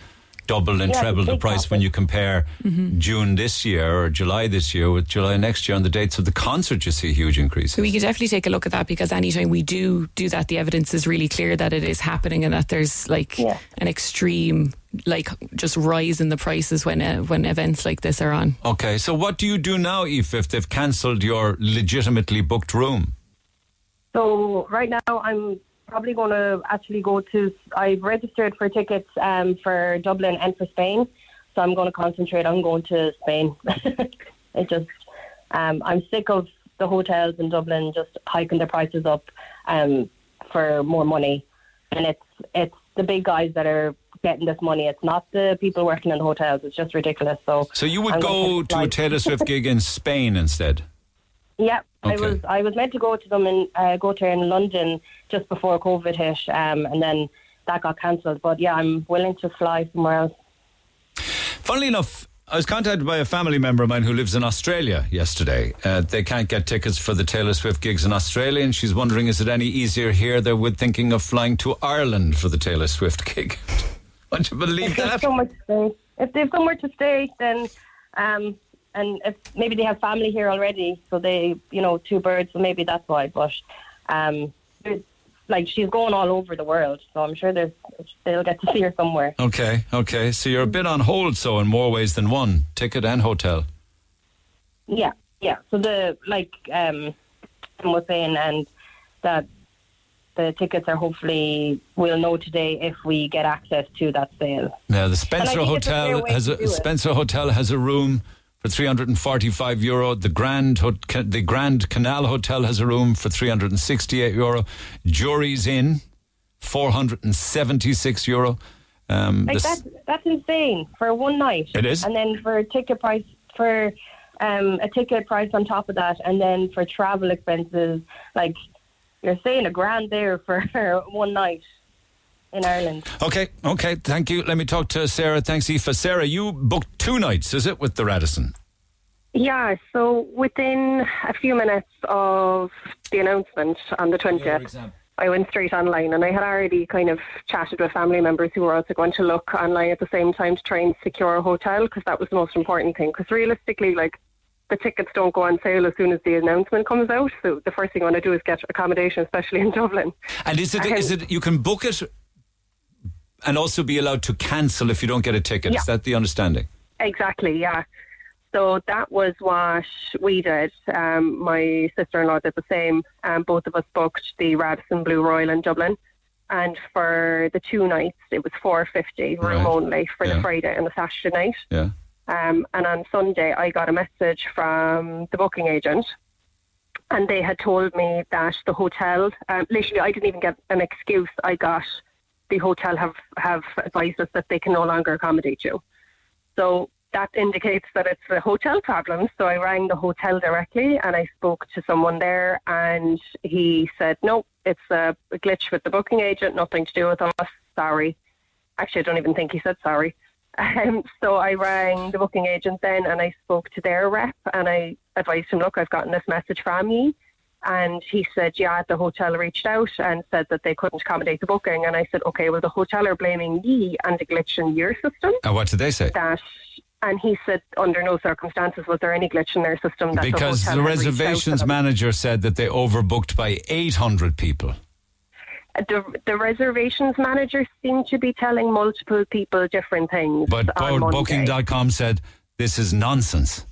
Doubled and Yeah, trebled the big price when you compare Mhm. June this year or July this year with July next year on the dates of the concert. You see huge increases. So we could definitely take a look at that because anytime we do do that, the evidence is really clear that it is happening and that there's like an extreme, like just rise in the prices when uh, when events like this are on. Okay, so what do you do now, Aoife, if they've cancelled your legitimately booked room? So right now, I'm probably going to actually go to. I've registered for tickets um, for Dublin and for Spain, so I'm going to concentrate on going to Spain. <laughs> it just, um, I'm sick of the hotels in Dublin just hiking their prices up um, for more money, and it's it's the big guys that are getting this money. It's not the people working in the hotels. It's just ridiculous. So So you would I'm go gonna a Taylor Swift gig in Spain instead? <laughs> Yeah, I was I was meant to go to them in uh, go to in London just before COVID hit, um, and then that got cancelled. But yeah, I'm willing to fly somewhere else. Funnily enough, I was contacted by a family member of mine who lives in Australia yesterday. Uh, they can't get tickets for the Taylor Swift gigs in Australia, and she's wondering is it any easier here? They're with thinking of flying to Ireland for the Taylor Swift gig. <laughs> Would you believe If that? somewhere to stay, if they have somewhere to stay, then um, and if maybe they have family here already, so they you know two birds, so maybe that's why. But um, like she's going all over the world, so I'm sure there's they'll get to see her somewhere. Okay, okay. So you're a bit on hold, so in more ways than one ticket and hotel. Yeah, yeah. So the like um was saying and that the tickets are hopefully we'll know today if we get access to that sale. Now, the Spencer it's a Hotel has a. Spencer Hotel has a room for 345 euro. The Grand the Grand Canal Hotel has a room for 368 euro. Jurys Inn 476 euro. Um, Like that's that's insane for one night. It is. And then for a ticket price for um a ticket price on top of that and then for travel expenses like you're saying a grand there for <laughs> one night in Ireland. Okay, okay, thank you. Let me talk to Sarah. Thanks, Aoife. Sarah, you booked two nights, is it, with the Radisson? Yeah, so within a few minutes of the announcement on the 20th, I went straight online and I had already kind of chatted with family members who were also going to look online at the same time to try and secure a hotel because that was the most important thing. Because realistically, like, the tickets don't go on sale as soon as the announcement comes out. So the first thing I want to do is get accommodation, especially in Dublin. And is it Um, is it you can book it and also be allowed to cancel if you don't get a ticket? Yeah. Is that the understanding? Exactly, yeah. So that was what we did. Um, my sister-in-law did the same. Um, both of us booked the Radisson Blu Royal in Dublin, and for the two nights, it was four fifty room Right. only for Yeah. the Friday and the Saturday night. Yeah. Um, and on Sunday, I got a message from the booking agent, and they had told me that the hotel. Um, literally, I didn't even get an excuse. I got the hotel have have advised us that they can no longer accommodate you. So that indicates that it's a hotel problem. So I rang the hotel directly and I spoke to someone there, and he said, "No, it's a glitch with the booking agent. Nothing to do with us. Sorry." Actually, I don't even think he said sorry. Um, so I rang the booking agent then, and I spoke to their rep, and I advised him, "Look, I've gotten this message from you." And he said, yeah, the hotel reached out and said that they couldn't accommodate the booking. And I said, okay, well, the hotel are blaming me and the glitch in your system. And what did they say? That, and he said, under no circumstances was there any glitch in their system. That Because the, the hotel had reached out to reservations manager said that they overbooked by 800 people. The, the reservations manager seemed to be telling multiple people different things. But on Monday. Booking.com said this is nonsense.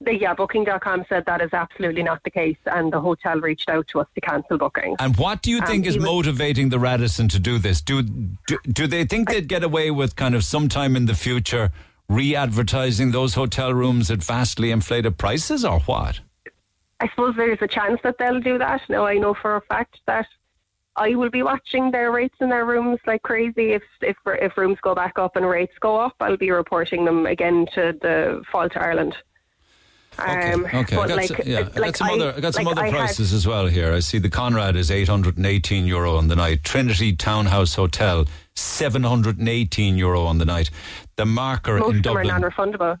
The, yeah, Booking.com said that is absolutely not the case, and the hotel reached out to us to cancel booking. And what do you Um, think is was- motivating the Radisson to do this? Do, do do they think they'd get away with kind of sometime in the future re-advertising those hotel rooms at vastly inflated prices, or what? I suppose there's a chance that they'll do that. Now, I know for a fact that I will be watching their rates in their rooms like crazy. If if if rooms go back up and rates go up, I'll be reporting them again to the Fáilte Ireland. Um, Okay, I got, like, some, yeah, I got some I- other, I got some like other I had- prices as well here. I see the Conrad is 818 euro on the night. Trinity Townhouse Hotel 718 euro on the night. The Marker most in of them are Dublin. non-refundable.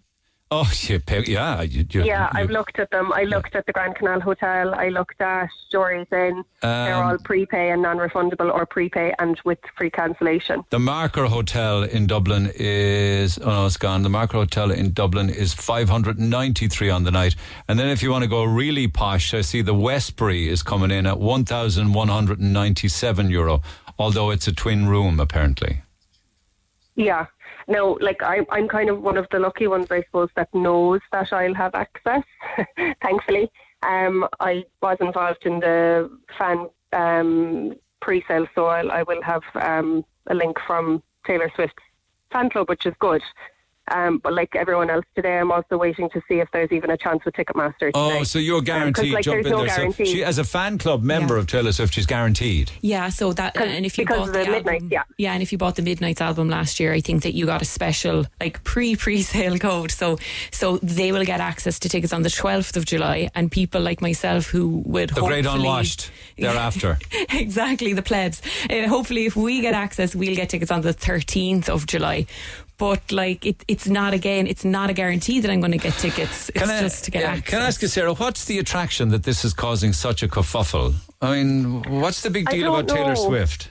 Oh, <laughs> pay, yeah, you, you, yeah, you- I've looked at them. I looked at the Grand Canal Hotel. I looked at Stories Inn. They're Um, all prepay and non-refundable, or prepay and with free cancellation. The Marker Hotel in Dublin is oh no, it's gone. The Marker Hotel in Dublin is five hundred ninety three on the night, and then if you want to go really posh, I see the Westbury is coming in at one thousand one hundred and ninety seven euro, although it's a twin room apparently. Yeah. No, like I, I'm kind of one of the lucky ones, I suppose, that knows that I'll have access. <laughs> Thankfully, um, I was involved in the fan um, pre-sale, so I'll, I will have um, a link from Taylor Swift's fan club, which is good. Um, but like everyone else today, I'm also waiting to see if there's even a chance with Ticketmaster. Oh, today. so you're Um, 'cause, guaranteed like, jump there's in no there. So guarantee. she, as a fan club member of Taylor Swift, she's guaranteed. Yeah, so that and if you bought of the Midnights, album, yeah. yeah, and if you bought the Midnights album last year, I think that you got a special like pre pre sale code. So so they will get access to tickets on the twelfth of July, and people like myself who would The great hopefully- unwashed <laughs> thereafter. <laughs> exactly the plebs. Uh, hopefully, if we get access, we'll get tickets on the thirteenth of July. But like it, it's not again, it's not a guarantee that I'm going to get tickets. It's Can I, just to get yeah, access. can I ask you, Sarah, what's the attraction that this is causing such a kerfuffle? I mean, what's the big deal about don't Taylor. Swift?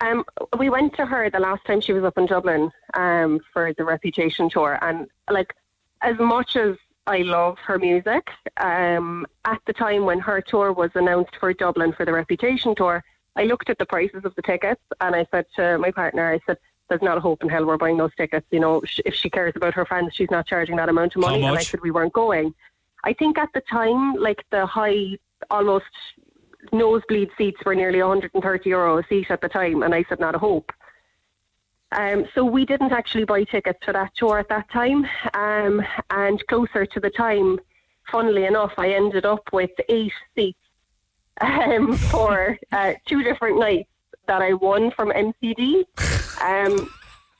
Um, we went to her the last time she was up in Dublin um, for the Reputation tour, and like as much as I love her music, um, at the time when her tour was announced for Dublin for the Reputation tour, I looked at the prices of the tickets and I said to my partner, I said, "There's not a hope in hell we're buying those tickets. You know, sh- if she cares about her fans, she's not charging that amount of money." And I said we weren't going. I think at the time, like the high, almost nosebleed seats were nearly 130 euro a seat at the time, and I said not a hope. Um, so we didn't actually buy tickets for that tour at that time, um, and closer to the time, funnily enough, I ended up with eight seats <laughs> um, for uh, two different nights that I won from MCD. Um,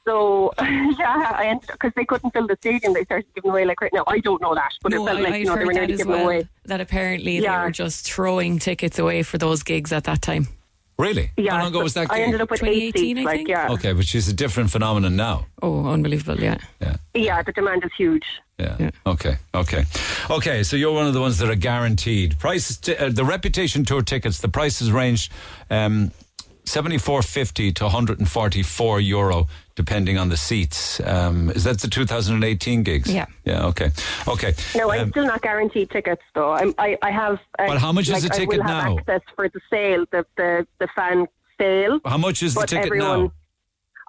so <laughs> yeah, I ended up because they couldn't fill the stadium. They started giving away like right now. I don't know that, but no, it felt I, like I'd you know they heard were that nearly as giving well. away. That apparently Yeah. they were just throwing tickets away for those gigs at that time. Really? Yeah, How long ago was that I ended up with eight 2018, seats. I Like think. yeah, Okay, but she's a different phenomenon now. Oh, unbelievable! Yeah. Yeah. yeah, the demand is huge. Yeah. Okay. Okay. Okay. So you're one of the ones that are guaranteed. Prices. T- uh, the Reputation Tour tickets. The prices range um, seventy four fifty to one hundred and forty four euro, depending on the seats. Um, is that the 2018 gigs? Yeah. Yeah. Okay. Okay. No, I'm Um, still not guaranteed tickets though. I'm, I I have. Uh, But how much is like, the ticket I will have now? access for the sale, the the the fan sale. how much is the but ticket everyone, now?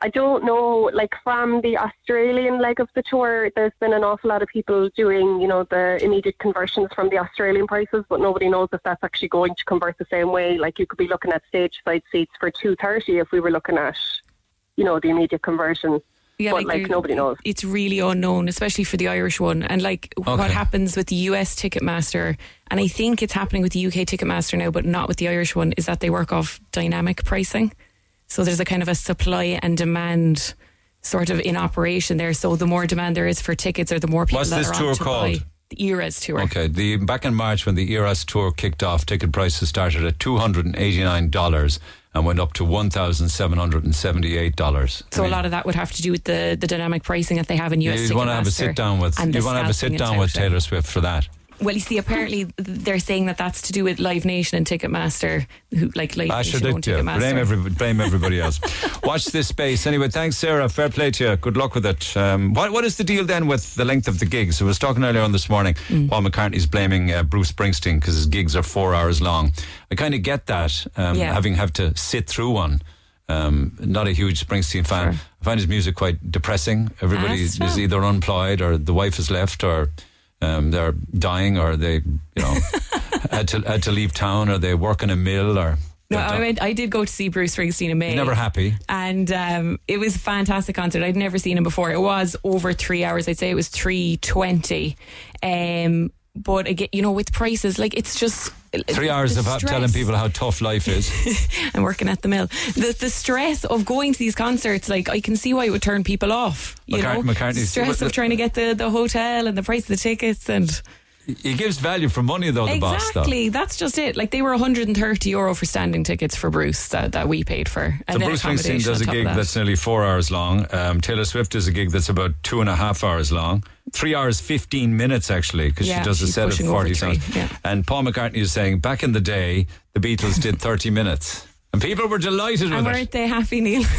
I don't know. Like from the Australian leg of the tour, there's been an awful lot of people doing, you know, the immediate conversions from the Australian prices, but nobody knows if that's actually going to convert the same way. Like you could be looking at stage side seats for two thirty if we were looking at, you know, the immediate conversion. but like, there- nobody knows. It's really unknown, especially for the Irish one. And like what happens with the US Ticketmaster, and I think it's happening with the UK Ticketmaster now, but not with the Irish one, is that they work off dynamic pricing. So there's a kind of a supply and demand sort of in operation there. So the more demand there is for tickets, or the more people What's that this are tour to called? buy. The Eras tour. Okay, the back in March when the Eras tour kicked off, ticket prices started at two hundred and eighty nine dollars and went up to one thousand seven hundred and seventy eight dollars. So a lot of that would have to do with the, the dynamic pricing that they have in US you want to have a sit down with you want to have a sit down with. Taylor Swift for that. Well, you see, apparently they're saying that that's to do with Live Nation and Ticketmaster, who like Live I should Nation own do Blame, every, blame everybody else. <laughs> Watch this space. Anyway, thanks, Sarah. Fair play to you. Good luck with it. Um, what, what is the deal then with the length of the gigs? I was talking earlier on this morning. Mm. Paul McCartney's blaming uh, Bruce Springsteen because his gigs are four hours long. I kind of get that, um, Yeah. having have to sit through one. Um, not a huge Springsteen fan. I find his music quite depressing. Everybody Ah, is either unemployed or the wife has left or Um, they're dying, or they, you know, <laughs> had to had to leave town, or they work in a mill, or No, I, went, I did go to see Bruce Springsteen in May. never happy. and um, it was a fantastic concert. I'd never seen him before. It was over three hours. I'd say it was three twenty. Um, but again, you know, with prices, like it's just uh, Three hours of stress. telling people how tough life is. <laughs> I'm working at the mill. The the stress of going to these concerts, like I can see why it would turn people off. You McCart- know, McCartney's- stress of trying to get the, the hotel and the price of the tickets and He gives value for money, though. The boss, though. exactly. That's just it. Like they were 130 euro for standing tickets for Bruce that, that we paid for, and So Bruce Springsteen does a on top of gig that. that's nearly four hours long. Um, Taylor Swift is a gig that's about two and a half hours long. Three hours, 15 minutes, actually, because Yeah, she does a set of 40 songs. yeah. And Paul McCartney is saying, back in the day, the Beatles did 30 minutes. And people were delighted And with it. weren't they happy, Neil? <laughs>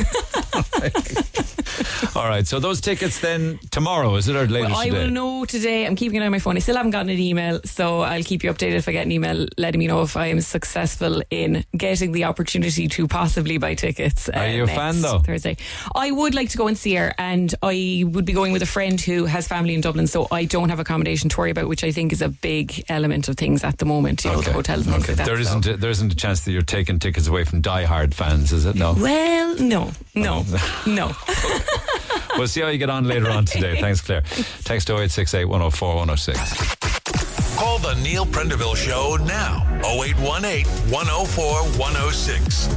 <laughs> All right, so those tickets then tomorrow, is it, or later Well, I today? will know today. I'm keeping an eye on my phone. I still haven't gotten an email, so I'll keep you updated if I get an email letting me know if I am successful in getting the opportunity to possibly buy tickets. uh, Are you a fan, though? Thursday. I would like to go and see her, and I would be going with a friend who has family in Dublin, so I don't have accommodation to worry about, which I think is a big element of things at the moment. You know, the hotels and things like that. There so. isn't, a, there isn't a chance that you're taking tickets away from die-hard fans, is it? No. Well, no, no, oh. no. <laughs> <laughs> we'll see how you get on later on today. Thanks, Claire. Text 0868 104 106. Call the Neil Prendeville Show now. 0818 104 106.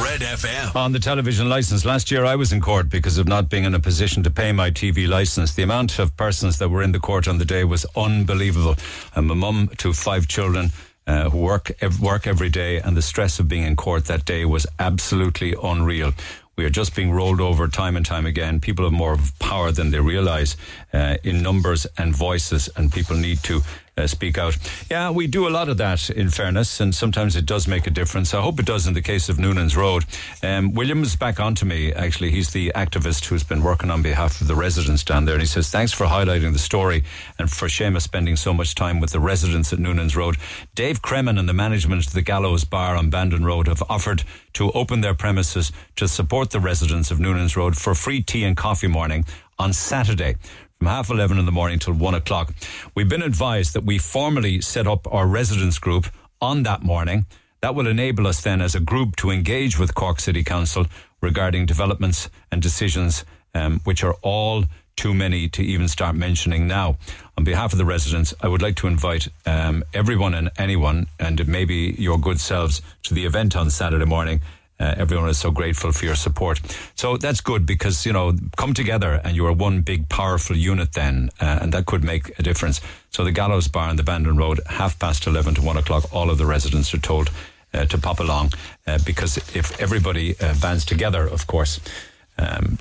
Red FM. On the television license, last year I was in court because of not being in a position to pay my TV license. The amount of persons that were in the court on the day was unbelievable. I'm a mum to five children. Uh, work work every day, and the stress of being in court that day was absolutely unreal. We are just being rolled over time and time again. People have more power than they realise uh, in numbers and voices, and people need to uh, speak out. Yeah, we do a lot of that, in fairness, and sometimes it does make a difference. I hope it does in the case of Noonan's Road. Um, William's back on to me, actually. He's the activist who's been working on behalf of the residents down there, and he says, Thanks for highlighting the story and for Seamus spending so much time with the residents at Noonan's Road. Dave Kremen and the management of the Gallows Bar on Bandon Road have offered to open their premises to support the residents of Noonan's Road for free tea and coffee morning on Saturday from half 11 in the morning till 1 o'clock. We've been advised that we formally set up our residents group on that morning. That will enable us then as a group to engage with Cork City Council regarding developments and decisions um, which are all too many to even start mentioning now. On behalf of the residents, I would like to invite um, everyone and anyone, and maybe your good selves, to the event on Saturday morning. Uh, everyone is so grateful for your support. So that's good because, you know, come together and you are one big, powerful unit then, uh, and that could make a difference. So the Gallows Bar on the Bandon Road, half past 11 to 1 o'clock, all of the residents are told uh, to pop along uh, because if everybody uh, bands together, of course, um,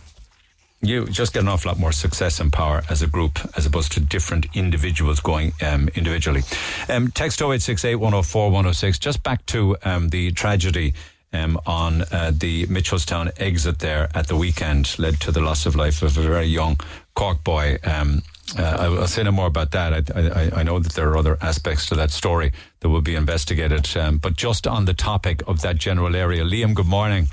you just get an awful lot more success and power as a group as opposed to different individuals going um, individually. Um, text 0868 104 106. Just back to um, the tragedy um, on uh, the Mitchellstown exit there at the weekend led to the loss of life of a very young Cork boy. Um, uh, I'll say no more about that. I, I, I know that there are other aspects to that story that will be investigated. Um, but just on the topic of that general area, Liam, good morning.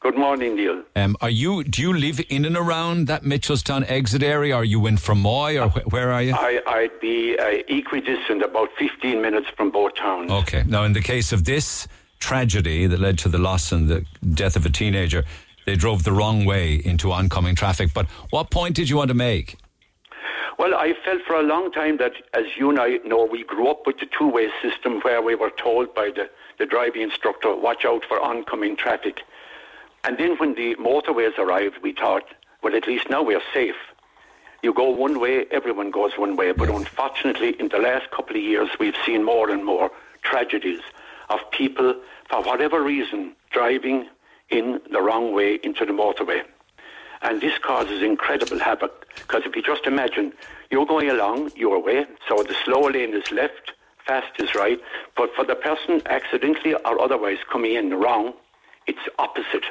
Good morning, Neil. Um, are you? Do you live in and around that Mitchellstown exit area? Are you in Fermoy or wh- where are you? I, I'd be uh, equidistant, about 15 minutes from both towns. Okay. Now, in the case of this tragedy that led to the loss and the death of a teenager, they drove the wrong way into oncoming traffic. But what point did you want to make? Well, I felt for a long time that, as you and I know, we grew up with the two-way system where we were told by the, the driving instructor, watch out for oncoming traffic. And then when the motorways arrived, we thought, well, at least now we're safe. You go one way, everyone goes one way. But unfortunately, in the last couple of years, we've seen more and more tragedies of people, for whatever reason, driving in the wrong way into the motorway. And this causes incredible havoc. Because if you just imagine, you're going along your way, so the slow lane is left, fast is right. But for the person accidentally or otherwise coming in wrong, it's opposite.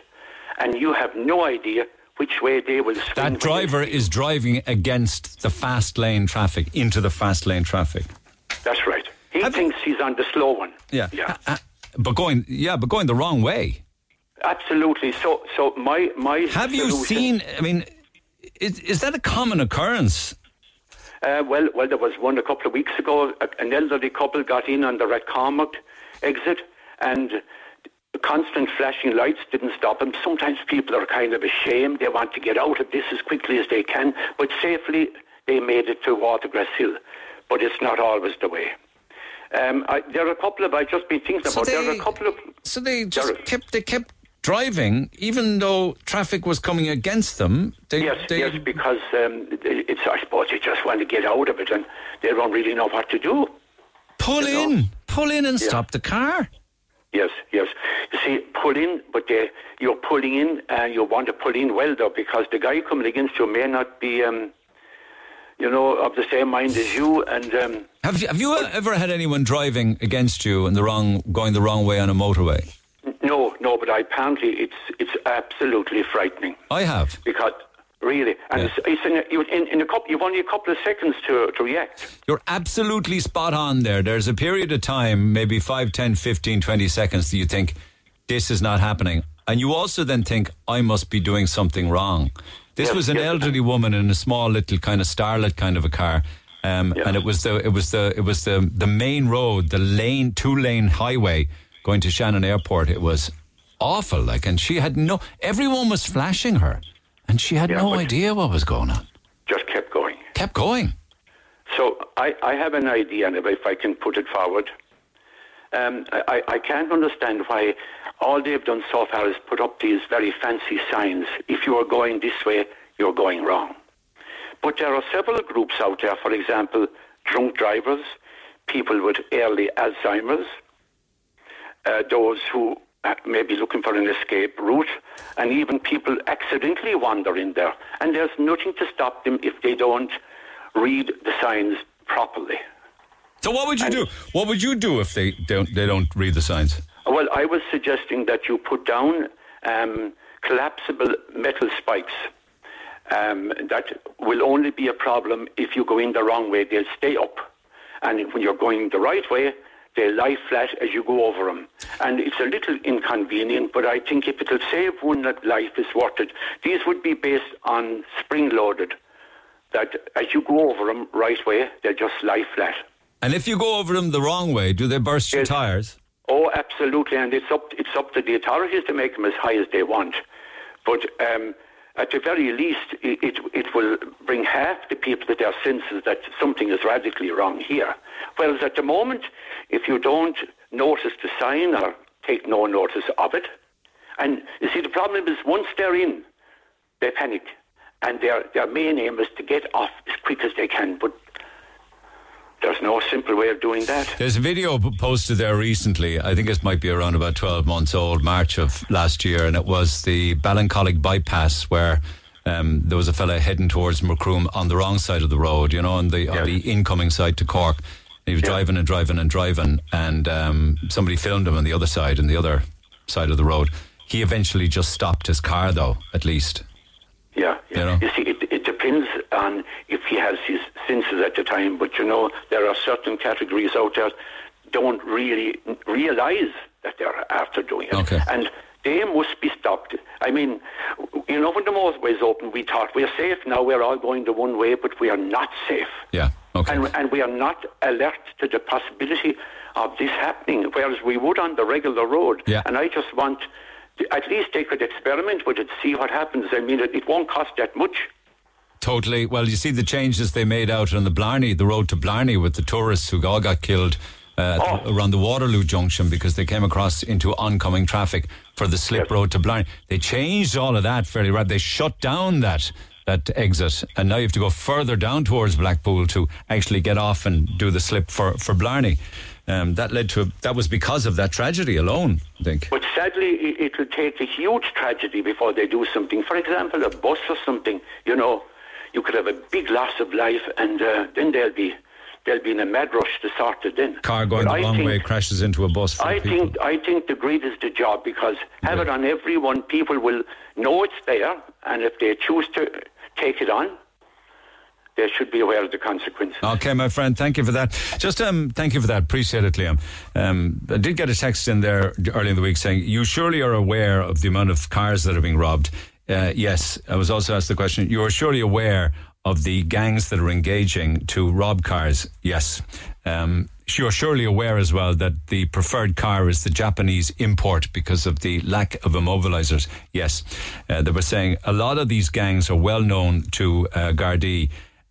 And you have no idea which way they will swing. That driver is driving against the fast lane traffic, into the fast lane traffic. That's right. He thinks he's on the slow one. Yeah. Yeah. But going, yeah, but going the wrong way. Absolutely. So, so my my. Have you seen? I mean, is, is that a common occurrence? Uh, well, well, there was one a couple of weeks ago. An elderly couple got in on the Rathcormac exit, and constant flashing lights didn't stop them. Sometimes people are kind of ashamed; they want to get out of this as quickly as they can, but safely they made it to Watergrass Hill. But it's not always the way. Um, I, there are a couple of I've just been thinking So about. there are a couple of So they just kept they kept driving even though traffic was coming against them. They, yes, they, yes, because um, it's I suppose they just want to get out of it, and they don't really know what to do. pull in, pull in and Yeah. stop the car. Yes, yes. You see, pull in, but they, you're pulling in, and you want to pull in well, though, because the guy coming against you may not be, um, you know, of the same mind as you. And um, Have you have you ever had anyone driving against you in the wrong going the wrong way on a motorway? no, no, but I, apparently it's it's absolutely frightening I have. because really, and it's, it's in, in, in a couple, you've only a couple of seconds to, to react. You're absolutely spot on there. There's a period of time, maybe 5, 10, 15, 20 seconds, that you think, this is not happening. And you also then think, I must be doing something wrong. This Yes, was an yes. elderly woman in a small little kind of starlet kind of a car. Um, And it was the it was the it was the the main road, the lane two lane highway going to Shannon Airport. It was awful, like, and she had no. Everyone was flashing her, and she had Yeah, no idea what was going on. Just kept going. Kept going. So I, I have an idea, and if I can put it forward, um, I, I can't understand why all they've done so far is put up these very fancy signs. If you are going this way, you're going wrong. But there are several groups out there, for example, drunk drivers, people with early Alzheimer's, uh, those who may be looking for an escape route, and even people accidentally wander in there. And there's nothing to stop them if they don't read the signs properly. So what would you do? What would you do if they don't they don't read the signs? Well, I was suggesting that you put down um, collapsible metal spikes. Um, that will only be a problem if you go in the wrong way. They'll stay up. And when you're going the right way, they lie flat as you go over them. And it's a little inconvenient, but I think if it'll save one life, it's worth it. These would be based on spring loaded, that as you go over them right way, they'll just lie flat. And if you go over them the wrong way, do they burst your tires? Oh, absolutely, and it's up it's up to the authorities to make them as high as they want. But um, at the very least, it, it it will bring half the people to their senses that something is radically wrong here. Whereas at the moment, if you don't notice the sign or take no notice of it, and you see the problem is once they're in, they panic, and their their main aim is to get off as quick as they can. But there's no simple way of doing that. There's a video posted there recently. I think it might be around about 12 months old, March of last year, and it was the Ballincollig bypass where um, there was a fella heading towards Macroom on the wrong side of the road, you know, on the on the incoming side to Cork. And he was driving and driving and driving, and um, somebody filmed him on the other side, on the other side of the road. He eventually just stopped his car, though, at least. Yeah, yeah. You, see, it, it depends on if he has his senses at the time. But you know, there are certain categories out there don't really realise that they're after doing it, Okay. and they must be stopped. I mean, you know, when the motorways open, we thought we're safe now. We're all going the one way, but we are not safe. Yeah. Okay. And, and we are not alert to the possibility of this happening, whereas we would on the regular road. Yeah. And I just want, at least they could experiment with it, see what happens. I mean, it, it won't cost that much. Totally. Well, you see the changes they made out on the Blarney, the road to Blarney, with the tourists who all got killed uh, the- around the Waterloo Junction because they came across into oncoming traffic for the slip road to Blarney. They changed all of that fairly right. They shut down that that exit, and now you have to go further down towards Blackpool to actually get off and do the slip for for Blarney. Um, that led to a, that was because of that tragedy alone. I think. But sadly, it, it will take a huge tragedy before they do something. For example, a bus or something. You know, you could have a big loss of life, and uh, then they'll be they'll be in a mad rush to sort it then. Car going But the I wrong think- way crashes into a bus. I people. think I think the grid is the job because have it on everyone. People will know it's there, and if they choose to take it on, they should be aware of the consequences. Okay, my friend, thank you for that. Just um, thank you for that. Appreciate it, Liam. Um, I did get a text in there early in the week saying you surely are aware of the amount of cars that are being robbed. Uh, yes, I was also asked the question. You are surely aware of the gangs that are engaging to rob cars. Yes. Um, you're surely aware as well that the preferred car is the Japanese import because of the lack of immobilizers. Yes. Uh, they were saying a lot of these gangs are well known to uh.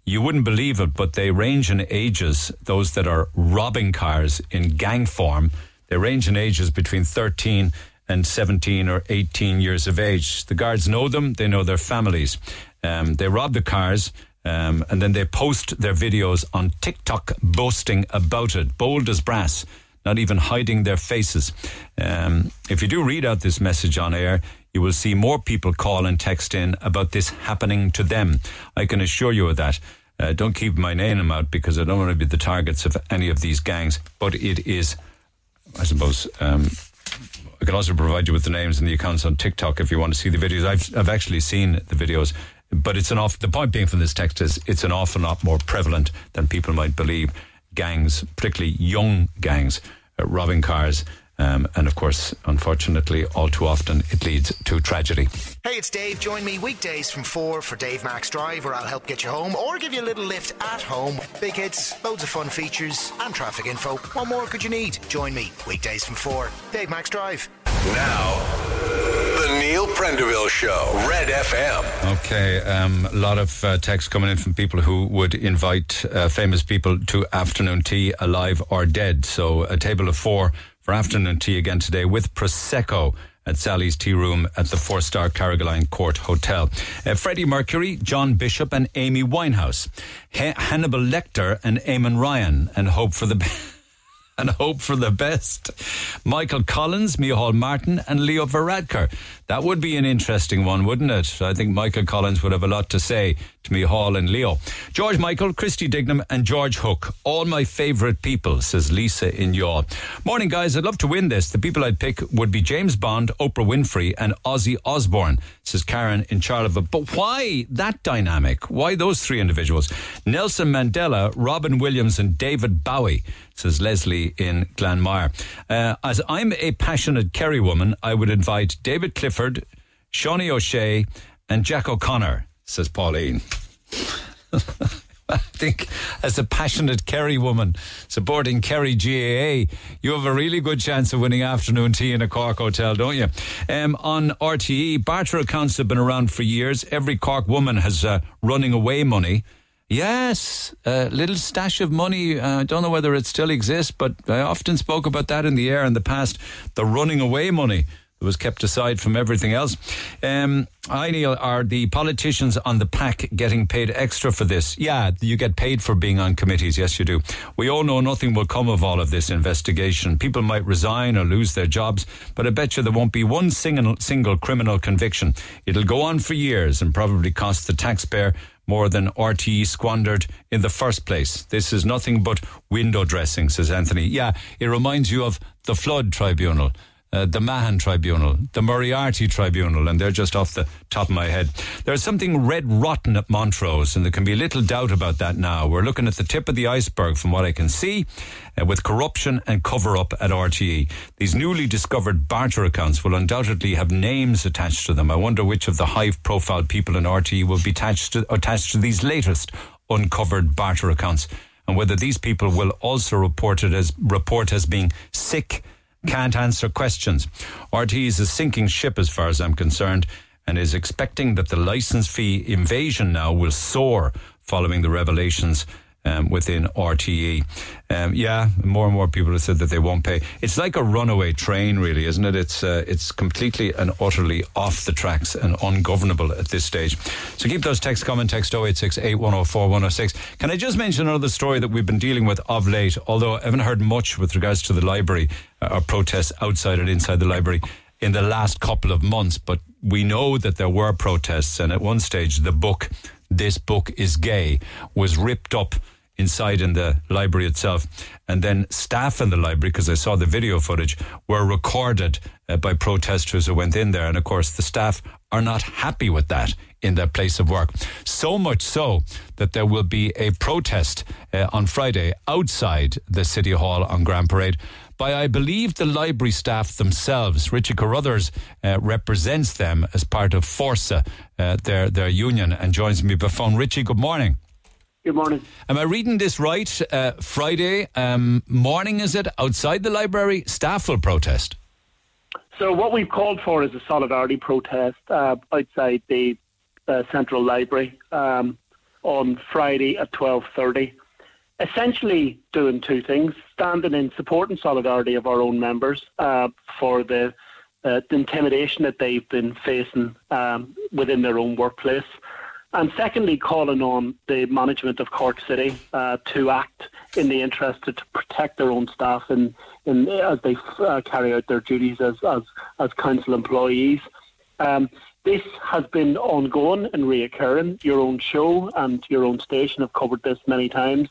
You wouldn't believe it, but they range in ages, those that are robbing cars in gang form, they range in ages between 13 and 17 or 18 years of age. The guards know them, they know their families. Um, they rob the cars. Um, and then they post their videos on TikTok boasting about it, bold as brass, not even hiding their faces. Um, if you do read out this message on air, you will see more people call and text in about this happening to them. I can assure you of that. Uh, don't keep my name out because I don't want to be the targets of any of these gangs, but it is, I suppose, um, I can also provide you with the names and the accounts on TikTok if you want to see the videos. I've, I've actually seen the videos but it's an off. The point being from this text is it's an awful lot more prevalent than people might believe. Gangs, particularly young gangs, uh, robbing cars. Um, and of course, unfortunately, all too often it leads to tragedy. Hey, it's Dave. Join me weekdays from 4 for Dave Max Drive, where I'll help get you home or give you a little lift at home. Big hits, loads of fun features, and traffic info. What more could you need? Join me weekdays from 4. Dave Max Drive. Now, the Neil Prendeville Show, Red FM. Okay, um, a lot of uh, texts coming in from people who would invite uh, famous people to afternoon tea, alive or dead. So, a table of four for afternoon tea again today with Prosecco at Sally's Tea Room at the four star Carrigaline Court Hotel. Uh, Freddie Mercury, John Bishop, and Amy Winehouse. Ha- Hannibal Lecter and Eamon Ryan, and hope for the <laughs> best. And hope for the best. Michael Collins, Micheál Martin, and Leo Varadkar. That would be an interesting one, wouldn't it? I think Michael Collins would have a lot to say to Micheál and Leo. George Michael, Christy Dignam, and George Hook. All my favourite people, says Lisa in Youghal. Morning, guys. I'd love to win this. The people I'd pick would be James Bond, Oprah Winfrey, and Ozzy Osbourne, says Karen in Charleville. But why that dynamic? Why those three individuals? Nelson Mandela, Robin Williams, and David Bowie, says Leslie in Glanmire. Uh, as I'm a passionate Kerry woman, I would invite David Clifford. Seánie O'Shea, and Jack O'Connor, says Pauline. <laughs> I think as a passionate Kerry woman supporting Kerry GAA, you have a really good chance of winning afternoon tea in a Cork hotel, don't you? Um, on RTE, barter accounts have been around for years. Every Cork woman has uh, running away money. Yes, a little stash of money. Uh, I don't know whether it still exists, but I often spoke about that in the air in the past. The running away money that was kept aside from everything else. Um, I, Neil, are the politicians on the PAC getting paid extra for this? Yeah, you get paid for being on committees. Yes, you do. We all know nothing will come of all of this investigation. People might resign or lose their jobs, but I bet you there won't be one single, single criminal conviction. It'll go on for years and probably cost the taxpayer more than RTE squandered in the first place. This is nothing but window dressing, says Anthony. Yeah, it reminds you of the Flood Tribunal uh, the Mahon Tribunal, the Moriarty Tribunal, and they're just off the top of my head. There's something red rotten at Montrose, and there can be little doubt about that now. We're looking at the tip of the iceberg from what I can see, uh, with corruption and cover up at RTE. These newly discovered barter accounts will undoubtedly have names attached to them. I wonder which of the high profile people in RTE will be attached to, attached to these latest uncovered barter accounts, and whether these people will also report it as report as being sick can't answer questions. RTE is a sinking ship as far as I'm concerned and is expecting that the license fee invasion now will soar following the revelations um, within RTE. Um, yeah, more and more people have said that they won't pay. It's like a runaway train, really, isn't it? It's uh, it's completely and utterly off the tracks and ungovernable at this stage. So keep those texts coming. Text 086 106. Can I just mention another story that we've been dealing with of late? Although I haven't heard much with regards to the library uh, or protests outside and inside the library in the last couple of months, but we know that there were protests, and at one stage the book this book is gay was ripped up inside in the library itself. And then staff in the library, because I saw the video footage, were recorded uh, by protesters who went in there. And of course, the staff are not happy with that in their place of work. So much so that there will be a protest uh, on Friday outside the City Hall on Grand Parade by, I believe, the library staff themselves. Richy Carruthers uh, represents them as part of Fórsa, uh, their their union, and joins me by phone. Richy, good morning. Good morning. Am I reading this right? Uh, Friday um, morning, is it? Outside the library, staff will protest. So what we've called for is a solidarity protest uh, outside the uh, Central Library um, on Friday at twelve thirty. Essentially, doing two things: standing in support and solidarity of our own members uh, for the, uh, the intimidation that they've been facing um, within their own workplace, and secondly, calling on the management of Cork City uh, to act in the interest to, to protect their own staff and as they uh, carry out their duties as as, as council employees. Um, this has been ongoing and reoccurring. Your own show and your own station have covered this many times,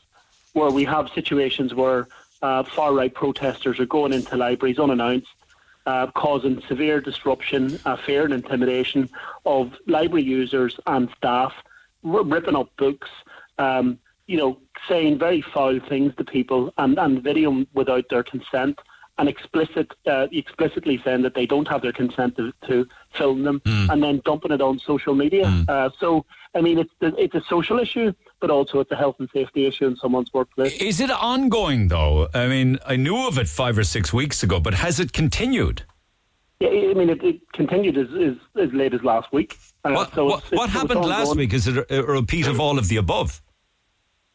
where we have situations where uh, far right protesters are going into libraries unannounced, uh, causing severe disruption, uh, fear, and intimidation of library users and staff, r- ripping up books. Um, you know, saying very foul things to people and, and videoing without their consent and explicit, uh, explicitly saying that they don't have their consent to, to film them and then dumping it on social media. Uh, so, I mean, it's, it's a social issue, but also it's a health and safety issue in someone's workplace. Is it ongoing though? I mean, I knew of it five or six weeks ago, but has it continued? Yeah, I mean, it, it continued as, as, as late as last week. Uh, What, so what, it's- what it's happened last week? Is it a, a repeat of all of the above?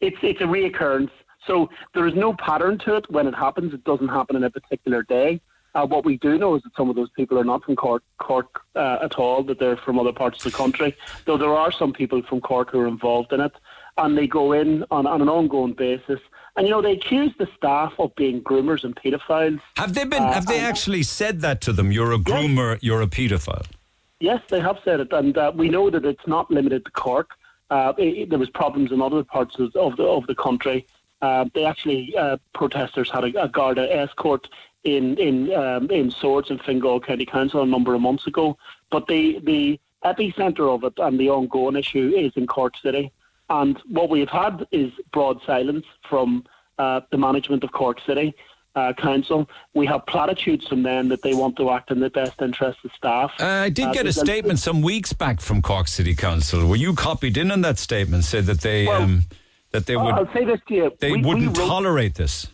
It's it's a reoccurrence. So there is no pattern to it. When it happens, it doesn't happen in a particular day. Uh, what we do know is that some of those people are not from Cork, Cork uh, at all; that they're from other parts of the country. Though there are some people from Cork who are involved in it, and they go in on, on an ongoing basis. And you know, they accuse the staff of being groomers and paedophiles. Have they been? Uh, have they actually said that to them? You're a groomer. You're a paedophile. Yes, they have said it, and uh, we know that it's not limited to Cork. Uh, it, it- there was problems in other parts of, of the of the country. Uh, they actually uh, protesters had a, a Garda escort in in um, in Swords and Fingal County Council a number of months ago. But the the epicenter of it and the ongoing issue is in Cork City. And what we've had is broad silence from uh, the management of Cork City uh, Council. We have platitudes from them that they want to act in the best interest of staff. Uh, I did Uh, get a statement some weeks back from Cork City Council. Were you copied in on that statement? Said that they Well, um, that they would I'll say this to you. they We- we wouldn't wrote- tolerate this.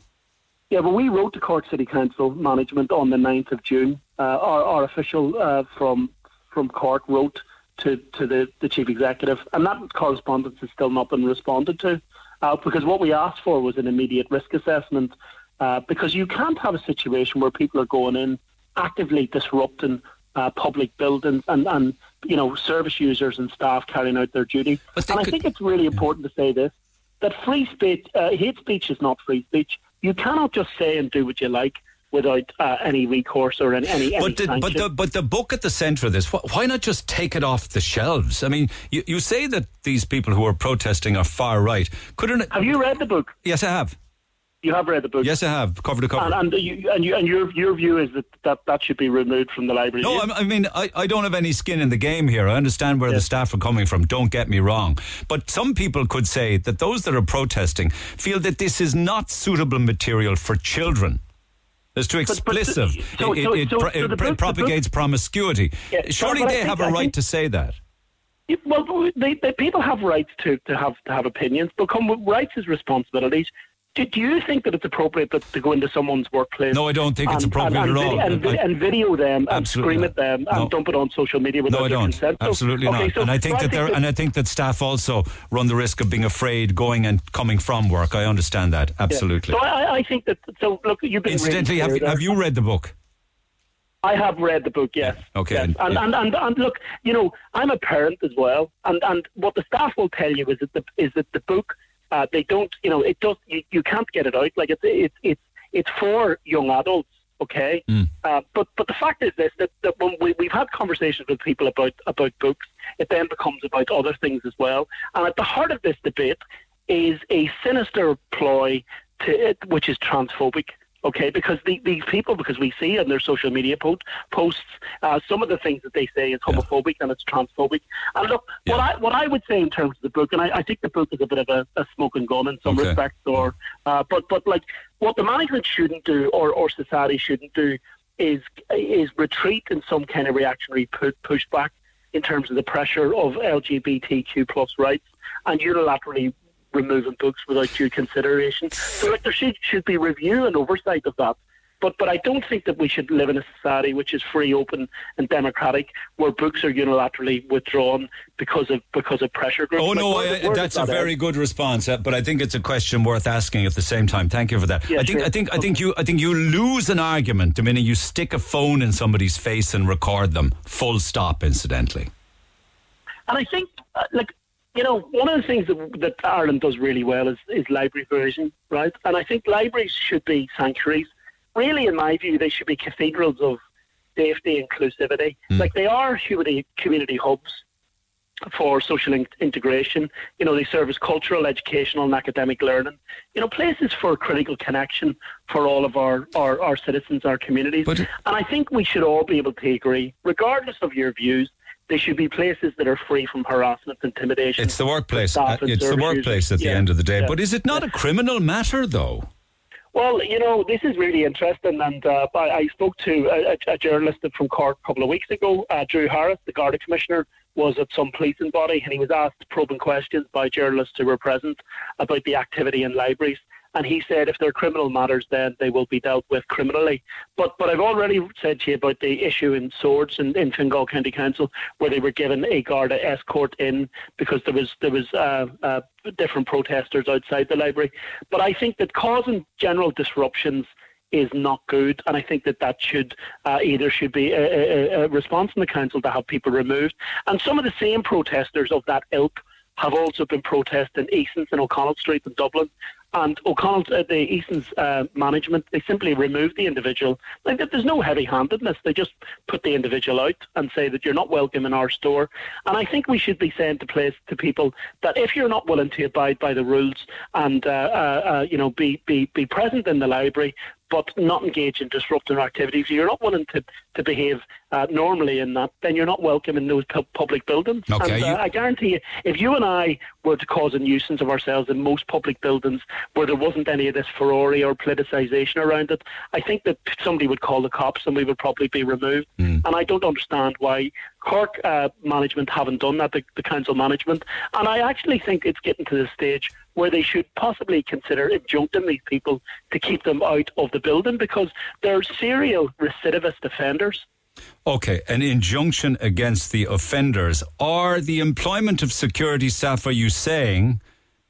Yeah, but we wrote to Cork City Council management on the 9th of June. Uh, our, our official uh, from from Cork wrote to, to the, the chief executive, and that correspondence has still not been responded to. Uh, because what we asked for was an immediate risk assessment. Uh, because you can't have a situation where people are going in actively disrupting uh, public buildings and, and you know service users and staff carrying out their duty. and I think it's really important to say this: that free speech, uh, hate speech, is not free speech. You cannot just say and do what you like without uh, any recourse or any any. But the, but the but the book at the centre of this. Wh- Why not just take it off the shelves? I mean, you, you say that these people who are protesting are far right. Couldn't have you read the book? Yes, I have. You have read the book. Yes, I have. Cover to cover. And, and, you, and, you, and your your view is that, that that should be removed from the library. No, I, I mean, I, I don't have any skin in the game here. I understand where the staff are coming from. Don't get me wrong. But some people could say that those that are protesting feel that this is not suitable material for children. It's too But- but explicit. so- it so- it, it, so- pro- it book- the book- propagates promiscuity. Yeah, Surely they have a right think- to say that. Well, they, they, people have rights to, to have to have opinions, but come with rights as responsibilities. Do, do you think that it's appropriate that, to go into someone's workplace? No, I don't think it's appropriate and, at all. And, vid- I- and video them and scream not. at them and No. dump it on social media without No, I their don't. consent. So- Absolutely okay, not. so- and I think so that they're that- and I think that staff also run the risk of being afraid going and coming from work. I understand that Yeah. absolutely. So I, I think that. So look, you've been Incidentally, have, have you read the book? I have read the book, yes. Okay, Yes. and- And, yeah. and, and, and look, you know, I'm a parent as well, and, and what the staff will tell you is that the is that the book, uh, they don't, you know, it does, you, you can't get it out. Like it's it's it's it's for young adults, okay. Uh, but but the fact is this that, that when we we've had conversations with people about about books, it then becomes about other things as well. And at the heart of this debate is a sinister ploy to which is transphobic. Okay? Because the, these people, because we see in their social media po- posts, uh, some of the things that they say is homophobic and it's transphobic. And look, what I what I would say in terms of the book, and I, I think the book is a bit of a, a smoking gun in some Okay. respects, or uh, but but like what the management shouldn't do, or, or society shouldn't do, is is retreat in some kind of reactionary pu- pushback in terms of the pressure of LGBTQ plus rights and unilaterally removing books without due consideration. So like there should should be review and oversight of that. But but I don't think that we should live in a society which is free, open and democratic where books are unilaterally withdrawn because of because of pressure groups. Oh Like, no, I, that's a that very end? good response, uh, but I think it's a question worth asking at the same time. Thank you for that. Yeah, I think sure. I think I think you I think you lose an argument the minute you stick a phone in somebody's face and record them. Full stop. Incidentally. And I think, uh, like, you know, one of the things that, that Ireland does really well is, is library provision, right? And I think libraries should be sanctuaries. Really, in my view, they should be cathedrals of safety, inclusivity. Hmm. Like they are community, community hubs for social in- integration. You know, they serve as cultural, educational, and academic learning. You know, places for critical connection for all of our, our, our citizens, our communities. and I think we should all be able to agree, regardless of your views, they should be places that are free from harassment, intimidation. It's the workplace. uh, It's the workplace users. at the Yeah. end of the day. Yeah. But is it not a criminal matter, though? Well, you know, this is really interesting, and uh, I, I spoke to a, a, a journalist from Cork a couple of weeks ago. Uh, Drew Harris, the Garda Commissioner, was at some policing body, and he was asked probing questions by journalists who were present about the activity in libraries. And he said if they're criminal matters, then they will be dealt with criminally. But but I've already said to you about the issue in Swords in, in Fingal County Council, where they were given a Garda escort in because there was there was uh, uh, different protesters outside the library. But I think that causing general disruptions is not good, and I think that that should uh, either should be a, a, a response from the council to have people removed, and some of the same protesters of that ilk have also been protesting Eason's and O'Connell Street in Dublin. And O'Connell, uh, the Eason's uh, management, they simply removed the individual. Like there's no heavy-handedness. They just put the individual out and say that you're not welcome in our store. And I think we should be saying to place to people that if you're not willing to abide by the rules and uh, uh, uh, you know be, be be present in the library, but not engage in disruptive activities, you're not willing to to behave uh, normally in that, then you're not welcome in those pu- public buildings. Okay, and, uh, you- I guarantee you, if you and I were to cause a nuisance of ourselves in most public buildings where there wasn't any of this furore or politicisation around it, I think that somebody would call the cops and we would probably be removed. And I don't understand why Cork uh, management haven't done that, the, the council management. And I actually think it's getting to the stage where they should possibly consider injuncting these people to keep them out of the building because they're serial recidivist offenders. Okay, an injunction against the offenders or the employment of security staff. Are you saying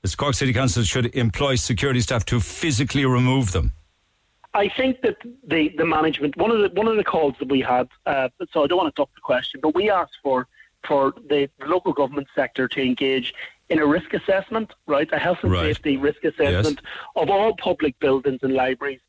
the Cork City Council should employ security staff to physically remove them? I think that the, the management one of the one of the calls that we had, uh, so I don't want to duck the question, but we asked for for the local government sector to engage in a risk assessment, right, a health and Right. safety risk assessment of all public buildings and libraries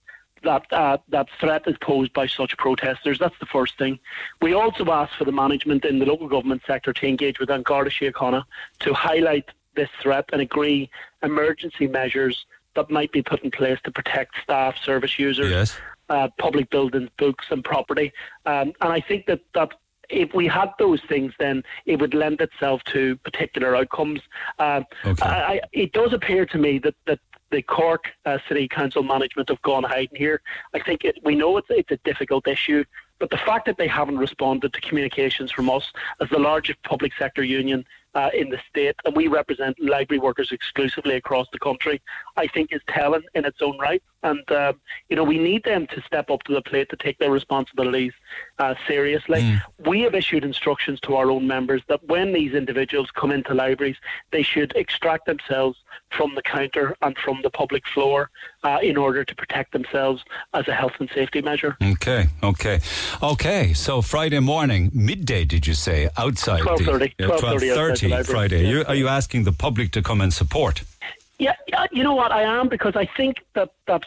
that uh, that threat is posed by such protesters. That's the first thing. We also asked for the management in the local government sector to engage with An Garda Síochána to highlight this threat and agree emergency measures that might be put in place to protect staff, service users, Yes. uh, public buildings, books, and property. Um, and I think that that if we had those things, then it would lend itself to particular outcomes. Um, I, I, it does appear to me that that the Cork uh, City Council management have gone hiding here. I think it, we know it's it's a difficult issue, but the fact that they haven't responded to communications from us as the largest public sector union uh, in the state, and we represent library workers exclusively across the country, I think is telling in its own right. And um, you know we need them to step up to the plate to take their responsibilities uh, seriously. We have issued instructions to our own members that when these individuals come into libraries, they should extract themselves from the counter and from the public floor uh, in order to protect themselves as a health and safety measure. Okay, okay, okay. So Friday morning, midday, did you say outside? 12:30, the, 12:30 outside the 12:30 library. Friday. Yeah. Are you asking the public to come and support? Yeah, yeah, you know what? I am because I think that that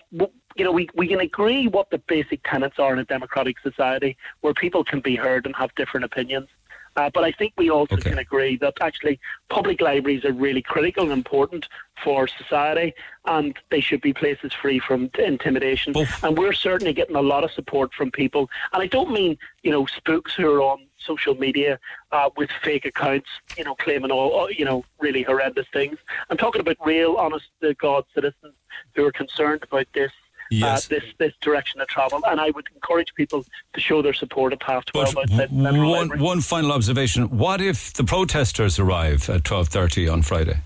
you know we, we can agree what the basic tenets are in a democratic society where people can be heard and have different opinions. Uh, but I think we also can agree that actually public libraries are really critical and important for society, and they should be places free from t- intimidation. And we're certainly getting a lot of support from people, and I don't mean you know spooks who are on social media uh, with fake accounts, you know, claiming all you know really horrendous things. I'm talking about real, honest to God citizens who are concerned about this. Yes. Uh, this this direction of travel, and I would encourage people to show their support at half twelve outside one, one final observation. What if the protesters arrive at 12.30 on Friday?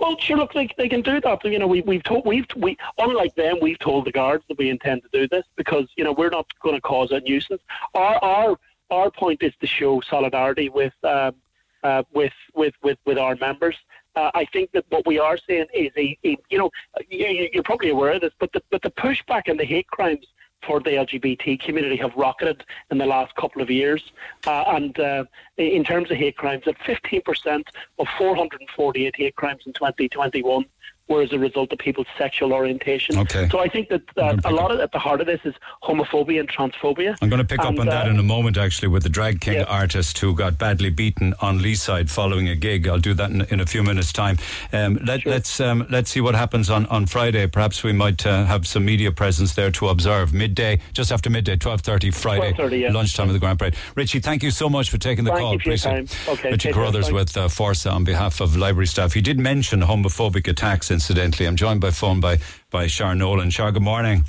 Well, sure. Look, they, they can do that. You know, we, we've told we've we unlike them, we've told the guards that we intend to do this because you know we're not going to cause a nuisance. Our our our point is to show solidarity with um, uh, with with with with our members. Uh, I think that what we are seeing is a, a you know you, you're probably aware of this, but the but the pushback and the hate crimes for the LGBT community have rocketed in the last couple of years. Uh, and uh, in terms of hate crimes, at 15% of 448 hate crimes in 2021 were as a result of people's sexual orientation. Okay. So I think that uh, a lot of at the heart of this is homophobia and transphobia. I'm going to pick up And, on that uh, in a moment, actually, with the drag king artist who got badly beaten on Leeside following a gig. I'll do that in, in a few minutes' time. Um, let, Let's um, let's see what happens on, on Friday. Perhaps we might uh, have some media presence there to observe midday, just after midday, twelve thirty Friday, 12:30, yeah. lunchtime of the Grand Parade. Richy, thank you so much for taking the Thank call. you for your time. Okay, Richy. Carruthers with uh, Fórsa on behalf of library staff. He did mention homophobic attacks. Incidentally, I'm joined by phone by by Shar Nolan. Shar, good morning.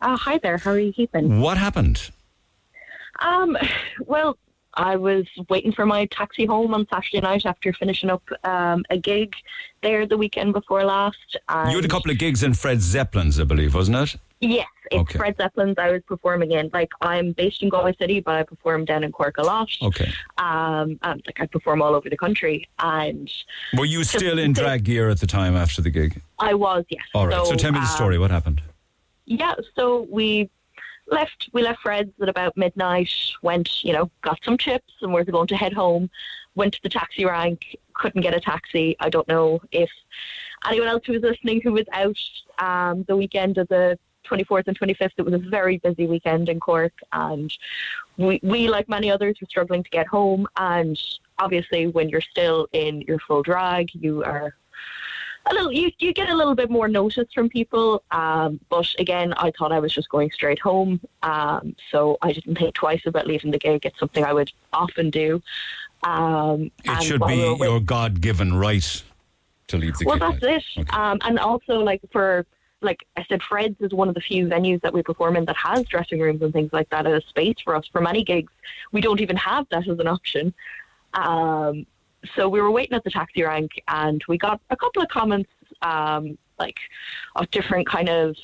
Uh, hi there. How are you keeping? What happened? Um, well, I was waiting for my taxi home on Saturday night after finishing up um, a gig there the weekend before last. And You had a couple of gigs in Fred Zeppelin's, I believe, wasn't it? Yes, it's Okay. Fred Zeppelin's I was performing in. Like, I'm based in Galway City, but I perform down in Cork a lot. Okay. Um, and, like, I perform all over the country. And Were you still in drag gear at the time after the gig? I was, yes. All right. So, tell me the um, story. What happened? Yeah, so we left we left Fred's at about midnight, went, you know, got some chips and we we're going to head home, went to the taxi rank, couldn't get a taxi. I don't know if anyone else who was listening who was out um, the weekend of the 24th and 25th, it was a very busy weekend in Cork and we, we, like many others, were struggling to get home and obviously when you're still in your full drag, you are a little you, you get a little bit more notice from people um, but again i thought i was just going straight home um, so i didn't think twice about leaving the gig it's something i would often do um, It should be we were wait- your God given right to leave the well gig. that's it um, and also like for like i said fred's is one of the few venues that we perform in that has dressing rooms and things like that as a space for us. For many gigs we don't even have that as an option. Um, so we were waiting at the taxi rank and we got a couple of comments um, like of different kind of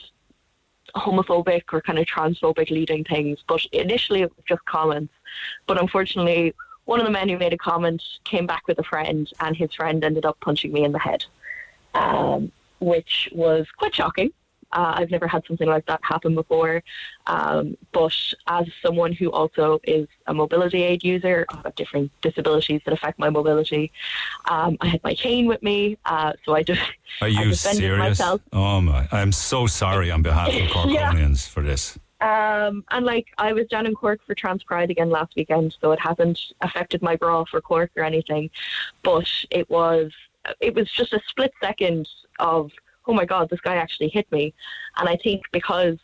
homophobic or kind of transphobic leading things but initially it was just comments. But unfortunately one of the men who made a comment came back with a friend and his friend ended up punching me in the head. Um, which was quite shocking uh, I've never had something like that happen before. Um, but as someone who also is a mobility aid user, I've got different disabilities that affect my mobility. Um, I had my cane with me, uh, so I, just. Are I you defended serious? myself. Oh my! I'm so sorry on behalf of <laughs> Yeah. Corkonians for this. Um, and like I was down in Cork for Trans Pride again last weekend, so it hasn't affected my bra for Cork or anything. But it was it was just a split second of oh my god, this guy actually hit me, and I think because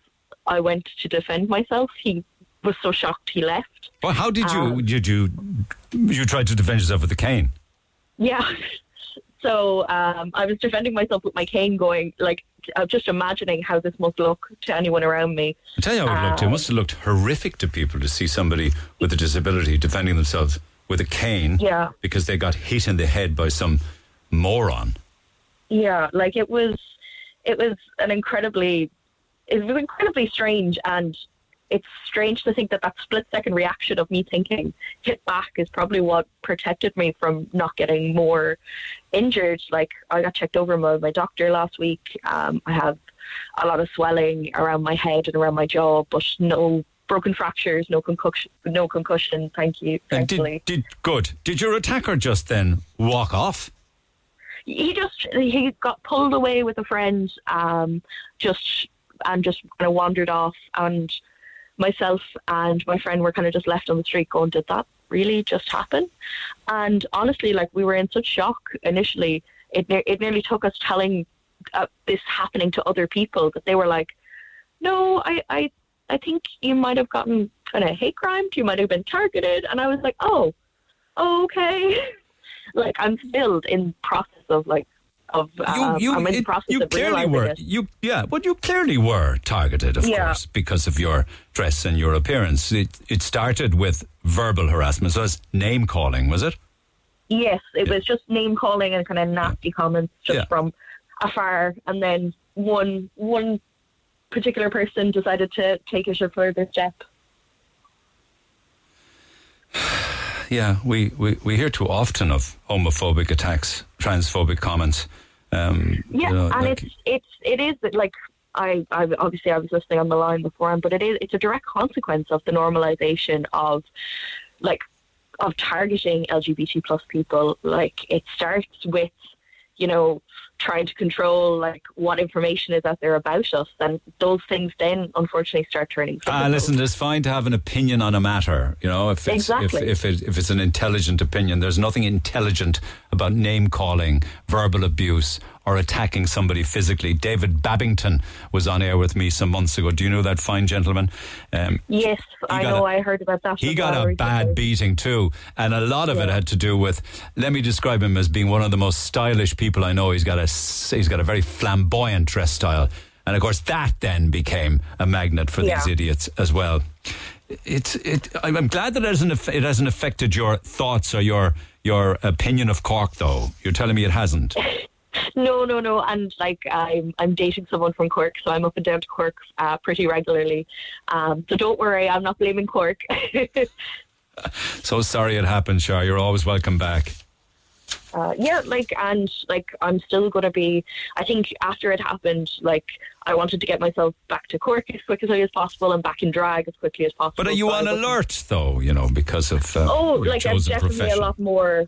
I went to defend myself, he was so shocked he left. Well, how did you Um, did you you tried to defend yourself with the cane? Yeah. <laughs> So um, I was defending myself with my cane, going like, I'm just imagining how this must look to anyone around me. I tell you how it looked. It Um, must have looked horrific to people to see somebody with a disability defending themselves with a cane Yeah. because they got hit in the head by some moron. Yeah, like it was, it was an incredibly, it was incredibly strange, and it's strange to think that that split second reaction of me thinking hit back is probably what protected me from not getting more injured. Like I got checked over by my doctor last week. Um, I have a lot of swelling around my head and around my jaw, but no broken fractures, no concussion, no concussion. Thank you. And Thankfully. did, did good? Did your attacker just then walk off? He just he got pulled away with a friend um just and just kind of wandered off and myself and my friend were kind of just left on the street going did that really just happen? And honestly, like we were in such shock initially. It ne- it nearly took us telling uh, this happening to other people that they were like, "No, I I I think you might have gotten kind of hate crimed. You might have been targeted." And I was like, "Oh, okay." <laughs> like I'm still in process of like of um, you, I'm in the it- process you of clearly were it. you yeah but you clearly were targeted of Yeah. course because of your dress and your appearance it it started with verbal harassment so it's name calling was it Yes, it was just name calling and kind of nasty comments just Yeah. from afar, and then one one particular person decided to take it a further step. <sighs> <sighs> <sighs> yeah we, we, we hear too often of homophobic attacks transphobic comments um, Yeah, you know, and like- it's it's it is like I, I obviously I was listening on the line before, but it is it's a direct consequence of the normalization of like of targeting LGBT plus people. Like it starts with you know trying to control like what information is out there about us, and those things then unfortunately start turning. Ah, listen, it's fine to have an opinion on a matter. You know, if it's Exactly. if if, it, if it's an intelligent opinion, there's nothing intelligent about name calling, verbal abuse, or attacking somebody physically. David Babington was on air with me some months ago. Do you know that fine gentleman? Um, Yes, I know. a- I heard about that. he got a bad beating too, and a lot of it had to do with. Let me describe him as being one of the most stylish people I know. He's got a he's got a very flamboyant dress style, and of course that then became a magnet for these idiots as well. It's it. I'm I'm glad that it hasn't it hasn't affected your thoughts or your your opinion of Cork, though. You're telling me it hasn't. <laughs> No, no, no. And like I'm, I'm dating someone from Cork, so I'm up and down to Cork uh, pretty regularly. Um, so don't worry, I'm not blaming Cork. <laughs> So sorry it happened, Shar. You're always welcome back. uh, yeah, like and like I'm still gonna be. I think after it happened, like I wanted to get myself back to Cork as quickly as possible and back in drag as quickly as possible. But are you So on alert though? You know, because of uh, oh, like I'm definitely profession. a lot more,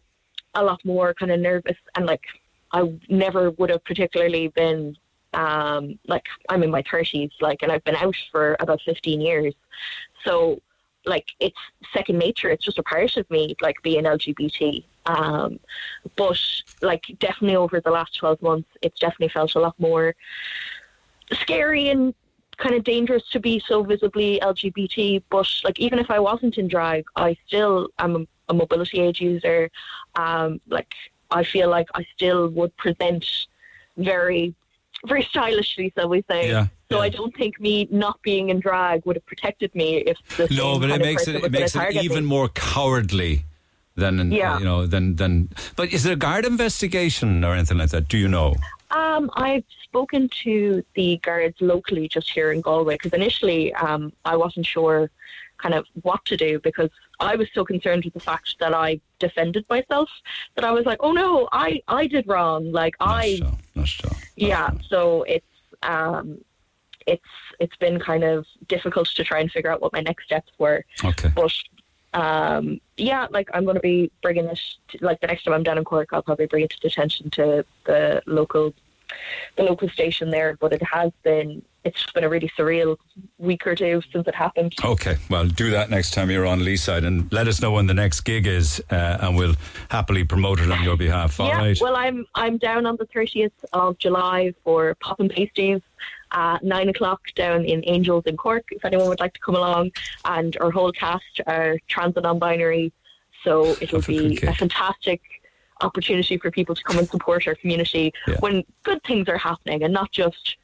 a lot more kind of nervous and like I never would have particularly been. Um, like I'm in my thirties, like, and I've been out for about fifteen years, so like it's second nature. It's just a part of me, like being LGBT. Um, but like definitely over the last twelve months, it's definitely felt a lot more scary and kind of dangerous to be so visibly LGBT. But like even if I wasn't in drag, I still am a, a mobility aid user. Um, like I feel like I still would present very, very stylishly, shall we say. Yeah, So I don't think me not being in drag would have protected me if the No, but it makes it it makes it even me. more cowardly than Yeah. you know than than. But is there a guard investigation or anything like that? Do you know? Um, I've spoken to the guards locally just here in Galway because initially um, I wasn't sure kind of what to do because I was so concerned with the fact that I defended myself that I was like, oh no, I, I did wrong. Like I, yeah. So it's um, it's it's been kind of difficult to try and figure out what my next steps were. Okay. But um, yeah, like I'm going to be bringing this. To, like the next time I'm down in Cork, I'll probably bring it to detention to the local, the local station there. But it has been, it's been a really surreal week or two since it happened. Okay, well, do that next time you're on Leeside and let us know when the next gig is, uh, and we'll happily promote it on your behalf. All yeah, right. well, I'm I'm down on the 30th of July for Pop and Pasties. Uh, nine o'clock down in Angels in Cork. If anyone would like to come along, and our whole cast are trans and non-binary, so it'll be a fantastic opportunity for people to come and support our community when good things are happening, and not just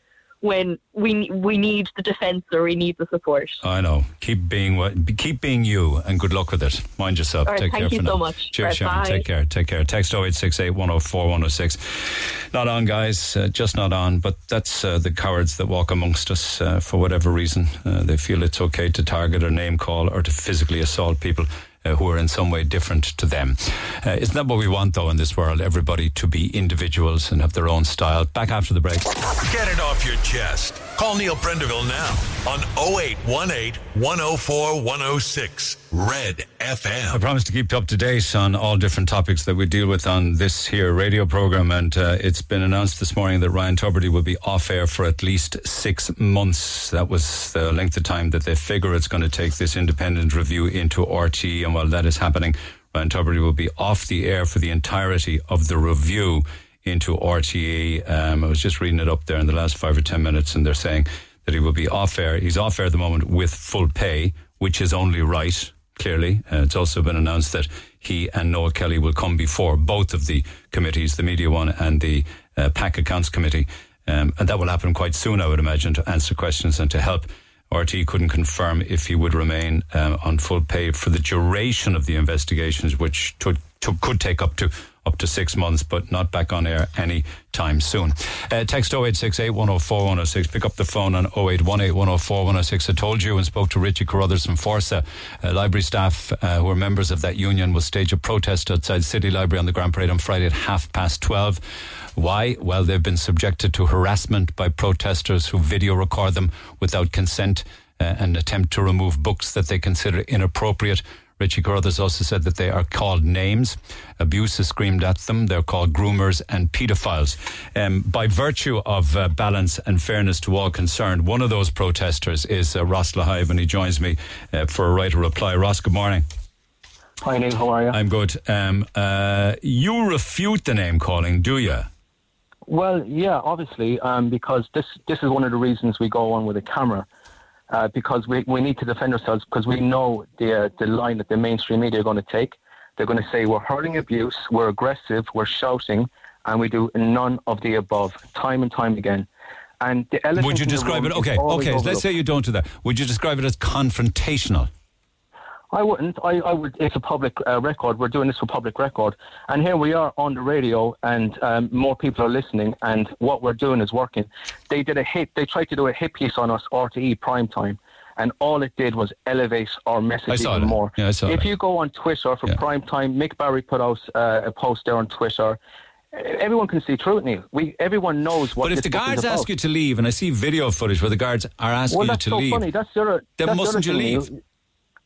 when we we need the defence or we need the support. I know. Keep being what. Keep being you, and good luck with it. Mind yourself. Right, Take thank care you for so now. much. Cheers, Right, Sharon. bye. Take care. Take care. Text 0868 104 106. Not on, guys. Uh, just not on. But that's uh, the cowards that walk amongst us uh, for whatever reason. Uh, they feel it's okay to target or name call or to physically assault people. Uh, who are in some way different to them. Uh, isn't that what we want, though, in this world? Everybody to be individuals and have their own style. Back after the break. Get it off your chest. Call Neil Prendeville now on 0818 104 106 Red FM. I promise to keep up to date on all different topics that we deal with on this here radio program, and uh, it's been announced this morning that Ryan Tubridy will be off air for at least six months. That was the length of time that they figure it's going to take this independent review into RT. and while that is happening, Ryan Tubridy will be off the air for the entirety of the review into RTE. Um, I was just reading it up there in the last five or ten minutes, and they're saying that he will be off air. He's off air at the moment with full pay, which is only right clearly. Uh, it's also been announced that he and Noel Kelly will come before both of the committees, the media one and the uh, PAC accounts committee. Um, and that will happen quite soon, I would imagine, to answer questions and to help. RT couldn't confirm if he would remain um, on full pay for the duration of the investigations, which could take up to up to six months, but not back on air any time soon. Uh, text 0868 104 106. Pick up the phone on 0818 104 106. I told you and spoke to Richy Carruthers from Fórsa. Uh, library staff uh, who are members of that union will stage a protest outside City Library on the Grand Parade on Friday at half past 12. Why? Well, they've been subjected to harassment by protesters who video record them without consent uh, and attempt to remove books that they consider inappropriate. Richy Carruthers also said that they are called names. Abuse is screamed at them. They're called groomers and paedophiles. Um, by virtue of uh, balance and fairness to all concerned, one of those protesters is uh, Ross Lahive, and he joins me uh, for a right of reply. Ross, good morning. Hi, Neil. How are you? I'm good. Um, uh, you refute the name calling, do you? Well, yeah, obviously, um, because this this is one of the reasons we go on with a camera. Uh, because we, we need to defend ourselves because we know the uh, the line that the mainstream media are going to take. They're going to say we're hurling abuse, we're aggressive, we're shouting, and we do none of the above, time and time again. And the elephant Would you describe it? Okay, okay. Let's say you don't do that. Would you describe it as confrontational? I wouldn't. I, I would. It's a public uh, record. We're doing this for public record, and here we are on the radio, and um, more people are listening. And what we're doing is working. They did a hit. They tried to do a hit piece on us, RTE prime time, and all it did was elevate our message even that. more. Yeah, I saw if that. you go on Twitter for prime time, Mick Barry put out uh, a post there on Twitter. Everyone can see through it, Neil. We everyone knows what. But if the guards ask you to leave, and I see video footage where the guards are asking well, you to so leave, funny. That's other. then that's mustn't you leave?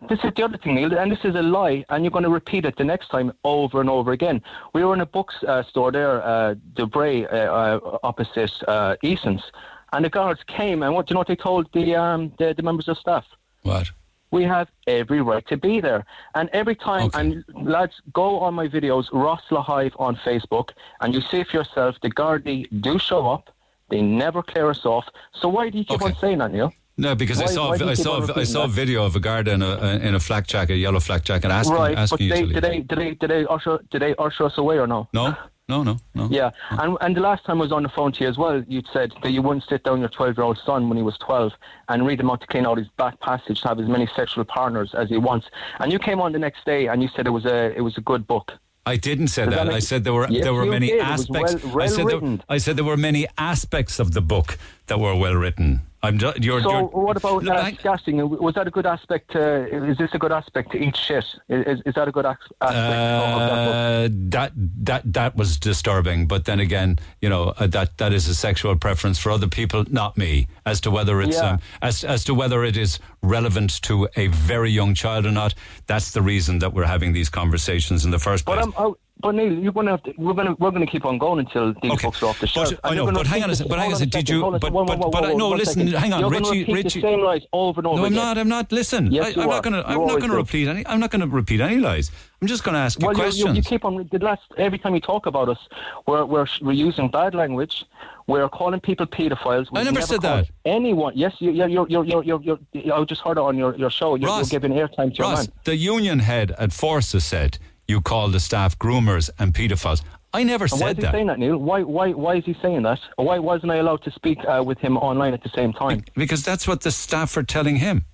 This is the other thing, Neil, and this is a lie, and you're going to repeat it the next time over and over again. We were in a book uh, store there, uh, Dubray, uh, uh, opposite uh, Eason's, and the guards came, and what do you know what they told the, um, the the members of staff? What? We have every right to be there. And every time, and lads, go on my videos, Ross Lahive on Facebook, and you see for yourself, the Gardaí do show up. They never clear us off. So why do you keep on saying that, Neil? No, because I saw why do you I saw I saw a video of a guard in a uh, uh, in a flak jacket, a yellow flak jacket, asking right, but asking you they, did they did they did they usher did they usher us away or no? No, no, no, no. Yeah, and and the last time I was on the phone to you as well, you said that you wouldn't sit down your twelve year old son when he was twelve and read him out to clean out his back passage to have as many sexual partners as he wants. And you came on the next day and you said it was a it was a good book. I didn't say that that. I said there were Yes, there were many did. Aspects. well- I said there. I said there were many aspects of the book that were well written. I'm just, you're, so you're what about uh, gassing? Was that a good aspect? To, is this a good aspect to eat shit? Is, is that a good as- aspect of that book? Uh, that that that was disturbing. But then again, you know uh, that that is a sexual preference for other people, not me. As to whether it's Yeah. um, as as to whether it is relevant to a very young child or not, that's the reason that we're having these conversations in the first place. But I'm, I, but Neil, you're going to have to, we're going to we're going to keep on going until these books are off the shelf. I know, but hang on a second. But hang on a second. Did you? But but but I no. Listen. Hang on, you're Richy. Richy. The same lies over and over No, I'm not. I'm not. Listen, Yes, I, I'm not going to. I'm not going to repeat any. I'm not going to repeat any lies. I'm just going to ask you well, you- questions. You, you keep on the last every time you talk about us, we're we're, we're using bad language. We're calling people paedophiles. I We've never said that. Anyone? Yes, you, you're, you're, you're, you're, you're, you're, I just heard it on your, your show. You're, you're giving airtime to your Ross, man. the union head at Fórsa said you call the staff groomers and paedophiles. I never And why is he that. saying that, Neil? Why, why, why is he saying that? Or Why wasn't I allowed to speak uh, with him online at the same time? Because that's what the staff are telling him.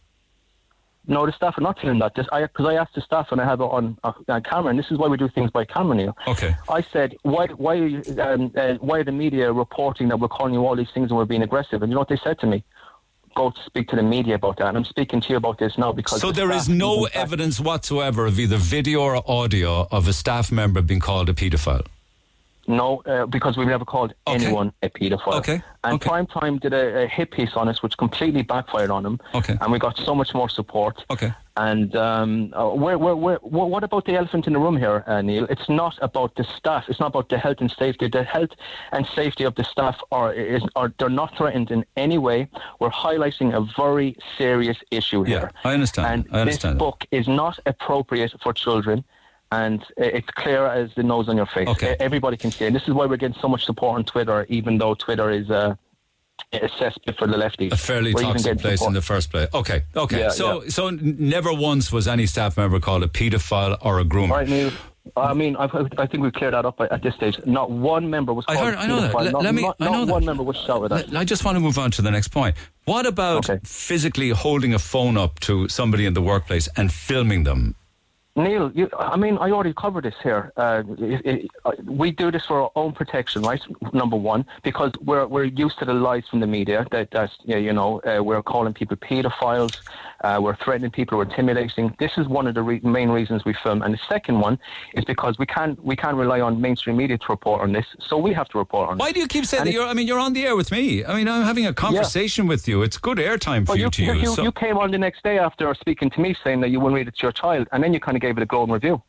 No, the staff are not telling that. Because I, I asked the staff and I have it on, uh, on camera, and this is why we do things by camera, Neil. Okay. I said, why, why, are you, um, uh, why are the media reporting that we're calling you all these things and we're being aggressive? And you know what they said to me? Go to speak to the media about that. And I'm speaking to you about this now because. So the there is no evidence whatsoever of either video or audio of a staff member being called a paedophile. No, uh, because we've never called anyone a paedophile. Okay. And Prime Time did a, a hit piece on us, which completely backfired on him. Okay. And we got so much more support. Okay. And um, uh, where, where, where, what about the elephant in the room here, uh, Neil? It's not about the staff. It's not about the health and safety. The health and safety of the staff are, is, are they're not threatened in any way. We're highlighting a very serious issue here. I understand. And I understand. this book is not appropriate for children. And it's clear as the nose on your face. Okay. Everybody can see it. This is why we're getting so much support on Twitter, even though Twitter is a cesspit for the lefties. A fairly We're toxic place support. in the first place. Okay, okay. Yeah, so, yeah. so never once was any staff member called a paedophile or a groomer. All right, Neil. I mean, I've, I think we've cleared that up at this stage. Not one member was I called heard- I know that. Not, let me- not, I know not that. one member was shouted at. I just want to move on to the next point. What about physically holding a phone up to somebody in the workplace and filming them? Neil, you, I mean, I already covered this here. Uh, it, it, uh, we do this for our own protection, right? Number one, because we're we're used to the lies from the media that that yeah, you know uh, we're calling people paedophiles, uh, we're threatening people, we're intimidating. This is one of the re- main reasons we film, and the second one is because we can't we can't rely on mainstream media to report on this, so we have to report on. It Why it. do you keep saying And that? You're, I mean, you're on the air with me. I mean, I'm having a conversation with you. It's good airtime for Well, you, you, to you, use. you, so- you came on the next day after speaking to me saying that you wouldn't read it to your child, and then you kind of gave it a glowing review.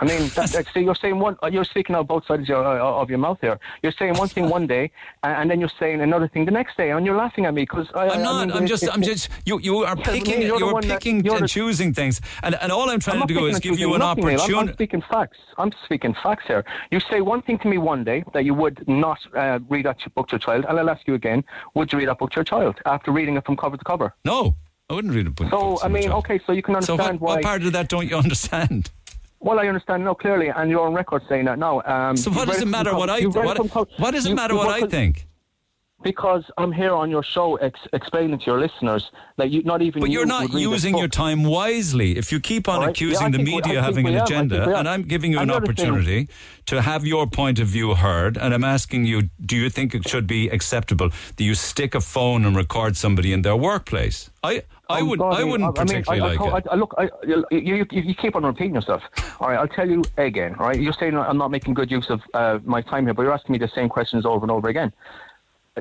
I mean, that, <laughs> that, see, you're saying one, you're speaking out both sides of your, uh, of your mouth here. You're saying one thing one day, and, and then you're saying another thing the next day, and you're laughing at me because I, I'm I- I not. mean, I'm just. it- I'm just. You. You are picking. You're You're that- picking you're and choosing things, and and all I'm trying I'm to do is give you an Neil. I'm- I'm, speaking facts. I'm speaking facts here. You say one thing to me one day that you would not uh, read that book to your child, and I'll ask you again: Would you read that book to your child after reading it from cover to cover? No, I wouldn't read a book. So I mean, okay, so you can So understand what, why. what part of that don't you <laughs> understand? Well, I understand now clearly, and you're on record saying that now. Um, So what does it matter what I what, what does it matter what I think? Because I'm here on your show ex- explaining to your listeners that you not even. But you you're not using your time wisely. If you keep on right. Yeah, accusing I the think we- media having an am. Agenda, and I'm giving you an other thing- opportunity to have your point of view heard, and I'm asking you, do you think it should be acceptable that you stick a phone and record somebody in their workplace? I, I would, sorry, I wouldn't I, I mean, I, I, like told- it. I, look, I, you, you, you keep on repeating yourself. All right, I'll tell you again. All right, you're saying I'm not making good use of uh, my time here, but you're asking me the same questions over and over again.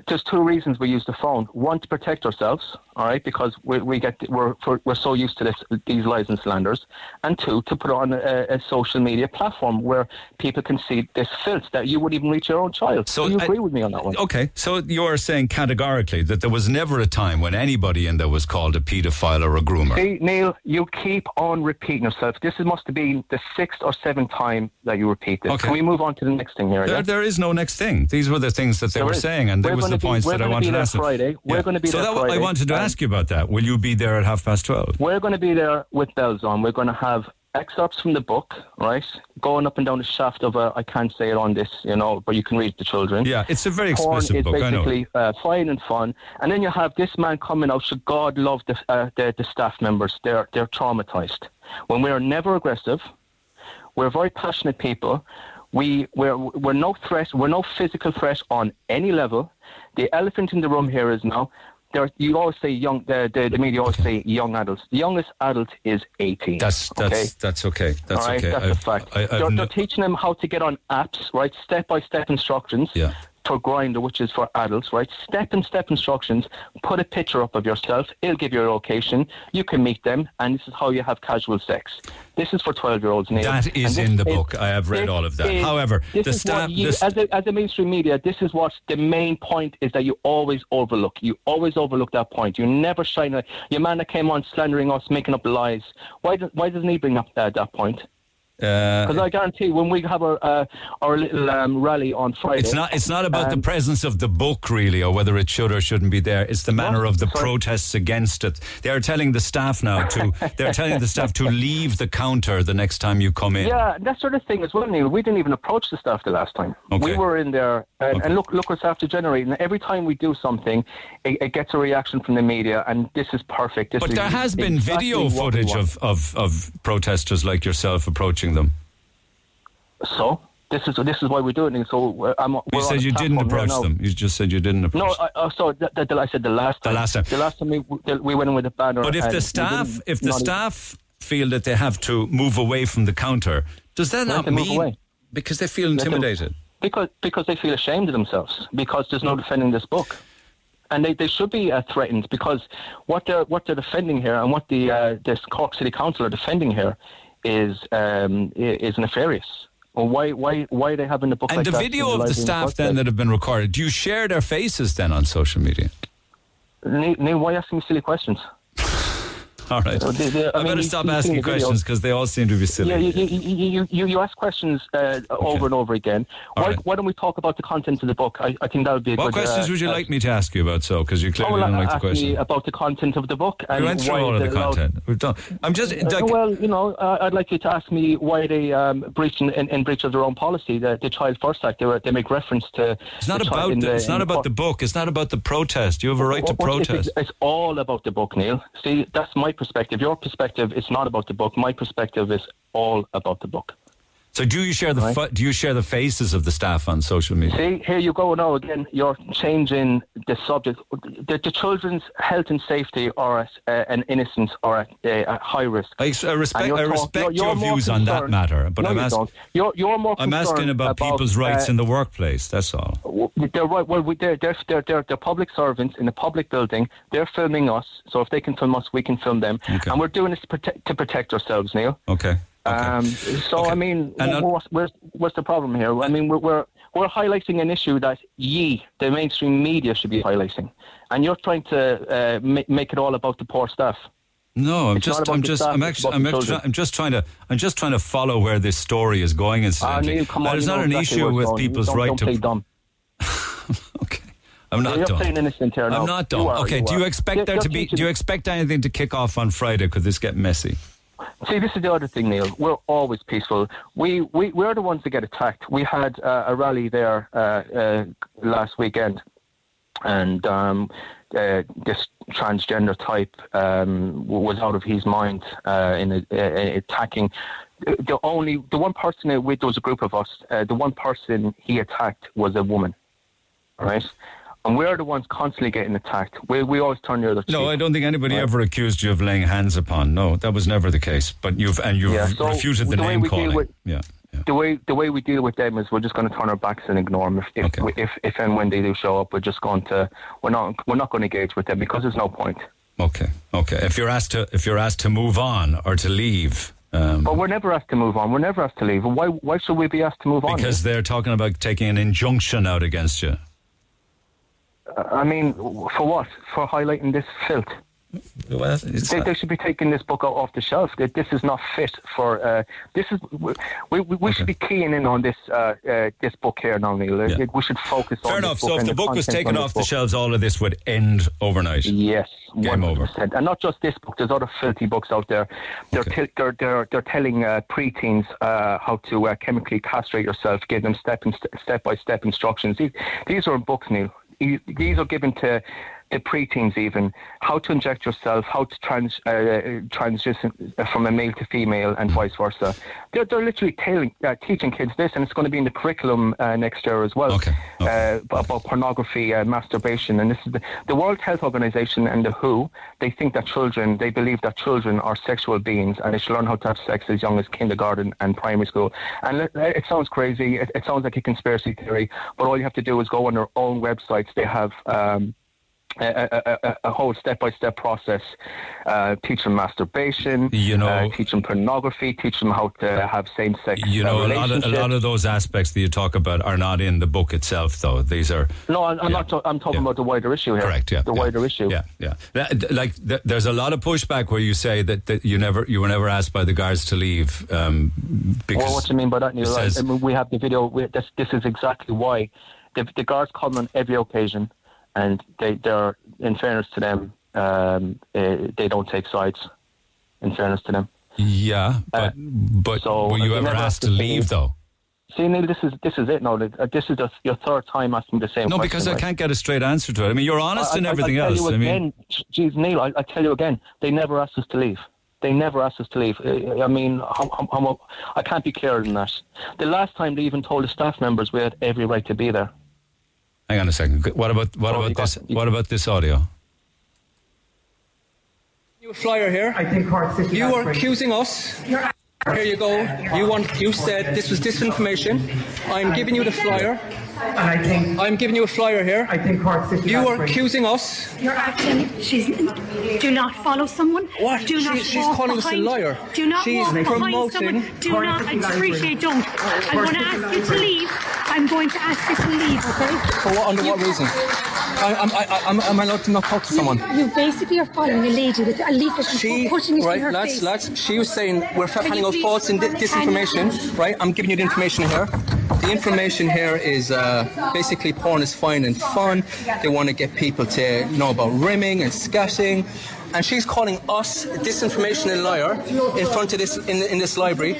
There's two reasons we use the phone. One to protect ourselves, all right, because we, we get we're for, we're so used to this these lies and slanders, and two to put on a, a social media platform where people can see this filth that you wouldn't even reach your own child. So, you I- agree with me on that one? Okay, so you're saying categorically that there was never a time when anybody in there was called a paedophile or a groomer. See, Neil, you keep on repeating yourself. This is, must have been the sixth or seventh time that you repeat this. Okay. Can we move on to the next thing here? There, yeah? there is no next thing. These were the things that they There were is. saying, and there was the be- points that I wanted be to there ask. Friday. We're gonna be so there that, I wanted to ask you about that. Will you be there at half past twelve? We're going to be there with bells on. We're going to have excerpts from the book, right? Going up and down the shaft of a, I can't say it on this, you know, but you can read the children. Yeah, it's a very Porn explicit is book. I know. basically uh, fine and fun. And then you have this man coming out. Should God love the, uh, the, the staff members? They're, they're traumatized. When we are never aggressive, we're very passionate people. We, we're, we're no threat, we're no physical threat on any level. The elephant in the room here is now, there, you always say young, the, the, the media always say young adults. The youngest adult is 18. That's that's okay? that's okay. That's right, okay. that's I've- a fact. I, they're, no- they're teaching them how to get on apps, right? Step by step instructions. Yeah. For Grindr, which is for adults, right? Step and step instructions. Put a picture up of yourself. It'll give you a location. You can meet them, and this is how you have casual sex. This is for twelve-year-olds. Neil. That is in the is- book. I have read all of that. is- However, the staff, as, a, as a mainstream media, this is what the main point is that you always overlook. You always overlook that point. You never shine your man that came on slandering us, making up lies. Why does why doesn't he bring up uh, that point? Uh, Because I guarantee when we have our uh, our little um, rally on Friday, It's not. It's not about the um, presence of the book, really, or whether it should or shouldn't be there. It's the manner of the Sorry. protests against it. They are telling the staff now to. they're telling the staff to <laughs> leave the counter the next time you come in. Yeah, that sort of thing as well, Neil. We didn't even approach the staff the last time. Okay. We were in there, and, and look, look what's after generating. Every time we do something, it, it gets a reaction from the media, and this is perfect. This But is there has been exactly video footage of, of, of protesters like yourself approaching them. So this is this is why we do it. So uh, I'm, You we're said you didn't approach now. them. You just said you didn't approach. No, I, oh, so that, that, I said the last time. The last time. The last time we we went in with a banner. But if the staff, if the staff feel that they have to move away from the counter, does that not mean away. because they feel intimidated? because because they feel ashamed of themselves because there's no defending this book, and they, they should be uh, threatened because what they're what they're defending here and what the uh, this Cork City Council are defending here is um, is nefarious. Well, why why why are they having the book? And like the video of the staff then that have been recorded, do you share their faces then on social media? Neil, why asking me silly questions? <laughs> All right. Uh, the- the- I I, mean, better stop asking questions because they all seem to be silly. Yeah, you, you, you, you, ask questions uh, over and over again. Why, why don't we talk about the content of the book? I, I think that would be a what good. questions uh, would you uh, like me to ask you about? So, because you Oh, clearly well, don't like the ask me question. about the content of the book. We and went through all of they the allowed- content. We've done. I'm just Uh, like, well, you know, uh, I'd like you to ask me why they um, breached in, in, in breach of their own policy, the, the Child First Act. They, were, they make reference to. it's not about the, the, it's not about the book. It's not about the protest. You have a right to what- it's- protest. It's, all about the book, Neil. See, that's my perspective. Your perspective is not about the book. My perspective is all about the book. So, do you share the Right. fa- do you share the faces of the staff on social media? See, here you go now again. You're changing the subject. The, the children's health and safety are at, uh, and innocence are at, uh, at high risk. I, I respect I talk- respect you're- your you're views on that matter, but No, I'm asking. You're, you're more I'm asking concerned about, people's rights uh, in the workplace. That's all. They're right. Well, we, they're, they're, they're, they're, they're public servants in a public building. They're filming us. So if they can film us, we can film them. And we're doing this to protect, to protect ourselves, Neil. Okay. Um, so I mean, And, uh, what's, what's the problem here? I mean, we're, we're we're highlighting an issue that ye, the mainstream media, should be highlighting, and you're trying to uh, ma- make it all about the poor staff. No, I'm It's just, I'm just, staff, I'm actually, I'm. I'm just trying to, I'm just trying to follow where this story is going. Incidentally, Neil, come And on, it's not an exactly issue with going. people's don't, right don't to. dumb. <laughs> I'm not You're dumb. playing innocent here now. I'm not dumb. are, okay, you do you expect You're- there to be? Do you expect anything to kick off on Friday? Could this get messy? See, this is the other thing, Neil. We're always peaceful. We we we're the ones that get attacked. We had uh, a rally there uh, uh, last weekend, and um, uh, this transgender type um, was out of his mind uh, in uh, attacking. The only the one person with there was a group of us. Uh, the one person he attacked was a woman, right? And we're the ones constantly getting attacked. We we always turn the other cheek. No, I don't think anybody Right. ever accused you of laying hands upon. No, that was never the case. But you've and you've Yeah, so refuted the, the name calling. with- yeah. the way the way we deal with them is we're just going to turn our backs and ignore them. If if, if if and when they do show up, we're just going to we're not we're not going to engage with them because there's no point. Okay. Okay. If you're asked to if you're asked to move on or to leave, um, But we're never asked to move on. We're never asked to leave. Why why should we be asked to move on? because they're talking about taking an injunction out against you. I mean, for what? For highlighting this filth. Well, They, they should be taking this book out off the shelf. This is not fit for. Uh, this is we we, we should be keying in on this uh, uh, this book here now, Neil. Uh, We should focus on. Fair this enough. So if and the book was taken off the shelves, all of this would end overnight. Yes, Game 100%. And not just this book. There's other filthy books out there. They're te- they're, they're they're telling uh, preteens uh, how to uh, chemically castrate yourself, give them step in, step by step instructions. These these are books, Neil. These are given to preteens even how to inject yourself, how to trans uh, transition from a male to female, and vice versa. They're they're literally telling, uh, teaching kids this, and it's going to be in the curriculum uh, next year as well. Uh, about pornography, uh, masturbation, and this is the, the World Health Organization and the WHO. They think that children, they believe that children are sexual beings, and they should learn how to have sex as young as kindergarten and primary school. And it, it sounds crazy. It, it sounds like a conspiracy theory, but all you have to do is go on their own websites. They have. Um, a, a, a, whole step-by-step process. Uh, teach them masturbation. You know- uh, teach them pornography. Teach them how to have same-sex. You know, uh, a lot of a lot of those aspects that you talk about are not in the book itself, though. These are No, I'm, I'm not. I'm talking about the wider issue here. Correct, yeah, The yeah. wider issue. Yeah, yeah. That- Like th- there's a lot of pushback where you say that, that you never you were never asked by the guards to leave um, because well, what do you mean by that, Neil? says- I mean, we have the video. We, this, this is exactly why the, the guards come on every occasion, and they, they're, in fairness to them, um, uh, they don't take sides. In fairness to them. yeah, but but were you ever asked to leave though? See, Neil, this is this is it. No, uh, this is the, your third time asking the same. No, question, because I right? can't get a straight answer to it. I mean, you're honest I- in I- everything I tell else. You I mean, geez, Neil, I, I tell you again, they never asked us to leave. They never asked us to leave. I I mean, how, how, how, I can't be clearer than that. The last time they even told the staff members we had every right to be there. Hang on a second. What about what Oh, about you got- this? What about this audio? You a flyer here. I think Cork City. You are accusing us Here you go. You want? You said this was disinformation. I'm giving you the flyer. And I think I'm giving you a flyer here. I think Cork City. You are accusing us. You're acting. She's. Do not follow someone. What? Do She- not she's walk calling us a behind, liar. Do not She's walk behind someone. Do Cork not. I City appreciate. Don't. I'm going to ask you to leave. I'm going to ask you to leave. Okay? For what? Under what reason? I, I'm, I, I, I'm, I'm allowed to not talk to someone. You basically are following a lady with a leaflet and She, putting it right, in her lads, face. lads, she was saying we're Can handing out false and di- disinformation, right? I'm giving you the information here. The information here is uh, Uh, basically porn is fine and fun. They want to get people to know about rimming and scatting. And she's calling us disinformation and liar in front of this in, in this library.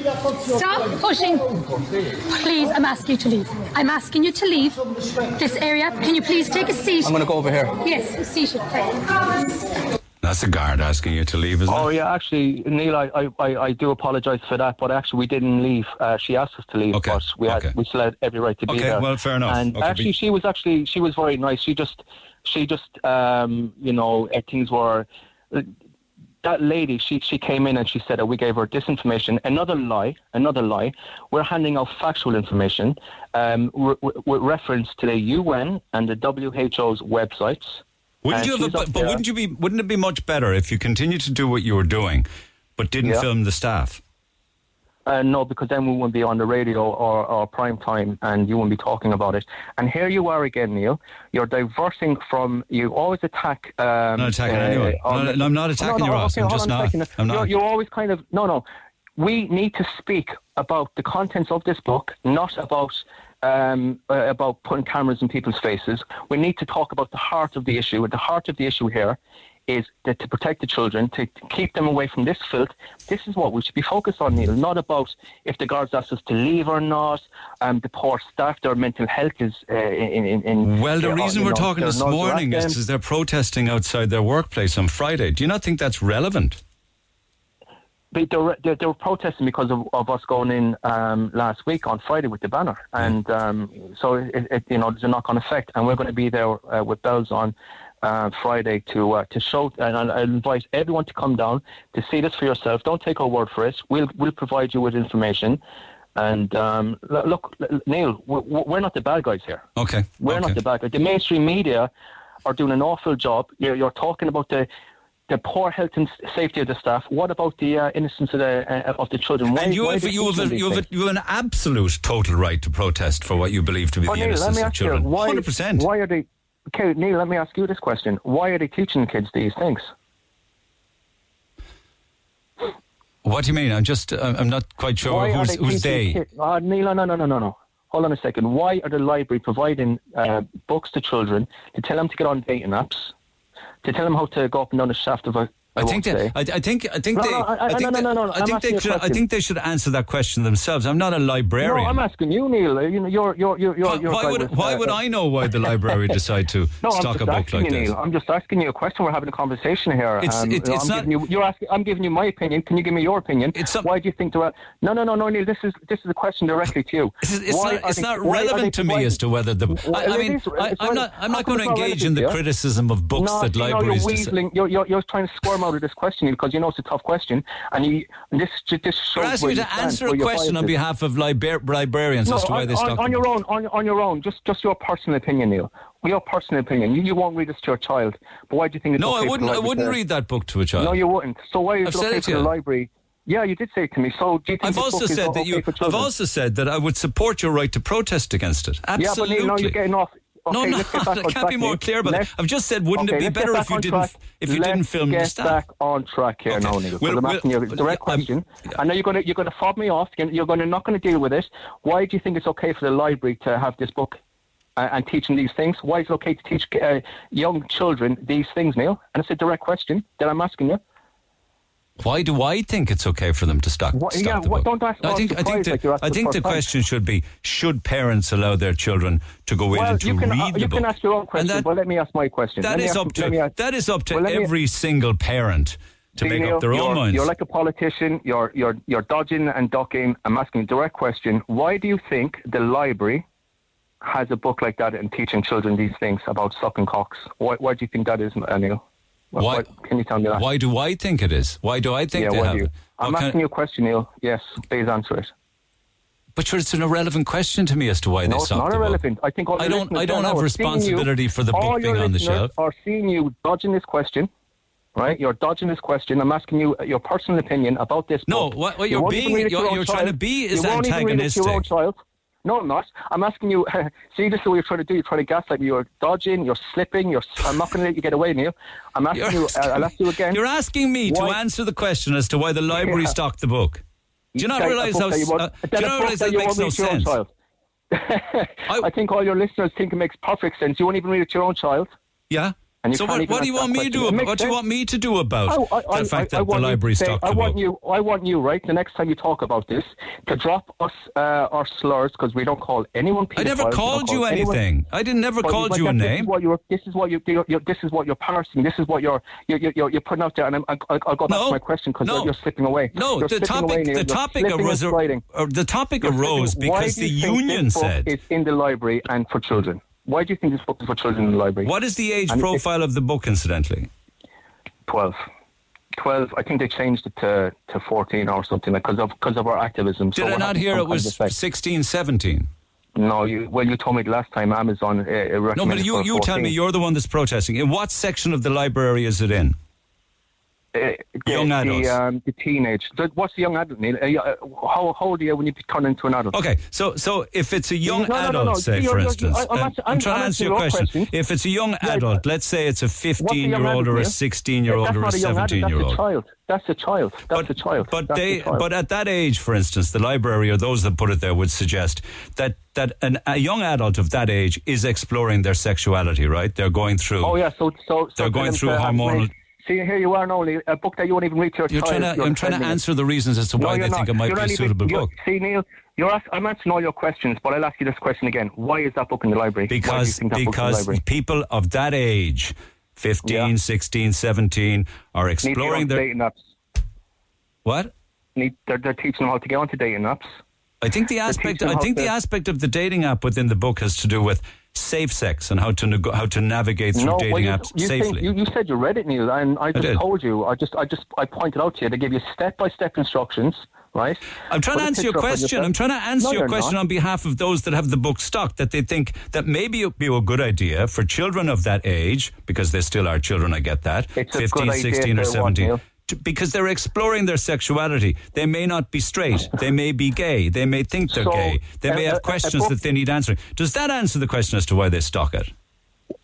Stop pushing. Please, I'm asking you to leave. I'm asking you to leave this area. Can you please take a seat? I'm going to go over here. Yes, a seat. That's a guard asking you to leave, isn't Oh it? yeah, actually, Neil, I, I, I do apologise for that, but actually we didn't leave. Uh, she asked us to leave, but we had we still had every right to be Okay, there. well, fair enough. And Okay, actually, be- she was actually she was very nice. She just she just um, you know uh, things were. that lady, she, she came in and she said that we gave her disinformation. Another lie, another lie. We're handing out factual information um, with reference to the UN and the WHO's websites. Wouldn't you have? A, but but wouldn't you be? Wouldn't it be much better if you continued to do what you were doing, but didn't Yeah. film the staff? Uh, no, because then we wouldn't be on the radio or, or prime time and you wouldn't be talking about it. And here you are again, Neil. You're diverting from, you always attack. Um, I'm not attacking uh, anyone. No, the- no, I'm not attacking no, you, Ross. okay, I'm just not. I'm You're, not. you're always kind of, no, no. We need to speak about the contents of this book, not about um, uh, about putting cameras in people's faces. We need to talk about the heart of the issue. And the heart of the issue here is that to protect the children, to, to keep them away from this filth. This is what we should be focused on, Neil. Not about if the guards ask us to leave or not. Um, the poor staff, their mental health is uh, in, in, in. Well, the uh, reason we're know, talking this morning is, is they're protesting outside their workplace on Friday. Do you not think that's relevant? They, they, were, they, they were protesting because of, of us going in um, last week on Friday with the banner, and um, so it, it, you know there's a knock-on effect, and we're going to be there uh, with bells on uh, Friday to uh, to show. And I invite everyone to come down to see this for yourself. Don't take our word for it. We'll we'll provide you with information. And um, look, Neil, we're, we're not the bad guys here. Okay. We're okay. not the bad guys. The mainstream media are doing an awful job. You're, you're talking about the the poor health and safety of the staff. What about the uh, innocence of the uh, of the children? Why, And you have, you, have, a- you, have a, you have an absolute total right to protest for what you believe to be the Neil, innocence of ask you, children. why, 100%. Why are they? Okay, Neil, let me ask you this question: Why are they teaching kids these things? What do you mean? I'm just, I'm I'm not quite sure Why who's, they who's they. kids- Uh, Neil, no, no, no, no, no. Hold on a second. Why are the library providing uh, books to children to tell them to get on dating apps, to tell them how to go up and down the shaft of a? I think they. I, I think I think No, they no, I- I- I think no, no, no, no, I think they should I think they should answer that question themselves. I'm not a librarian. No, I'm asking you, Neil. Uh, You know, you're you're you're you're. why why would with, why uh, would uh, I know why the library <laughs> decide to No, stock a book like you, this? Neil. I'm just asking you a question. We're having a conversation here. It's- Um, it- it's I'm not- Giving you, you're asking. I'm giving you my opinion. Can you give me your opinion? Why do you think are? No, no, no, no, Neil. This is this is a question directly to you. It's, it's Why not, it's they- not relevant they to me as to whether the. I, I mean, I, it's I'm not. I'm not going to engage in the criticism of books that libraries. you're, dec- you're, you're, you're trying to squirm out of this question because you know it's a tough question, and you, this this You're asking me you to answer a question on behalf of librarians No, as to why they on, on your own, on, on your own, just just your personal opinion, Neil. Your personal opinion. You, you won't read this to your child, but why do you think it's No, okay I wouldn't. I wouldn't read that book to a child. No, you wouldn't. So why is it okay to the library? Yeah, you did say it to me. So do you think I've this also said that okay you. I've also said that I would support your right to protest against it. Yeah, but Absolutely. Neil, now you're getting off. No, Okay, I'm let's get <laughs> back I can't be more clear about Let's- it. I've just said, wouldn't okay, it be better if you didn't track. if you Let's didn't film the get staff? back on track here Okay. now, Neil. We'll- I'm we'll- asking you a direct I'm- question. I know you're going to you're going to fob me off. You're going to not going to deal with it. Why do you think it's okay for the library to have this book? uh, And teaching these things. Why is it okay to teach uh, young children these things, Neil? And it's a direct question that I'm asking you. Why do I think it's okay for them to stock, What- stock yeah, the what- book? don't ask I think I think the, like I think for the question should be: Should parents allow their children to go in well, and to you can read uh, the you book? can ask your own question, that- but let me ask my question. That is ask- up to ask- that is up to well, let me- every single parent to make Neil, up their own minds. You're like a politician. You're you're you're dodging and ducking. I'm asking a direct question. Why do you think the library has a book like that and teaching children these things about sucking cocks? Why, why do you think that is, why, can you tell me that? Why do I think it is? Why do I think yeah, they have? You, I'm asking you a question, Neil. Yes, please answer it. But sure, it's an irrelevant question to me as to why no, they stopped. No, it's not irrelevant. Book. I think I don't. I don't have responsibility you, for the book being on the shelf. Are seeing you dodging this question, right? You're dodging this question. I'm asking you your personal opinion about this. No, book. what, what you're being, you're, you're trying to be is antagonistic. No, I'm not. I'm asking you. see, this is what you're trying to do. You're trying to gaslight me. You're dodging. You're slipping. You're. I'm not going to let you get away, Neil. I'm asking you're you. Asking, I'll ask you <laughs> again. You're asking me why? to answer the question as to why the library yeah. stocked the book. Do you not realise how? Uh, do you not realise that, that makes no sense? I, <laughs> I think all your listeners think it makes perfect sense. You won't even read it to your own child. Yeah so what, what do you want me to do? About, what do you want me to do about oh, I, I, the fact I, that the library say, I want you. I want you. Right, the next time you talk about this, to drop us uh, our slurs because we don't call anyone. I never called call you anyone. anything. I didn't never but, called but you a name. This is what you. This is what you. This is what you're parsing. This is what you're. You're, you're, you're putting out there, and I'm, I, will go back no, to my question because no, you're, slipping away. No, the topic, the topic, arose, the topic arose because the union said it's in the library and for children. Why do you think this book is for children in the library? What is the age and profile of the book, incidentally? 12. 12, I think they changed it to, to 14 or something because of, cause of our activism. Did so I not hear it was 16, 17? No, you, well, you told me last time Amazon. Uh, uh no, but you, you tell me you're the one that's protesting. In what section of the library is it in? uh, young adult, The, um, the teenage. The, what's the young adult, Neil? Uh, how, how, old are you when you turn into an adult? Okay, so so if it's a young no, no, adult, no, say, you're, for you're, instance, I, I'm, I'm, I'm, trying to answer your question. question. If it's a young yeah, adult, let's say it's a 15 year old or a 16 year old or a 17 year old. That's a child. That's a child. That's but, a child. But, that's they, child. but at that age, for instance, the library or those that put it there would suggest that that an, a young adult of that age is exploring their sexuality, right? They're going through. Oh yeah, so so, so they're going through hormonal See, here you are now, a book that you won't even read to your you're child. Trying to, I'm trying to answer it. the reasons as to why no, they not. think it might you're be a suitable even, book. See, Neil, you're ask, I'm answering all your questions, but I'll ask you this question again. Why is that book in the library? Because, because library? people of that age, 15, yeah. 16, 17, are exploring their... Dating apps. What? Need, they're, they're teaching them how to get onto dating apps. I think the aspect I think the aspect of the dating app within the book has to do with safe sex and how to neg- how to navigate through no, dating well, you, apps you safely. Think, you, you, said you read it, Neil, and I just I told you. I just I just I pointed out to you. They give you step by step instructions. Right. I'm trying to answer your question. I'm trying to answer no, your question not. on behalf of those that have the book stocked that they think that maybe it would be a good idea for children of that age, because they still are children, I get that, it's 15, 16 or 17. One, to, because they're exploring their sexuality. They may not be straight. They may be gay. They may think they're so, gay. They may have questions that they need answering. Does that answer the question as to why they stock it?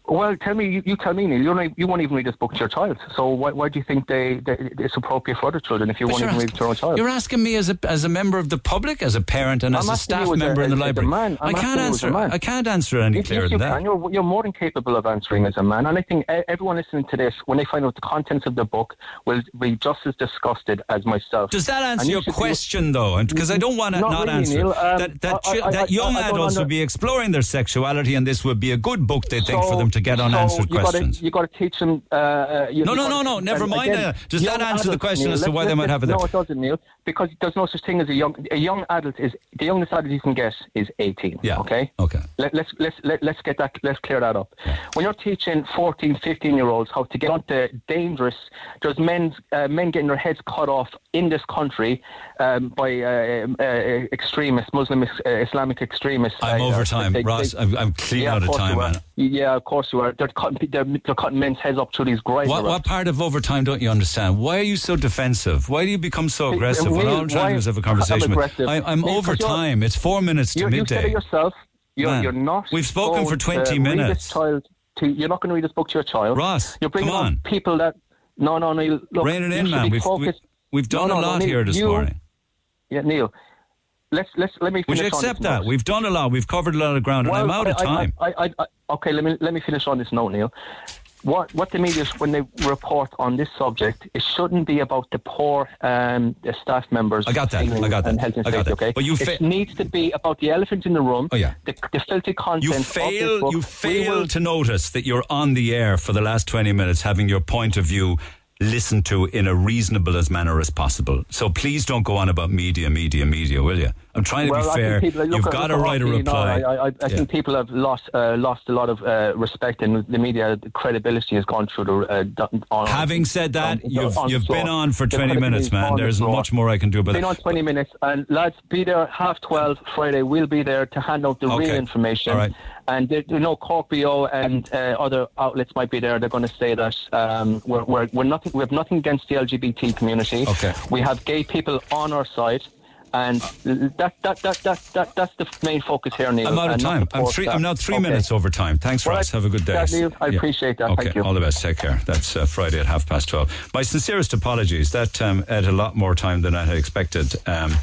Well, tell me, you, you tell me, Neil. You, not, you won't even read this book to your child. So why, why do you think they, they, it's appropriate for other children if you but won't even read it to your own child? You're asking me as a, as a member of the public, as a parent, and I'm as a staff member a, in the library. Man. I can't answer. I can't answer any clearer you than can, that. You're, you're, more than capable of answering as a man. And I think everyone listening to this, when they find out the contents of the book, will be just as disgusted as myself. Does that answer your question, be, though? Because I don't want to not, not really, answer. Neil, um, that that, I, I, that young I, adults would be exploring their sexuality, and this would be a good book, they so, think, for them to get unanswered so you questions. Gotta, you got to teach them. Uh, uh, you, no, you no, no, no. Never mind. Again, uh, does that answer the question Neil, as to why they might have it? No, it doesn't, Neil because there's no such thing as a young a young adult is the youngest adult you can get is 18 yeah. okay? Okay. Let, let's let's let, us let us get that let's clear that up. Yeah. when you're teaching 14 15 year olds how to get onto dangerous there's men uh, men getting their heads cut off in this country um, by uh, um, uh, extremists muslim uh, islamic extremists. I'm over uh, time. they, ross they, i'm, I'm clean yeah, out of, of time man. yeah of course you are. They're cutting, they're, they're cutting men's heads up to these grinders what, what part of overtime don't you understand? Why are you so defensive? Why do you become so aggressive? what I'm trying to is have a conversation I'm with. I, am over time. It's four minutes to you're, midday. You said it yourself. You're, you're not. We've spoken for 20 minutes. Child to, you're not going to read this book to your child. Ross, you're bringing on. people that. No, no, Neil. Look, it in, man. We've, we, have done no, no, a lot no, here this you, morning. Yeah, Neil. Let's let's let me. Finish Would you accept that? Note. We've done a lot. We've covered a lot of ground, well, and I'm out I, of time. I, I, okay, let me let me finish on this note, Neil what what the media when they report on this subject, it shouldn't be about the poor um, the staff members. I got that. I got that. I got that. Okay, but you fa- it needs to be about the elephant in the room. Oh yeah, the, the filthy content. You fail. You fail will- to notice that you're on the air for the last twenty minutes, having your point of view listened to in a reasonable as manner as possible. So please don't go on about media, media, media, will you? I'm trying to well, be fair. people- You've got to write a you know, reply. I, I, I Yeah. think people have lost uh, lost a lot of uh, respect, and the media the credibility has gone through the. Uh, on, Having said that, on- you've on you've been on for 20 minutes, man. the There's floor. much more I can do about Been on that. 20 minutes, and lads, be there half 12 Friday. We'll be there to hand out the Okay. real information. All right. And there, you know, CorkBeo and uh, other outlets might be there. They're going to say that um, we're, we're, we're nothing. We have nothing against the LGBT community. Okay. We have gay people on our side. And that, that, that, that, that, that's the main focus here, Neil. I'm out of time. I'm three. I'm now three Okay. minutes over time. Thanks, Well, Ross. Have a good day. Neil, I Yeah. appreciate that. Okay, Thank you. all the best. Take care. That's uh, Friday at half past twelve. My sincerest apologies. That um, had a lot more time than I had expected. Um,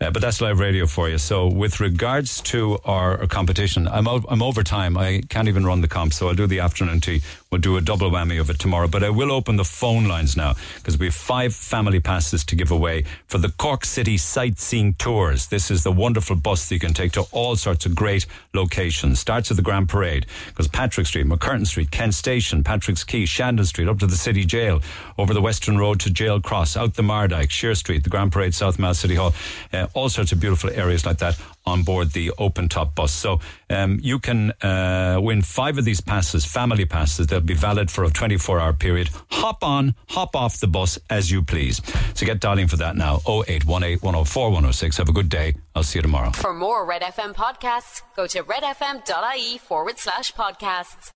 uh, but that's live radio for you. So, with regards to our, our competition, I'm o- I'm over time. I can't even run the comp, so I'll do the afternoon tea. We'll do a double whammy of it tomorrow. But I will open the phone lines now because we have five family passes to give away for the Cork City sightseeing tours. This is the wonderful bus that you can take to all sorts of great locations. Starts at the Grand Parade, goes Patrick Street, MacCurtain Street, Kent Station, Patrick's Quay, Shandon Street, up to the City Gaol, over the Western Road to Gaol Cross, out the Mardyke, Sheares Street, the Grand Parade, South Mall City Hall, uh, all sorts of beautiful areas like that on board the open top bus. So um, you can uh, win five of these passes, family passes. They'll be valid for a 24 hour period. Hop on, hop off the bus as you please. So get dialing for that now 0818 104 106. Have a good day. I'll see you tomorrow. For more Red FM podcasts, go to redfm.ie forward slash podcasts.